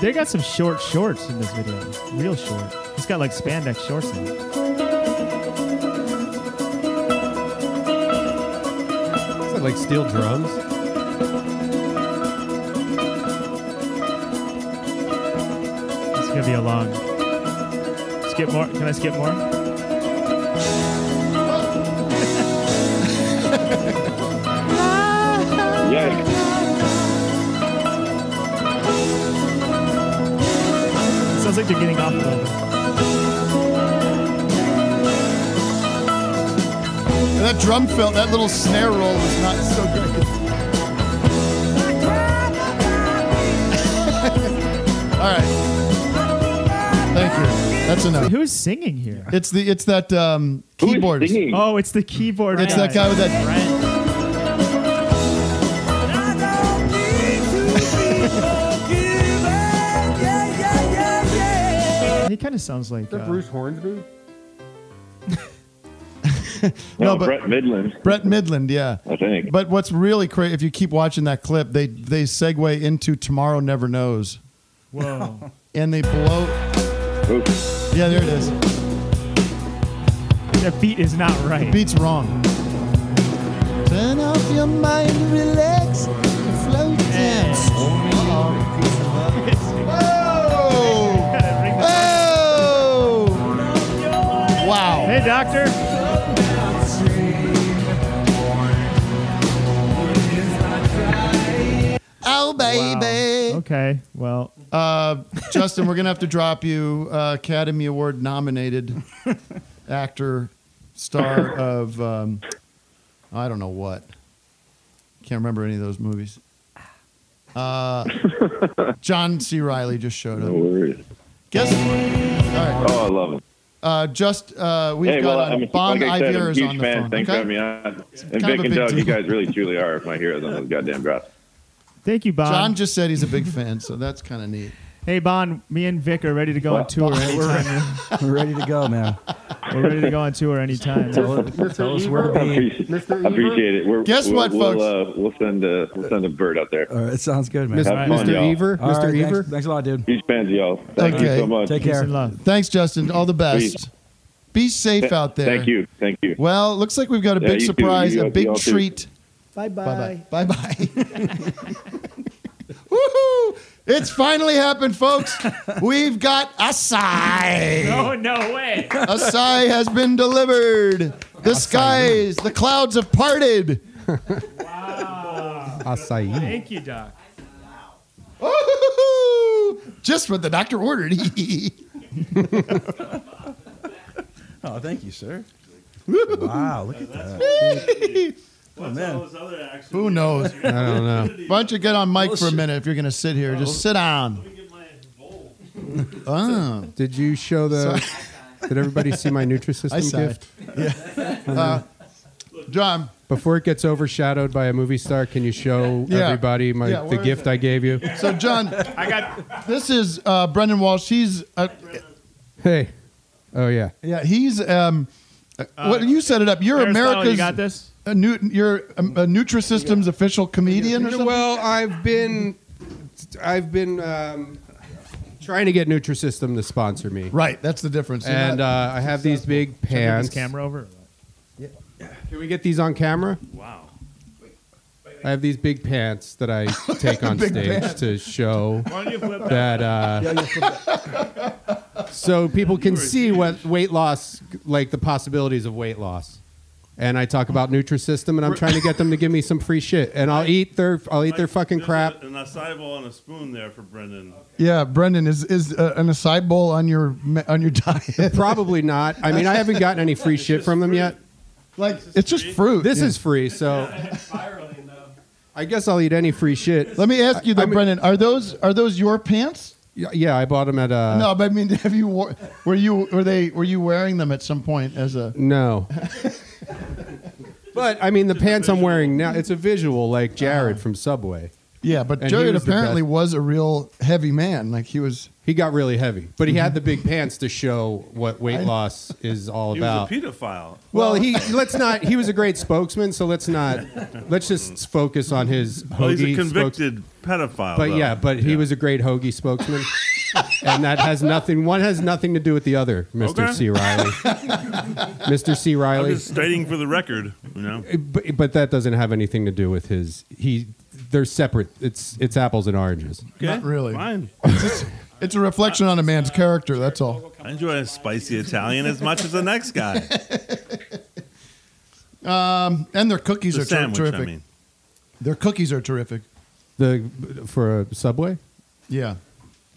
Speaker 6: they got some short shorts in this video. Real short. He's got like spandex shorts in.
Speaker 26: Is that like steel drums?
Speaker 6: It's gonna be a long. Skip more. Can I skip more?
Speaker 27: Yeah.
Speaker 6: Sounds like they're getting off a little bit.
Speaker 1: And that drum fill, that little snare roll was not so great. All right. Thank you. That's enough.
Speaker 6: Who's singing here?
Speaker 1: It's the it's that um, keyboard.
Speaker 6: Oh, it's the keyboard.
Speaker 1: It's that guy with that.
Speaker 6: He kind of sounds like
Speaker 5: Is that
Speaker 6: uh,
Speaker 5: Bruce Hornsby?
Speaker 1: No,
Speaker 27: No,
Speaker 1: but-
Speaker 27: Brent Mydland.
Speaker 1: Brent Mydland, yeah.
Speaker 27: I think.
Speaker 1: But what's really crazy, if you keep watching that clip, they they segue into Tomorrow Never Knows,
Speaker 6: Whoa.
Speaker 1: and they blow.
Speaker 27: Oops.
Speaker 1: Yeah, there it is.
Speaker 6: that beat is not right.
Speaker 1: Beat's wrong. Turn off your mind, relax, float down. Oh! Wow.
Speaker 6: Hey, doctor.
Speaker 1: Oh, baby.
Speaker 6: Okay. Well,
Speaker 1: Uh, Justin, we're gonna have to drop you. Uh, Academy Award nominated actor, star of um, I don't know what. Can't remember any of those movies. Uh, John C. Reilly just showed up.
Speaker 27: No
Speaker 1: up.
Speaker 27: worries.
Speaker 1: Guess. All right.
Speaker 27: Oh, I love him.
Speaker 1: Uh, just uh, we've
Speaker 27: hey,
Speaker 1: got
Speaker 27: well,
Speaker 1: uh,
Speaker 27: I'm,
Speaker 1: Bon
Speaker 27: like I said, I'm a
Speaker 1: is
Speaker 27: huge
Speaker 1: on the
Speaker 27: fan.
Speaker 1: phone.
Speaker 27: Thanks
Speaker 1: okay?
Speaker 27: for having me on. And
Speaker 1: kind
Speaker 27: Vic and
Speaker 1: big
Speaker 27: Doug, you guys really truly are my heroes on those goddamn drops.
Speaker 6: thank you, Bob.
Speaker 1: John just said he's a big fan, so that's kind of neat.
Speaker 6: Hey, Bon, me and Vic are ready to go on tour anytime.
Speaker 4: We're ready to go, man.
Speaker 6: We're ready to go on tour anytime.
Speaker 4: Tell, tell us where to be.
Speaker 27: appreciate, I appreciate it. We're,
Speaker 1: Guess
Speaker 27: we'll,
Speaker 1: what,
Speaker 27: we'll,
Speaker 1: folks?
Speaker 27: Uh, we'll send a we'll send a bird out there.
Speaker 4: All right, it sounds good, man.
Speaker 27: Have fun,
Speaker 26: Mr.
Speaker 27: y'all.
Speaker 26: Ever,
Speaker 4: All
Speaker 26: Mr.
Speaker 4: right,
Speaker 26: Ever.
Speaker 4: Thanks, thanks a lot, dude.
Speaker 27: Huge fans of y'all. Thank
Speaker 1: Okay.
Speaker 27: you so much.
Speaker 4: Take
Speaker 6: Peace
Speaker 4: care.
Speaker 6: and love.
Speaker 1: Thanks, Justin. All the best.
Speaker 27: Peace.
Speaker 1: Be safe out there.
Speaker 27: Thank you. Thank you.
Speaker 1: Well, looks like we've got a
Speaker 27: Yeah,
Speaker 1: big
Speaker 27: you too.
Speaker 1: surprise,
Speaker 27: You-
Speaker 1: a
Speaker 27: you
Speaker 1: big
Speaker 27: all too.
Speaker 1: treat.
Speaker 8: Bye
Speaker 1: Bye
Speaker 8: bye.
Speaker 1: bye. Bye bye. Woohoo! It's finally happened, folks. We've got Acai.
Speaker 6: Oh, no way.
Speaker 1: Acai has been delivered. The skies, the clouds have parted. Wow.
Speaker 26: Acai.
Speaker 6: Thank you, Doc.
Speaker 1: Woohoo! Just what the doctor ordered.
Speaker 4: Oh, thank you, sir. Wow, look at that. Oh, man.
Speaker 1: Who knows?
Speaker 26: I don't know.
Speaker 1: Why don't you get on mic for a minute if you're going to sit here? Just sit down. Oh.
Speaker 26: Did you show the? Did everybody see my
Speaker 1: I
Speaker 26: Nutrisystem
Speaker 1: saw
Speaker 26: gift?
Speaker 1: Yeah. Uh, John,
Speaker 26: Before it gets overshadowed by a movie star, can you show
Speaker 1: Yeah.
Speaker 26: everybody my
Speaker 1: Yeah,
Speaker 26: the
Speaker 1: where is
Speaker 26: gift
Speaker 1: it?
Speaker 26: I gave you?
Speaker 1: so John,
Speaker 6: I got.
Speaker 1: this is uh, Brendan Walsh. He's uh,
Speaker 26: Hey. Oh yeah.
Speaker 1: yeah, he's um, uh, what you set it up. You're
Speaker 6: Aristotle,
Speaker 1: America's.
Speaker 6: you got this?
Speaker 1: A new, you're a, a Nutrisystem's official comedian or something.
Speaker 26: Well, I've been, I've been um, trying to get Nutrisystem to sponsor me.
Speaker 1: Right, that's the difference. You're
Speaker 26: And
Speaker 1: not-
Speaker 26: uh, I have these big
Speaker 6: Should I move
Speaker 26: pants.
Speaker 6: this camera over?
Speaker 26: Can we get these on camera?
Speaker 6: Wow.
Speaker 26: I have these big pants that I take on
Speaker 1: Big
Speaker 26: stage
Speaker 1: pants.
Speaker 26: to show
Speaker 6: Why don't you flip
Speaker 26: that uh, so people can see what weight loss, like the possibilities of weight loss. And I talk about Nutrisystem, and I'm trying to get them to give me some free shit, and I'll eat their, I'll eat their fucking
Speaker 34: There's
Speaker 26: crap.
Speaker 34: A, an acai bowl and a spoon there for Brendan.
Speaker 1: yeah, Brendan is is uh, an acai bowl on your on your diet.
Speaker 26: Probably not. I mean, I haven't gotten any free shit from them yet.
Speaker 1: like it's just fruit.
Speaker 26: This
Speaker 1: Yeah.
Speaker 26: is free, so I guess I'll eat any free shit.
Speaker 1: Let me ask you though,
Speaker 26: I mean-
Speaker 1: Brendan. Are those are those your pants?
Speaker 26: Yeah, yeah, I bought them at a.
Speaker 1: no, but I mean, have you wore, were you were they were you wearing them at some point as a?
Speaker 26: No. but I mean, the pants I'm wearing now, it's a visual like Jared uh-huh. from Subway.
Speaker 1: Yeah, but
Speaker 26: And
Speaker 1: Jared
Speaker 26: was
Speaker 1: apparently was a real heavy man. Like he was.
Speaker 26: He got really heavy, but he had mm-hmm. the big pants to show what weight
Speaker 1: I-
Speaker 26: loss is all
Speaker 34: He
Speaker 26: about.
Speaker 34: was a pedophile.
Speaker 26: well, he let's not. He was a great spokesman, so let's not. Let's just focus on his
Speaker 34: Well, he's a
Speaker 26: hoagie spokes-
Speaker 34: convicted pedophile.
Speaker 26: But
Speaker 34: though.
Speaker 26: yeah, but he was a great hoagie spokesman, and that has nothing. One has nothing to do with the other, Mister
Speaker 34: Okay.
Speaker 26: C. Reilly. Mister C.
Speaker 34: I'm
Speaker 26: Reilly.
Speaker 34: just stating for the record, you know.
Speaker 26: Uh, but, but that doesn't have anything to do with his. He. They're separate. It's it's apples and oranges.
Speaker 34: Okay,
Speaker 1: Not really.
Speaker 34: Fine.
Speaker 1: It's a reflection on a man's character. That's all.
Speaker 34: I enjoy a spicy Italian as much as the next guy.
Speaker 1: Um, and their cookies
Speaker 34: The
Speaker 1: are ter-
Speaker 34: sandwich,
Speaker 1: terrific.
Speaker 34: I mean.
Speaker 1: Their cookies are terrific.
Speaker 26: The for a Subway.
Speaker 1: Yeah,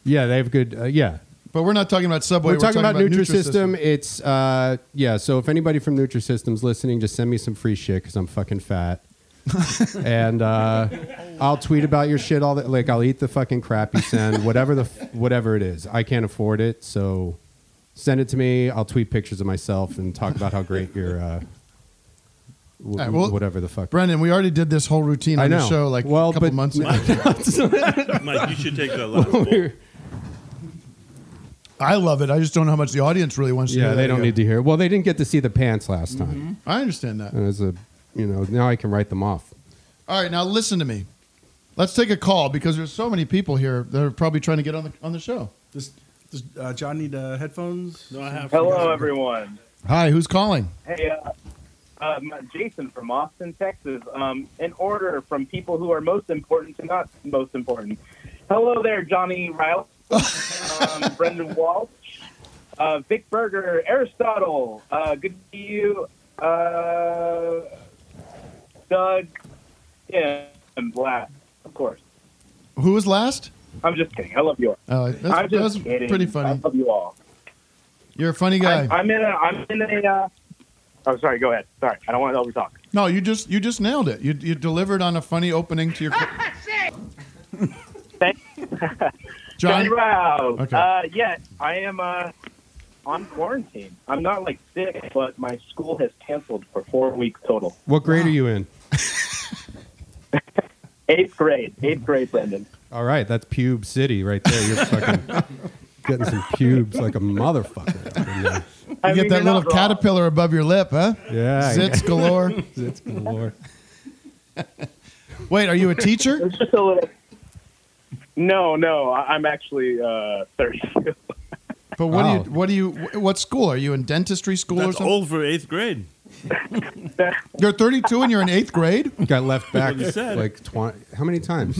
Speaker 26: Yeah, they have good. Uh, yeah,
Speaker 1: but we're not talking about Subway.
Speaker 26: we're, talking, about,
Speaker 1: Nutrisystem.
Speaker 26: Nutrisystem. It's uh, yeah. So if anybody from Nutrisystem's listening, just send me some free shit because I'm fucking fat. and uh, I'll tweet about your shit all that. Like I'll eat the fucking crap you send, whatever the f- whatever it is. I can't afford it, so send it to me. I'll tweet pictures of myself and talk about how great your uh, w-
Speaker 1: All right, well,
Speaker 26: whatever the fuck.
Speaker 1: Brendan, we already did this whole routine on the show like
Speaker 26: Well,
Speaker 1: a couple
Speaker 26: but-
Speaker 1: months ago.
Speaker 34: Mike, you should take that last bowl.
Speaker 1: I love it. I just don't know how much the audience really wants to.
Speaker 26: Yeah,
Speaker 1: hear
Speaker 26: they don't
Speaker 1: again.
Speaker 26: need to hear. Well, they didn't get to see the pants last time.
Speaker 1: I understand that.
Speaker 26: And As a, you know, now I can write them off.
Speaker 1: All right, now listen to me. Let's take a call because there's so many people here that are probably trying to get on the on the show.
Speaker 4: Does, does uh, John need uh, headphones?
Speaker 34: No, I have.
Speaker 29: Hello, everyone.
Speaker 1: Hi, who's calling?
Speaker 29: Hey, uh, um, Jason from Austin, Texas. Um, in order from people who are most important to not most important. Hello there, Johnny Reilly, um, Brendan Walsh, uh, Vic Berger, Aristotle. Uh, good to see you, uh, Doug. Yeah, and last, of course.
Speaker 1: Who was last?
Speaker 29: I'm just kidding. I love you all.
Speaker 1: Oh, that's,
Speaker 29: I'm just
Speaker 1: that's
Speaker 29: kidding.
Speaker 1: pretty funny.
Speaker 29: I love you all.
Speaker 1: You're a funny guy.
Speaker 29: I'm, I'm in a. I'm in a. Uh, oh, sorry. Go ahead. Sorry, I don't want to over talk.
Speaker 1: no, you just you just nailed it. You you delivered on a funny opening to your. John?
Speaker 29: Johnny Rouse.
Speaker 1: Okay.
Speaker 29: Uh, yeah, I am uh, on quarantine. I'm not like sick, but my school has canceled for four weeks total.
Speaker 26: What grade are you in?
Speaker 29: Eighth grade. Eighth grade, Brendan.
Speaker 26: All right, that's pube city right there. You're fucking getting some pubes like a motherfucker. up in there.
Speaker 1: You get that little caterpillar above your lip, huh?
Speaker 26: Yeah,
Speaker 1: Zits
Speaker 26: yeah.
Speaker 1: galore.
Speaker 26: Zits galore.
Speaker 1: Wait, are you a teacher?
Speaker 29: It's just a little. No, no, I- I'm actually uh, 32.
Speaker 1: But what
Speaker 26: Oh.
Speaker 1: do you? What do you? What school are you in? Dentistry school or
Speaker 34: That's
Speaker 1: something?
Speaker 34: old for eighth grade.
Speaker 1: You're 32 and you're in eighth grade.
Speaker 26: Got left back
Speaker 34: you said.
Speaker 26: like twenty. How many times?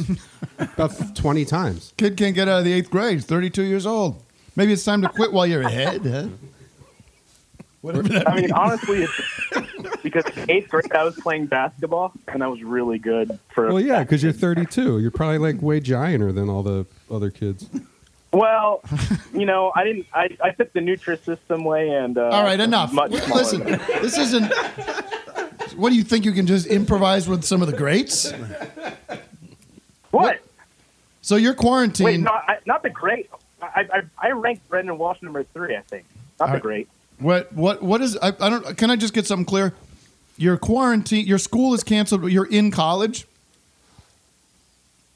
Speaker 26: About twenty times.
Speaker 1: Kid can't get out of the eighth grade. He's 32 years old. Maybe it's time to quit while you're ahead. Huh? Whatever that
Speaker 29: I mean,
Speaker 1: means.
Speaker 29: honestly, it's because eighth grade I was playing basketball and I was really good for.
Speaker 26: Well, yeah, because you're 32. You're probably like way gianter than all the other kids.
Speaker 29: Well, you know, I didn't. I, I took the Nutrisystem way, and uh,
Speaker 1: All right, enough. Listen,
Speaker 29: than-
Speaker 1: this isn't. What do you think you can just improvise with some of the greats?
Speaker 29: What?
Speaker 1: So you're quarantined.
Speaker 29: Wait, not I, not the great. I, I I ranked Brendan Walsh number three. I think not the
Speaker 1: Alright.
Speaker 29: great.
Speaker 1: What what what is? I, I don't. Can I just get something clear? Your quarantine. Your school is canceled. but You're in college.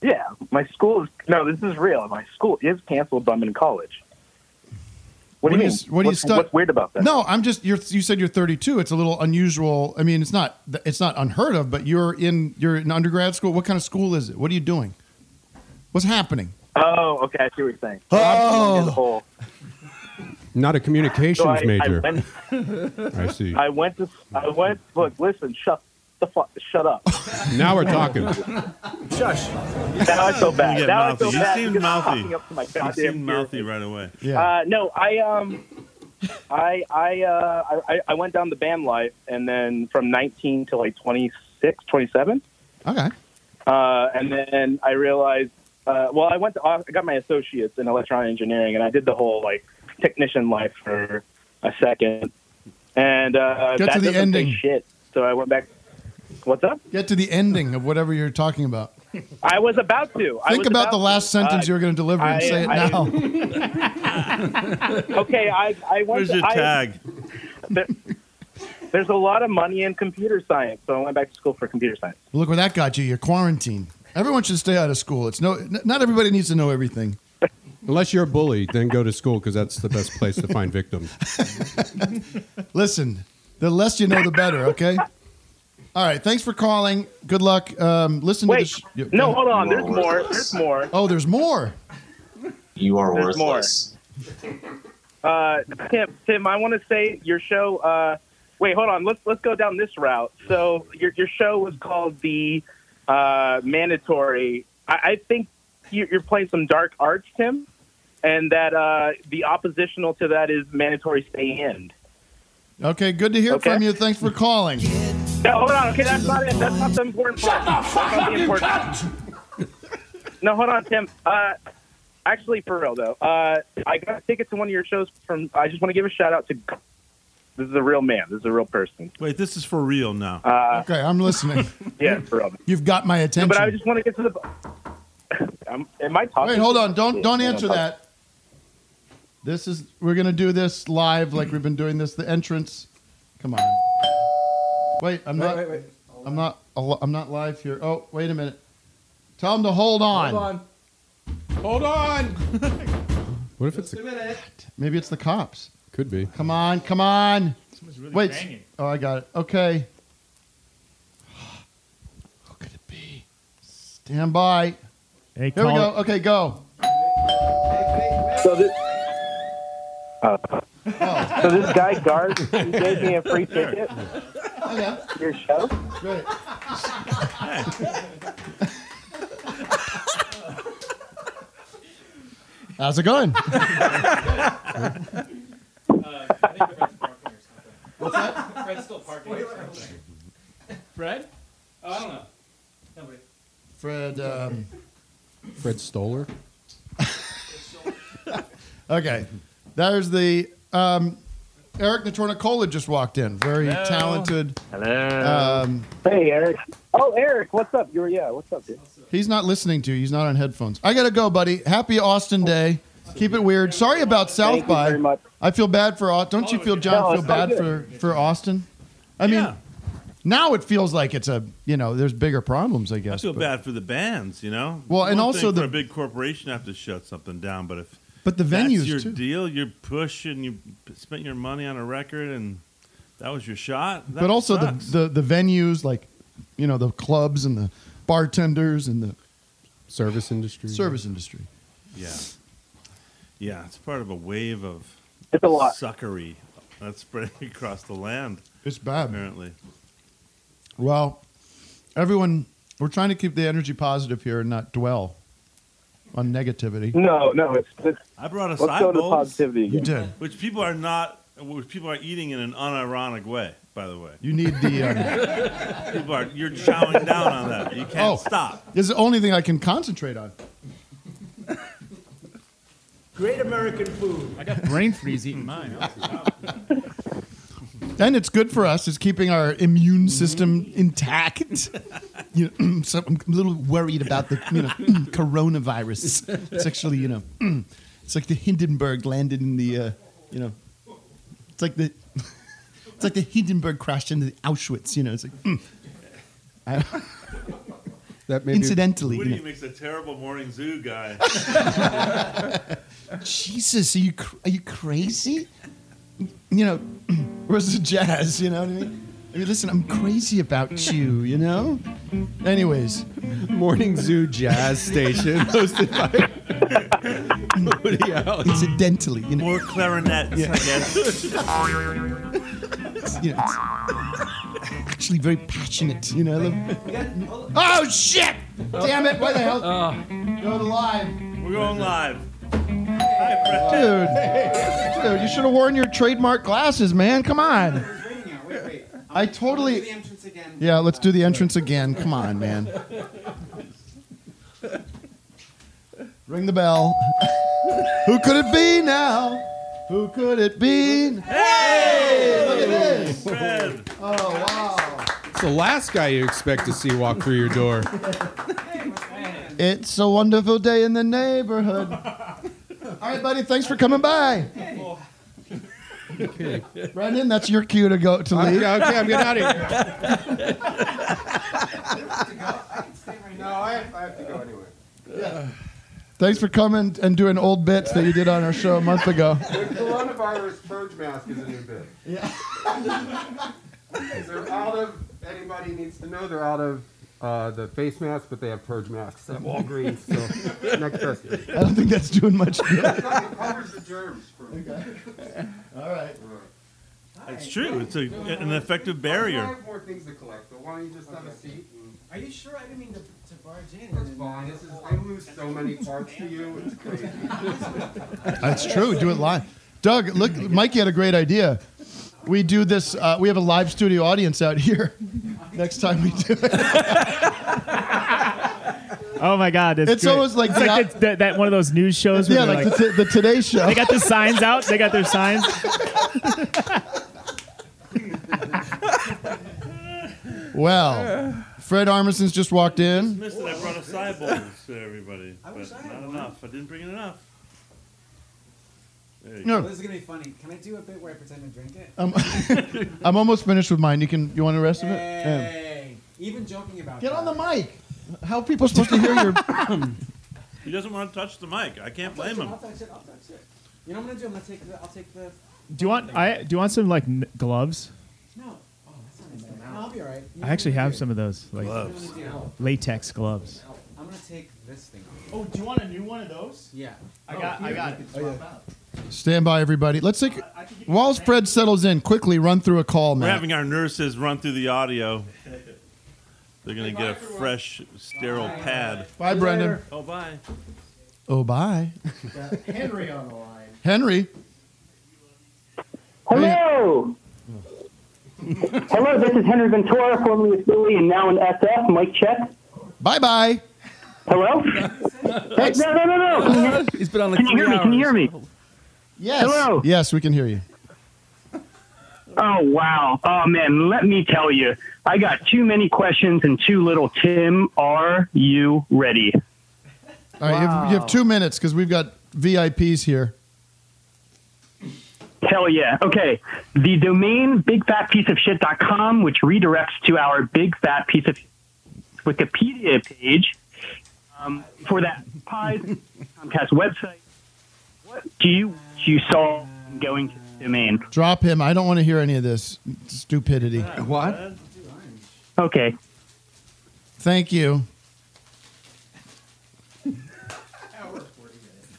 Speaker 29: Yeah, my school is no. This is real. My school is canceled, but I'm in college. What, do you mean?
Speaker 1: What do you
Speaker 29: what's,
Speaker 1: study?
Speaker 29: what's weird about that?
Speaker 1: No, I'm just. You're, you said you're 32. It's a little unusual. I mean, it's not. It's not unheard of. But you're in. You're in undergrad school. What kind of school is it? What are you doing? What's happening?
Speaker 29: Oh, okay. I see what you're saying.
Speaker 1: Oh.
Speaker 29: As a whole.
Speaker 26: Not a communications
Speaker 29: So I- I
Speaker 26: major.
Speaker 29: went-
Speaker 26: I see.
Speaker 29: I went to. I went. Look, listen. Shut the fuck. Shut up.
Speaker 26: Now we're talking.
Speaker 29: Shush. Now I feel bad.
Speaker 34: You get
Speaker 29: now I feel bad
Speaker 34: seemed
Speaker 29: because I'm
Speaker 34: mouthy.
Speaker 29: up to my
Speaker 34: You
Speaker 29: goddamn
Speaker 34: seemed
Speaker 29: ears.
Speaker 34: mouthy right away.
Speaker 29: Uh, no, I um, I I, uh, I I went down the band life, and then from 19 to like 26, 27.
Speaker 1: Okay.
Speaker 29: Uh, and then I realized, uh, well, I went to I got my associates in electronic engineering, and I did the whole like technician life for a second, and uh,
Speaker 1: Get
Speaker 29: that
Speaker 1: to the
Speaker 29: doesn't pay
Speaker 1: ending.
Speaker 29: Shit. So I went back. What's up?
Speaker 1: Get to the ending of whatever you're talking about.
Speaker 29: I was about to. I
Speaker 1: Think
Speaker 29: was
Speaker 1: about the
Speaker 29: to.
Speaker 1: last sentence
Speaker 29: Uh,
Speaker 1: you were going to deliver and
Speaker 29: I-
Speaker 1: say it
Speaker 29: I-
Speaker 1: now.
Speaker 29: okay, I I went.
Speaker 34: Where's
Speaker 29: to,
Speaker 34: your
Speaker 29: I-
Speaker 34: tag?
Speaker 29: there- there's a lot of money in computer science, so I went back to school for computer science.
Speaker 1: Look where that got you. You're quarantined. Everyone should stay out of school. It's no. n- Not everybody needs to know everything.
Speaker 26: Unless you're a bully, then go to school because that's the best place to find victims.
Speaker 1: Listen, the less you know, the better. Okay. All right. Thanks for calling. Good luck. Um, listen
Speaker 29: Wait,
Speaker 1: to this. y-
Speaker 29: no, hold on. There's more. There's more.
Speaker 1: Oh, there's more.
Speaker 35: You are
Speaker 29: There's more. Uh, Tim, Tim, I want to say your show. Uh, wait, hold on. Let's let's go down this route. So your your show was called the uh, mandatory. I, I think you- you're playing some dark arts, Tim, and that uh, the oppositional to that is mandatory stay in.
Speaker 1: Okay. Good to hear
Speaker 29: Okay.
Speaker 1: from you. Thanks for calling.
Speaker 29: No, hold on. Okay, that's not it. That's not the important part.
Speaker 17: Shut the fuck up, you cunt!
Speaker 29: No, hold on, Tim. Uh, actually, for real though, uh, I got a ticket to one of your shows from. I just want to give a shout out to. This is a real man. This is a real person.
Speaker 34: Wait, this is for real now.
Speaker 29: Uh,
Speaker 1: Okay, I'm listening.
Speaker 29: yeah, for real.
Speaker 1: You've got my
Speaker 29: No,
Speaker 1: attention.
Speaker 29: but I just want to get to the. Um, am I talking?
Speaker 1: Wait, hold on. Don't don't answer
Speaker 29: I'm
Speaker 1: that. This is we're gonna do this live like we've been doing this. The entrance. Come on. Wait, I'm not.
Speaker 4: wait, wait.
Speaker 1: I'm not. I'm not live here. Oh, wait a minute. Tell him to hold on.
Speaker 4: Hold on. Hold on.
Speaker 26: What if it's
Speaker 4: a minute.
Speaker 1: Maybe it's the cops.
Speaker 26: could be?
Speaker 1: Come on, come on.
Speaker 6: Someone's really
Speaker 1: Wait.
Speaker 6: banging.
Speaker 1: Oh, I got it. Okay. Who could it be? Stand by.
Speaker 6: Hey,
Speaker 1: Here we
Speaker 6: call
Speaker 1: go.
Speaker 6: it-
Speaker 1: Okay, go.
Speaker 29: So this. Uh, so this guy Garth, he gave me a free ticket.
Speaker 1: Okay.
Speaker 29: Your show.
Speaker 1: Great. How's it going?
Speaker 18: What's that? Fred's still parking. Fred? Oh, I don't know. Nobody.
Speaker 1: Fred. Um,
Speaker 26: Fred Stoller.
Speaker 1: okay. There's the um, Eric Notarnicola just walked in. Very
Speaker 29: Hello.
Speaker 1: talented.
Speaker 29: Hello.
Speaker 1: Um,
Speaker 29: Hey, Eric. Oh, Eric, what's up? You're yeah. What's up, dude?
Speaker 1: he's not listening to you. He's not on headphones. I gotta go, buddy. Happy Austin Day. Keep it weird. Sorry about South
Speaker 29: Thank you
Speaker 1: by.
Speaker 29: very much.
Speaker 1: I feel bad for. Au- Don't you feel, John? Feel bad for for Austin? I mean, Now it feels like it's a you know there's bigger problems. I
Speaker 34: I
Speaker 1: guess.
Speaker 34: feel
Speaker 1: but-
Speaker 34: bad for the bands, you know.
Speaker 1: Well, and also
Speaker 34: thing for
Speaker 1: the-
Speaker 34: a big corporation have to shut something down, but if
Speaker 1: But the venues that's
Speaker 34: your
Speaker 1: too.
Speaker 34: deal, you push and you spent your money on a record, and that was your shot. That
Speaker 1: but also the,
Speaker 34: sucks.
Speaker 1: the the venues like you know the clubs and the bartenders and the
Speaker 26: service industry.
Speaker 1: Service industry.
Speaker 34: yeah, yeah, it's part of a wave of
Speaker 29: It's a lot.
Speaker 34: suckery that's spreading across the land.
Speaker 1: It's bad.
Speaker 34: apparently.
Speaker 1: Well, everyone, we're trying to keep the energy positive here and not dwell on negativity.
Speaker 29: No, no, it's, it's
Speaker 34: I brought a
Speaker 29: Let's
Speaker 34: side
Speaker 29: go to
Speaker 34: bowl,
Speaker 29: positivity
Speaker 1: You
Speaker 29: again.
Speaker 1: did.
Speaker 34: which people are not, which people are eating in an unironic way. By the way,
Speaker 1: You need the. Um,
Speaker 34: people are you're chowing down on that. You can't
Speaker 1: oh,
Speaker 34: stop.
Speaker 1: This is the only thing I can concentrate on.
Speaker 8: Great American food.
Speaker 6: I got brain freeze eating mine.
Speaker 1: And it's good for us. It's keeping our immune system intact. You know, so I'm a little worried about the you know coronavirus. It's actually you know it's like the Hindenburg landed in the uh, you know it's like the it's like the Hindenburg crashed into the Auschwitz. You know, it's like I-
Speaker 26: that
Speaker 1: incidentally. you
Speaker 34: Woody
Speaker 1: know.
Speaker 34: makes a terrible morning zoo guy.
Speaker 1: Jesus, are you cr- are you crazy? You know, where's the jazz? You know what I mean? I mean, listen, I'm crazy about you. You know. Anyways,
Speaker 26: Morning Zoo Jazz Station hosted by Woody Allen.
Speaker 1: Incidentally, you know.
Speaker 34: More clarinets,
Speaker 1: Yeah.
Speaker 34: I guess.
Speaker 1: you know, it's actually very passionate. You know. Love- oh shit! Damn it! Why the hell? Ah. Go to live.
Speaker 34: We're going live.
Speaker 1: Dude, dude, you should have worn your trademark glasses, man. Come on. I totally. Yeah, let's do the entrance again. Come on, man. Ring the bell. Who could it be now? Who could it be? Hey! Look at this.
Speaker 34: Fred.
Speaker 1: Oh wow.
Speaker 26: It's the last guy you expect to see walk through your door.
Speaker 1: It's a wonderful day in the neighborhood. All right, buddy. Thanks for coming by.
Speaker 26: Okay.
Speaker 1: Brendan, that's your cue to go to
Speaker 26: Okay,
Speaker 1: leave.
Speaker 26: okay, I'm getting out
Speaker 5: No, I have, I have to go anyway.
Speaker 1: Thanks for coming and doing old bits that you did on our show a month ago.
Speaker 5: The coronavirus purge mask is a new bit.
Speaker 1: Yeah.
Speaker 5: they're out of, anybody needs to know, they're out of uh, the face masks, but they have purge masks at Walgreens. So next best.
Speaker 1: I don't think that's doing much good.
Speaker 5: It covers the germs. For
Speaker 1: All right.
Speaker 34: It's true. It's a, an effective barrier.
Speaker 5: I
Speaker 34: barrier.
Speaker 5: have more things to collect, but why don't you just have a seat? and-
Speaker 25: Are you sure? I didn't mean to, to barge in.
Speaker 5: That's fine. This is, I lose so many parts to you. It's crazy.
Speaker 1: That's true. Do it live. Doug, look, Mikey had a great idea. We do this. Uh, we have a live studio audience out here. Next time we do it,
Speaker 6: Oh my God! It's,
Speaker 1: It's almost like
Speaker 6: It's
Speaker 1: the
Speaker 6: like the, that, that one of those news shows. Where
Speaker 1: yeah,
Speaker 6: they're
Speaker 1: like the, t- the Today Show.
Speaker 6: they got the signs out. They got their signs.
Speaker 1: Well, Fred Armisen's just walked in.
Speaker 34: Missed it. I brought a side bowl to everybody, but not enough. I didn't bring in enough. There you
Speaker 1: No.
Speaker 34: go.
Speaker 25: This is gonna be funny. Can I do a bit where I pretend to drink it?
Speaker 1: I'm, I'm almost finished with mine. You can. You want the rest of it? Yeah.
Speaker 25: Hey, even joking about it.
Speaker 1: Get
Speaker 25: that.
Speaker 1: on the mic. How are people supposed to hear your?
Speaker 34: He doesn't want to touch the mic. I can't
Speaker 25: I'll
Speaker 34: blame him.
Speaker 25: I'll touch it. I'll touch it. You know what I'm gonna do? I'm gonna take the. I'll take the.
Speaker 6: Do you want? I do you want some like n- gloves?
Speaker 25: No. Oh, that's not nice. No, I'll be alright. You know
Speaker 6: I
Speaker 25: what
Speaker 6: actually
Speaker 25: I'm gonna
Speaker 6: have some of those like
Speaker 34: Gloves.
Speaker 25: You know what I'm gonna do?
Speaker 6: latex gloves.
Speaker 25: I'm gonna take this thing off.
Speaker 6: Oh, do you want a new one of those?
Speaker 25: Yeah.
Speaker 6: I got. I oh, got it.
Speaker 1: Stand by, everybody. Let's take. While Fred settles in, quickly run through a call,
Speaker 34: We're
Speaker 1: man.
Speaker 34: having our nurses run through the audio. They're gonna get a fresh, sterile pad.
Speaker 1: Bye, Brendan.
Speaker 34: Oh, bye.
Speaker 1: Oh, bye.
Speaker 6: Henry on the line.
Speaker 1: Henry.
Speaker 35: Hello. Hello, this is Henry Ventura, formerly with Billy and now in SF. Mike check.
Speaker 1: Bye bye.
Speaker 35: Hello? Hey, no, no, no, no. Can you hear,
Speaker 18: He's been on like
Speaker 35: can you
Speaker 18: three
Speaker 35: hear me? Can you hear me?
Speaker 1: Yes.
Speaker 35: Hello.
Speaker 1: Yes, we can hear you.
Speaker 35: Oh, wow. Oh, man, let me tell you. I got too many questions and too little Tim. Are you ready?
Speaker 1: All right, you, have, you have two minutes because we've got VIPs here.
Speaker 35: Hell yeah. Okay. The domain bigfatpieceofshit.com, which redirects to our big fat piece of Wikipedia page um, for that pies Comcast website. What do you you saw going to the domain?
Speaker 1: Drop him. I don't want to hear any of this stupidity.
Speaker 35: What? Okay.
Speaker 1: Thank you.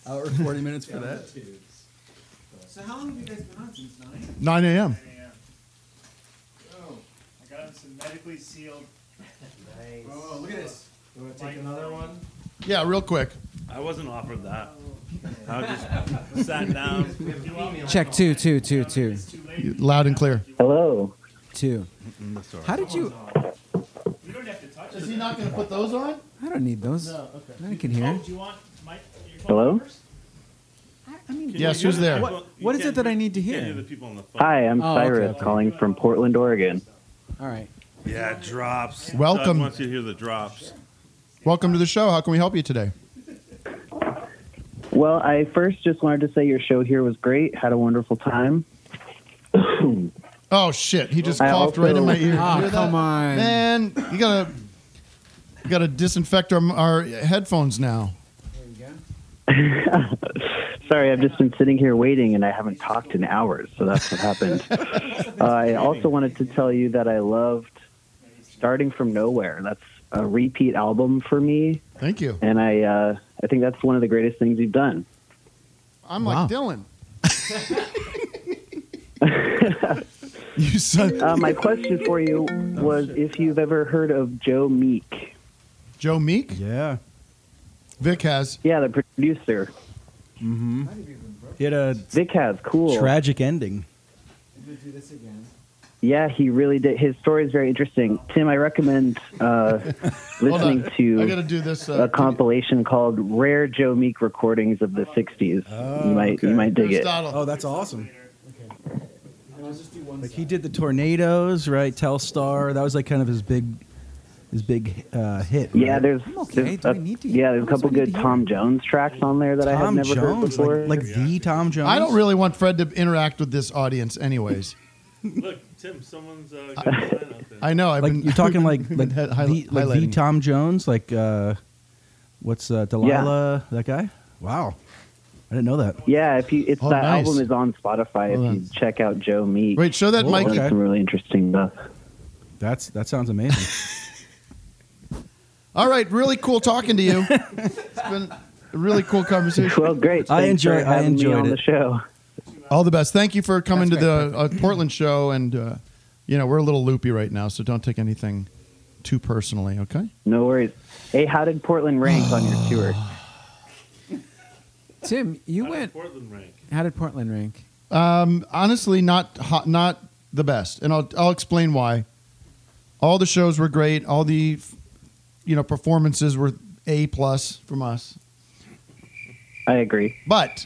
Speaker 4: Hour forty minutes for that.
Speaker 25: So how long have you guys been on since nine?
Speaker 1: 9 a.m.
Speaker 6: Oh, I got him some medically sealed.
Speaker 25: Nice. Oh, look at this. You want to take another one?
Speaker 1: Yeah, real quick.
Speaker 34: I wasn't offered that. I just sat down.
Speaker 36: Check two, two, two, two.
Speaker 1: Loud and clear.
Speaker 37: Hello.
Speaker 36: Two. Mm, How did you?
Speaker 1: Is he not going to put those on?
Speaker 36: I don't need those.
Speaker 1: No, okay.
Speaker 36: I can hear.
Speaker 6: Do you want Mike?
Speaker 37: Hello.
Speaker 36: I mean,
Speaker 1: Yes, who's there?
Speaker 36: What, what is it that I need to hear?
Speaker 37: Hi, I'm
Speaker 36: Oh, okay,
Speaker 37: Cyrus
Speaker 36: okay.
Speaker 37: calling from Portland, Oregon.
Speaker 36: All right.
Speaker 34: Yeah, drops.
Speaker 1: Welcome.
Speaker 34: Doug wants you to hear the drops.
Speaker 1: Welcome to the show. How can we help you today?
Speaker 37: Well, I first just wanted to say your show here was great. Had a wonderful time.
Speaker 1: Oh shit! He just
Speaker 37: I
Speaker 1: coughed
Speaker 37: also-
Speaker 1: right in my ear. You
Speaker 36: come on.
Speaker 1: man! You gotta, you gotta disinfect our, our headphones now.
Speaker 37: Sorry, I've just been sitting here waiting and I haven't talked in hours, so that's what happened. uh, I also wanted to tell you that I loved Starting from Nowhere. That's a repeat album for me,
Speaker 1: Thank you.
Speaker 37: and I uh, I think that's one of the greatest things you've done.
Speaker 1: I'm
Speaker 36: Wow.
Speaker 1: like Dylan. you son.
Speaker 37: Uh, my question for you was if you've ever heard of Joe Meek.
Speaker 1: Joe Meek.
Speaker 4: Yeah.
Speaker 1: Vic has.
Speaker 37: Yeah, the producer.
Speaker 4: Mm-hmm. He had a
Speaker 37: Vic has cool.
Speaker 4: tragic ending.
Speaker 25: I'm gonna do this again.
Speaker 37: Yeah, he really did. His story is very interesting. Tim, I recommend uh, listening
Speaker 1: on.
Speaker 37: to
Speaker 1: I gotta do this.
Speaker 37: a
Speaker 1: Uh,
Speaker 37: compilation called "Rare Joe Meek Recordings of the '60s."
Speaker 4: Oh,
Speaker 37: you might you might dig it.
Speaker 4: Oh, that's awesome.
Speaker 25: And I'll just do one.
Speaker 4: Like he did the Tornados, right? Telstar. That was like kind of his big, his big uh, hit.
Speaker 37: Yeah,
Speaker 4: right?
Speaker 37: there's,
Speaker 36: okay.
Speaker 37: there's a,
Speaker 36: we need to-
Speaker 37: yeah, there's a couple
Speaker 36: do we need
Speaker 37: good
Speaker 36: to?
Speaker 37: Tom Jones tracks on there that I had
Speaker 4: Tom
Speaker 37: never heard before.
Speaker 4: like, like the Tom Jones.
Speaker 1: I don't really want Fred to interact with this audience, anyways.
Speaker 34: Look, Tim, someone's uh, got a sign out there.
Speaker 1: I know. I've
Speaker 4: like
Speaker 1: been.
Speaker 4: you're talking like like,
Speaker 1: hi- hi-
Speaker 4: the, like the. Tom Jones, like uh, what's uh, Delilah? That guy? Wow, I didn't know that.
Speaker 37: Yeah, if you, it's
Speaker 1: Oh,
Speaker 37: that
Speaker 1: nice.
Speaker 37: album is on Spotify.
Speaker 1: Hold
Speaker 37: if you check out Joe Meek,
Speaker 1: Wait, show that mic.
Speaker 4: okay.
Speaker 37: some really interesting stuff.
Speaker 4: That's that sounds amazing.
Speaker 1: All right, really cool talking to you. it's been a really cool conversation.
Speaker 37: Well, great.
Speaker 4: I
Speaker 37: Thanks
Speaker 4: enjoy- I
Speaker 37: having me
Speaker 4: enjoyed
Speaker 37: on
Speaker 4: it.
Speaker 37: the show.
Speaker 1: All the best. Thank you for coming
Speaker 36: That's
Speaker 1: to the uh, Portland show, and uh, you know we're a little loopy right now, so don't take anything too personally. Okay.
Speaker 37: No worries. Hey, how did Portland rank on your tour?
Speaker 36: Tim, you
Speaker 34: How did
Speaker 36: went.
Speaker 34: Portland rank.
Speaker 36: How did Portland rank?
Speaker 1: Um, honestly, not hot, not the best, and I'll I'll explain why. All the shows were great. All the, you know, performances were a plus from us.
Speaker 37: I agree.
Speaker 1: But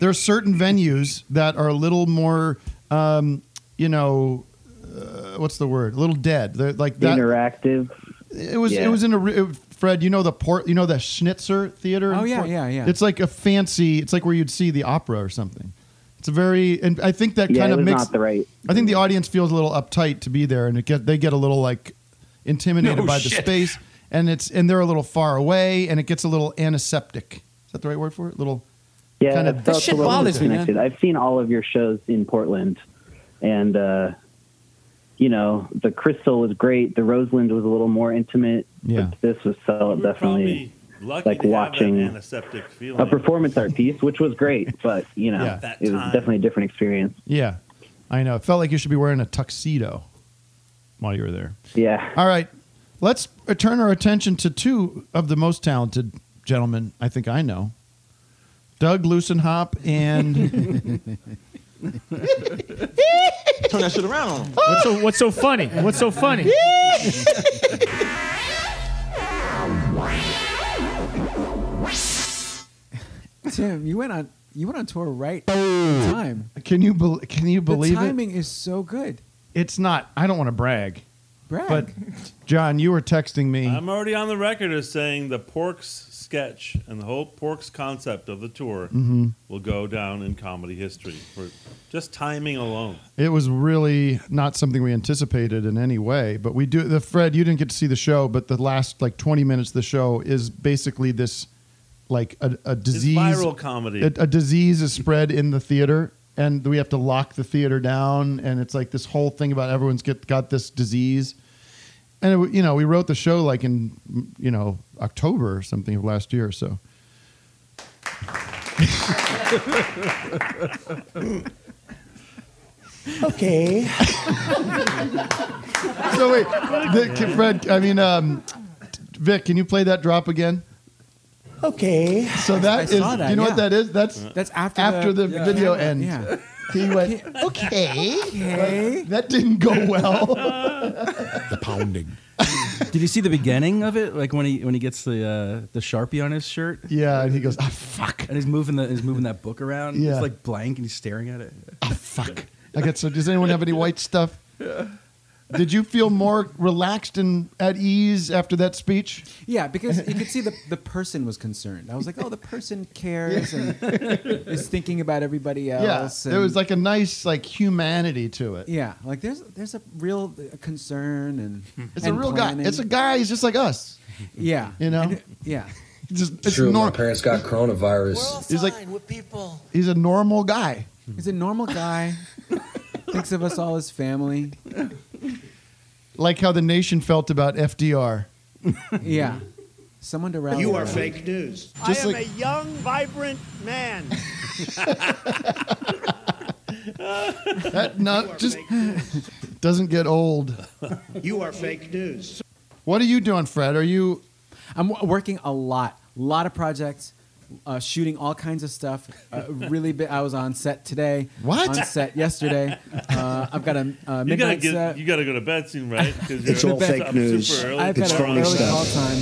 Speaker 1: there are certain venues that are a little more, um, you know, uh, what's the word? A little dead. They're like that.
Speaker 37: Interactive.
Speaker 1: It was.
Speaker 37: Yeah.
Speaker 1: It was in a. it- Fred, you know the port. You know the Schnitzer Theater.
Speaker 36: Oh, yeah,
Speaker 1: Port-
Speaker 36: yeah, yeah.
Speaker 1: It's like a fancy. It's like where you'd see the opera or something. It's a very, and I think that
Speaker 37: Yeah,
Speaker 1: kind of makes.
Speaker 37: not the right.
Speaker 1: I think the audience feels a little uptight to be there, and it get they get a little like intimidated
Speaker 36: No
Speaker 1: by
Speaker 36: shit.
Speaker 1: the space, and it's and they're a little far away, and it gets a little antiseptic. Is that the right word for it? Little.
Speaker 37: Yeah,
Speaker 1: kind of-
Speaker 37: felt
Speaker 36: This shit bothers me, man.
Speaker 37: I've seen all of your shows in Portland, and uh, you know the Crystal was great. The Roseland was a little more intimate.
Speaker 1: Yeah.
Speaker 37: But this was so
Speaker 34: We
Speaker 37: definitely
Speaker 34: lucky
Speaker 37: like watching
Speaker 34: antiseptic
Speaker 37: a performance art piece, which was great. But you know,
Speaker 1: Yeah.
Speaker 37: It was
Speaker 34: time.
Speaker 37: definitely a different experience.
Speaker 1: Yeah, I know. It felt like you should be wearing a tuxedo while you were there.
Speaker 37: Yeah.
Speaker 1: All right, let's turn our attention to two of the most talented gentlemen I think I know, Doug Lussenhop and.
Speaker 38: Turn that shit around on him.
Speaker 6: What's so What's so funny? What's so funny?
Speaker 36: Tim, you went on. You went on tour right on time.
Speaker 1: Can you bel can you
Speaker 36: The
Speaker 1: believe it?
Speaker 36: The timing is so good.
Speaker 1: It's not. I don't want to brag,
Speaker 36: Brag.
Speaker 1: But John, you were texting me.
Speaker 34: I'm already on the record as saying the Porks sketch and the whole Porks concept of the tour
Speaker 1: Mhm.
Speaker 34: will go down in comedy history for just timing alone.
Speaker 1: It was really not something we anticipated in any way, but we do. The Fred, you didn't get to see the show, but the last like twenty minutes of the show is basically this, like a, a disease,
Speaker 34: viral comedy.
Speaker 1: A, a disease is spread in the theater, and we have to lock the theater down, and it's like this whole thing about everyone's get got this disease, and it, you know we wrote the show like in you know October or something of last year, so.
Speaker 8: Okay.
Speaker 1: so wait, the, can- Fred. I mean, um, Vic, can you play that drop again?
Speaker 8: Okay.
Speaker 1: So that
Speaker 36: I
Speaker 1: is.
Speaker 36: saw that,
Speaker 1: you know what that is? That's
Speaker 36: That's after
Speaker 1: after the,
Speaker 36: the- yeah.
Speaker 1: video
Speaker 36: Yeah.
Speaker 1: ends.
Speaker 36: Yeah.
Speaker 1: He went okay.
Speaker 36: Okay.
Speaker 1: That didn't go well.
Speaker 39: the pounding.
Speaker 4: Did you see the beginning of it? Like when he when he gets the uh, the sharpie on his shirt.
Speaker 1: Yeah, and he goes, "Ah, fuck,"
Speaker 4: and he's moving the he's moving that book around.
Speaker 1: Yeah.
Speaker 4: It's like blank, and he's staring at it.
Speaker 1: Oh, fuck. I got so. Does anyone have any white stuff? Did you feel more relaxed and at ease after that speech?
Speaker 36: Yeah, because you could see the, the person was concerned. I was like, oh, the person cares and is thinking about everybody else.
Speaker 1: yeah, there was like a nice like humanity to it.
Speaker 36: yeah, like there's there's a real uh, concern and
Speaker 1: It's a real
Speaker 36: planning.
Speaker 1: guy. It's a guy. He's just like us.
Speaker 36: Yeah,
Speaker 1: You know.
Speaker 36: And- yeah.
Speaker 1: Just it's
Speaker 40: True, my parents got coronavirus.
Speaker 1: He's like with people. he's a normal guy.
Speaker 36: He's a normal guy. thinks of us all as family.
Speaker 1: Like how the nation felt about FDR.
Speaker 36: Yeah, someone to rally.
Speaker 8: You are
Speaker 36: around.
Speaker 8: fake news.
Speaker 1: Just
Speaker 8: I am
Speaker 1: like-
Speaker 8: a young, vibrant man.
Speaker 1: That no, just doesn't get old.
Speaker 8: You are fake news.
Speaker 1: What are you doing, Fred? Are you?
Speaker 36: I'm w- working a lot, a lot of projects, uh, shooting all kinds of stuff. Uh, really, big, I was on set today.
Speaker 1: What?
Speaker 36: On set yesterday. Uh, I've got a uh,
Speaker 34: You gotta
Speaker 36: midnight
Speaker 34: get,
Speaker 36: set.
Speaker 34: you gotta go to bed soon, right? Because
Speaker 8: It's all fake news.
Speaker 34: Super early.
Speaker 36: I've got
Speaker 8: It's
Speaker 36: an
Speaker 8: phony
Speaker 36: early
Speaker 8: stuff.
Speaker 36: call time.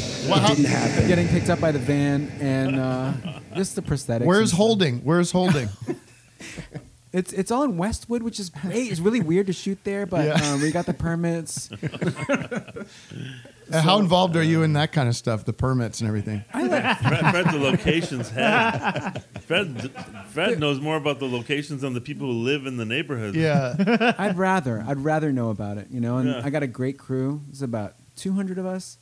Speaker 8: It didn't happen.
Speaker 36: Getting picked up by the van and uh, just the prosthetics.
Speaker 1: Where's
Speaker 36: and stuff.
Speaker 1: holding? Where's holding?
Speaker 36: It's it's all in Westwood, which is great. It's really weird to shoot there, but
Speaker 1: Yeah.
Speaker 36: um, we got the permits.
Speaker 1: Uh, How involved are you in that kind of stuff? The permits and everything.
Speaker 34: Fred, Fred's the locations head. Fred, Fred knows more about the locations than the people who live in the neighborhood.
Speaker 1: Yeah.
Speaker 36: I'd rather I'd rather know about it, you know. And
Speaker 34: Yeah.
Speaker 36: I got a great crew. There's about 200 of us,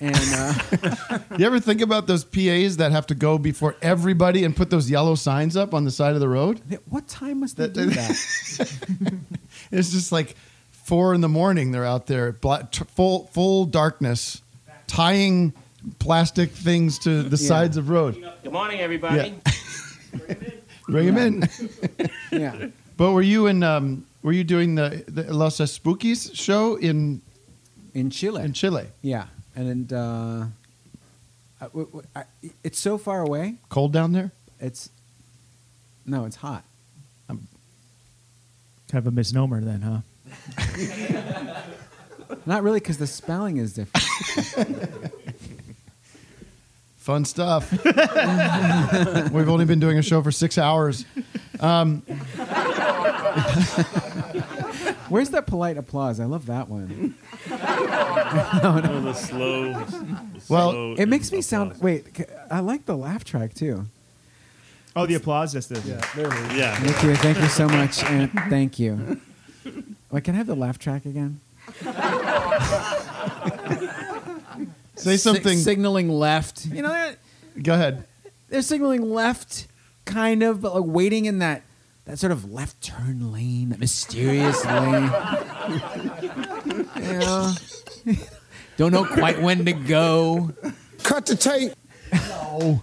Speaker 36: and uh,
Speaker 1: You ever think about those PAs that have to go before everybody and put those yellow signs up on the side of the road?
Speaker 36: what time must they do that?
Speaker 1: It's just like four in the morning. They're out there, black, t- full full darkness, tying plastic things to the
Speaker 36: Yeah.
Speaker 1: sides of road.
Speaker 41: Good morning, everybody.
Speaker 1: Bring them in.
Speaker 36: yeah.
Speaker 1: But were you in? Um, were you doing the, the Los Espookys show in
Speaker 36: in Chile?
Speaker 1: In Chile,
Speaker 36: Yeah, and uh, I, w- w- I- it's so far away.
Speaker 1: cold down there.
Speaker 36: It's no, it's hot.
Speaker 6: Kind of a misnomer then, huh?
Speaker 36: Not really, because the spelling is different.
Speaker 1: Fun stuff. We've only been doing a show for six hours. Um,
Speaker 36: Where's that polite applause? I love that one.
Speaker 34: Oh, the slow. the
Speaker 1: Well,
Speaker 34: slow
Speaker 36: It makes me sound. Wait, c- I like the laugh track too.
Speaker 6: Oh, the applause. just the.
Speaker 1: Yeah, there we go.
Speaker 34: Yeah.
Speaker 36: Thank you, thank you so much, and thank you. Wait, can I have the laugh track again?
Speaker 1: Say
Speaker 36: Si-
Speaker 1: something.
Speaker 36: signaling left. You know, they're,
Speaker 1: Go ahead.
Speaker 36: they're signaling left, kind of, but like waiting in that that sort of left turn lane, that mysterious lane. you know, don't know quite when to go.
Speaker 17: Cut the tape.
Speaker 1: No.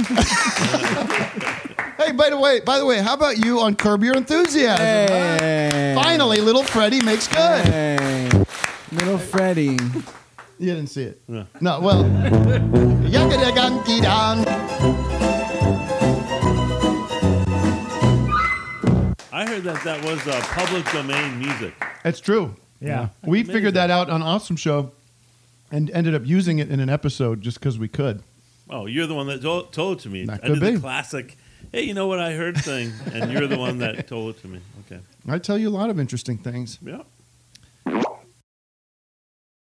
Speaker 1: hey, by the way, by the way, how about you on Curb Your Enthusiasm?
Speaker 36: Hey.
Speaker 1: Finally, little Freddie makes good.
Speaker 36: Hey, little Freddie.
Speaker 1: You didn't see it.
Speaker 34: No.
Speaker 1: No, well.
Speaker 34: I heard that that was uh, public domain music.
Speaker 1: It's true.
Speaker 6: Yeah.
Speaker 1: We figured that out on Awesome Show and ended up using it in an episode just because we could.
Speaker 34: Oh, you're the one that told, told it to me.
Speaker 1: That
Speaker 34: I
Speaker 1: could
Speaker 34: did
Speaker 1: be.
Speaker 34: the classic. Hey, you know what I heard thing, and you're the one that told it to me. Okay.
Speaker 1: I tell you a lot of interesting things.
Speaker 34: Yeah.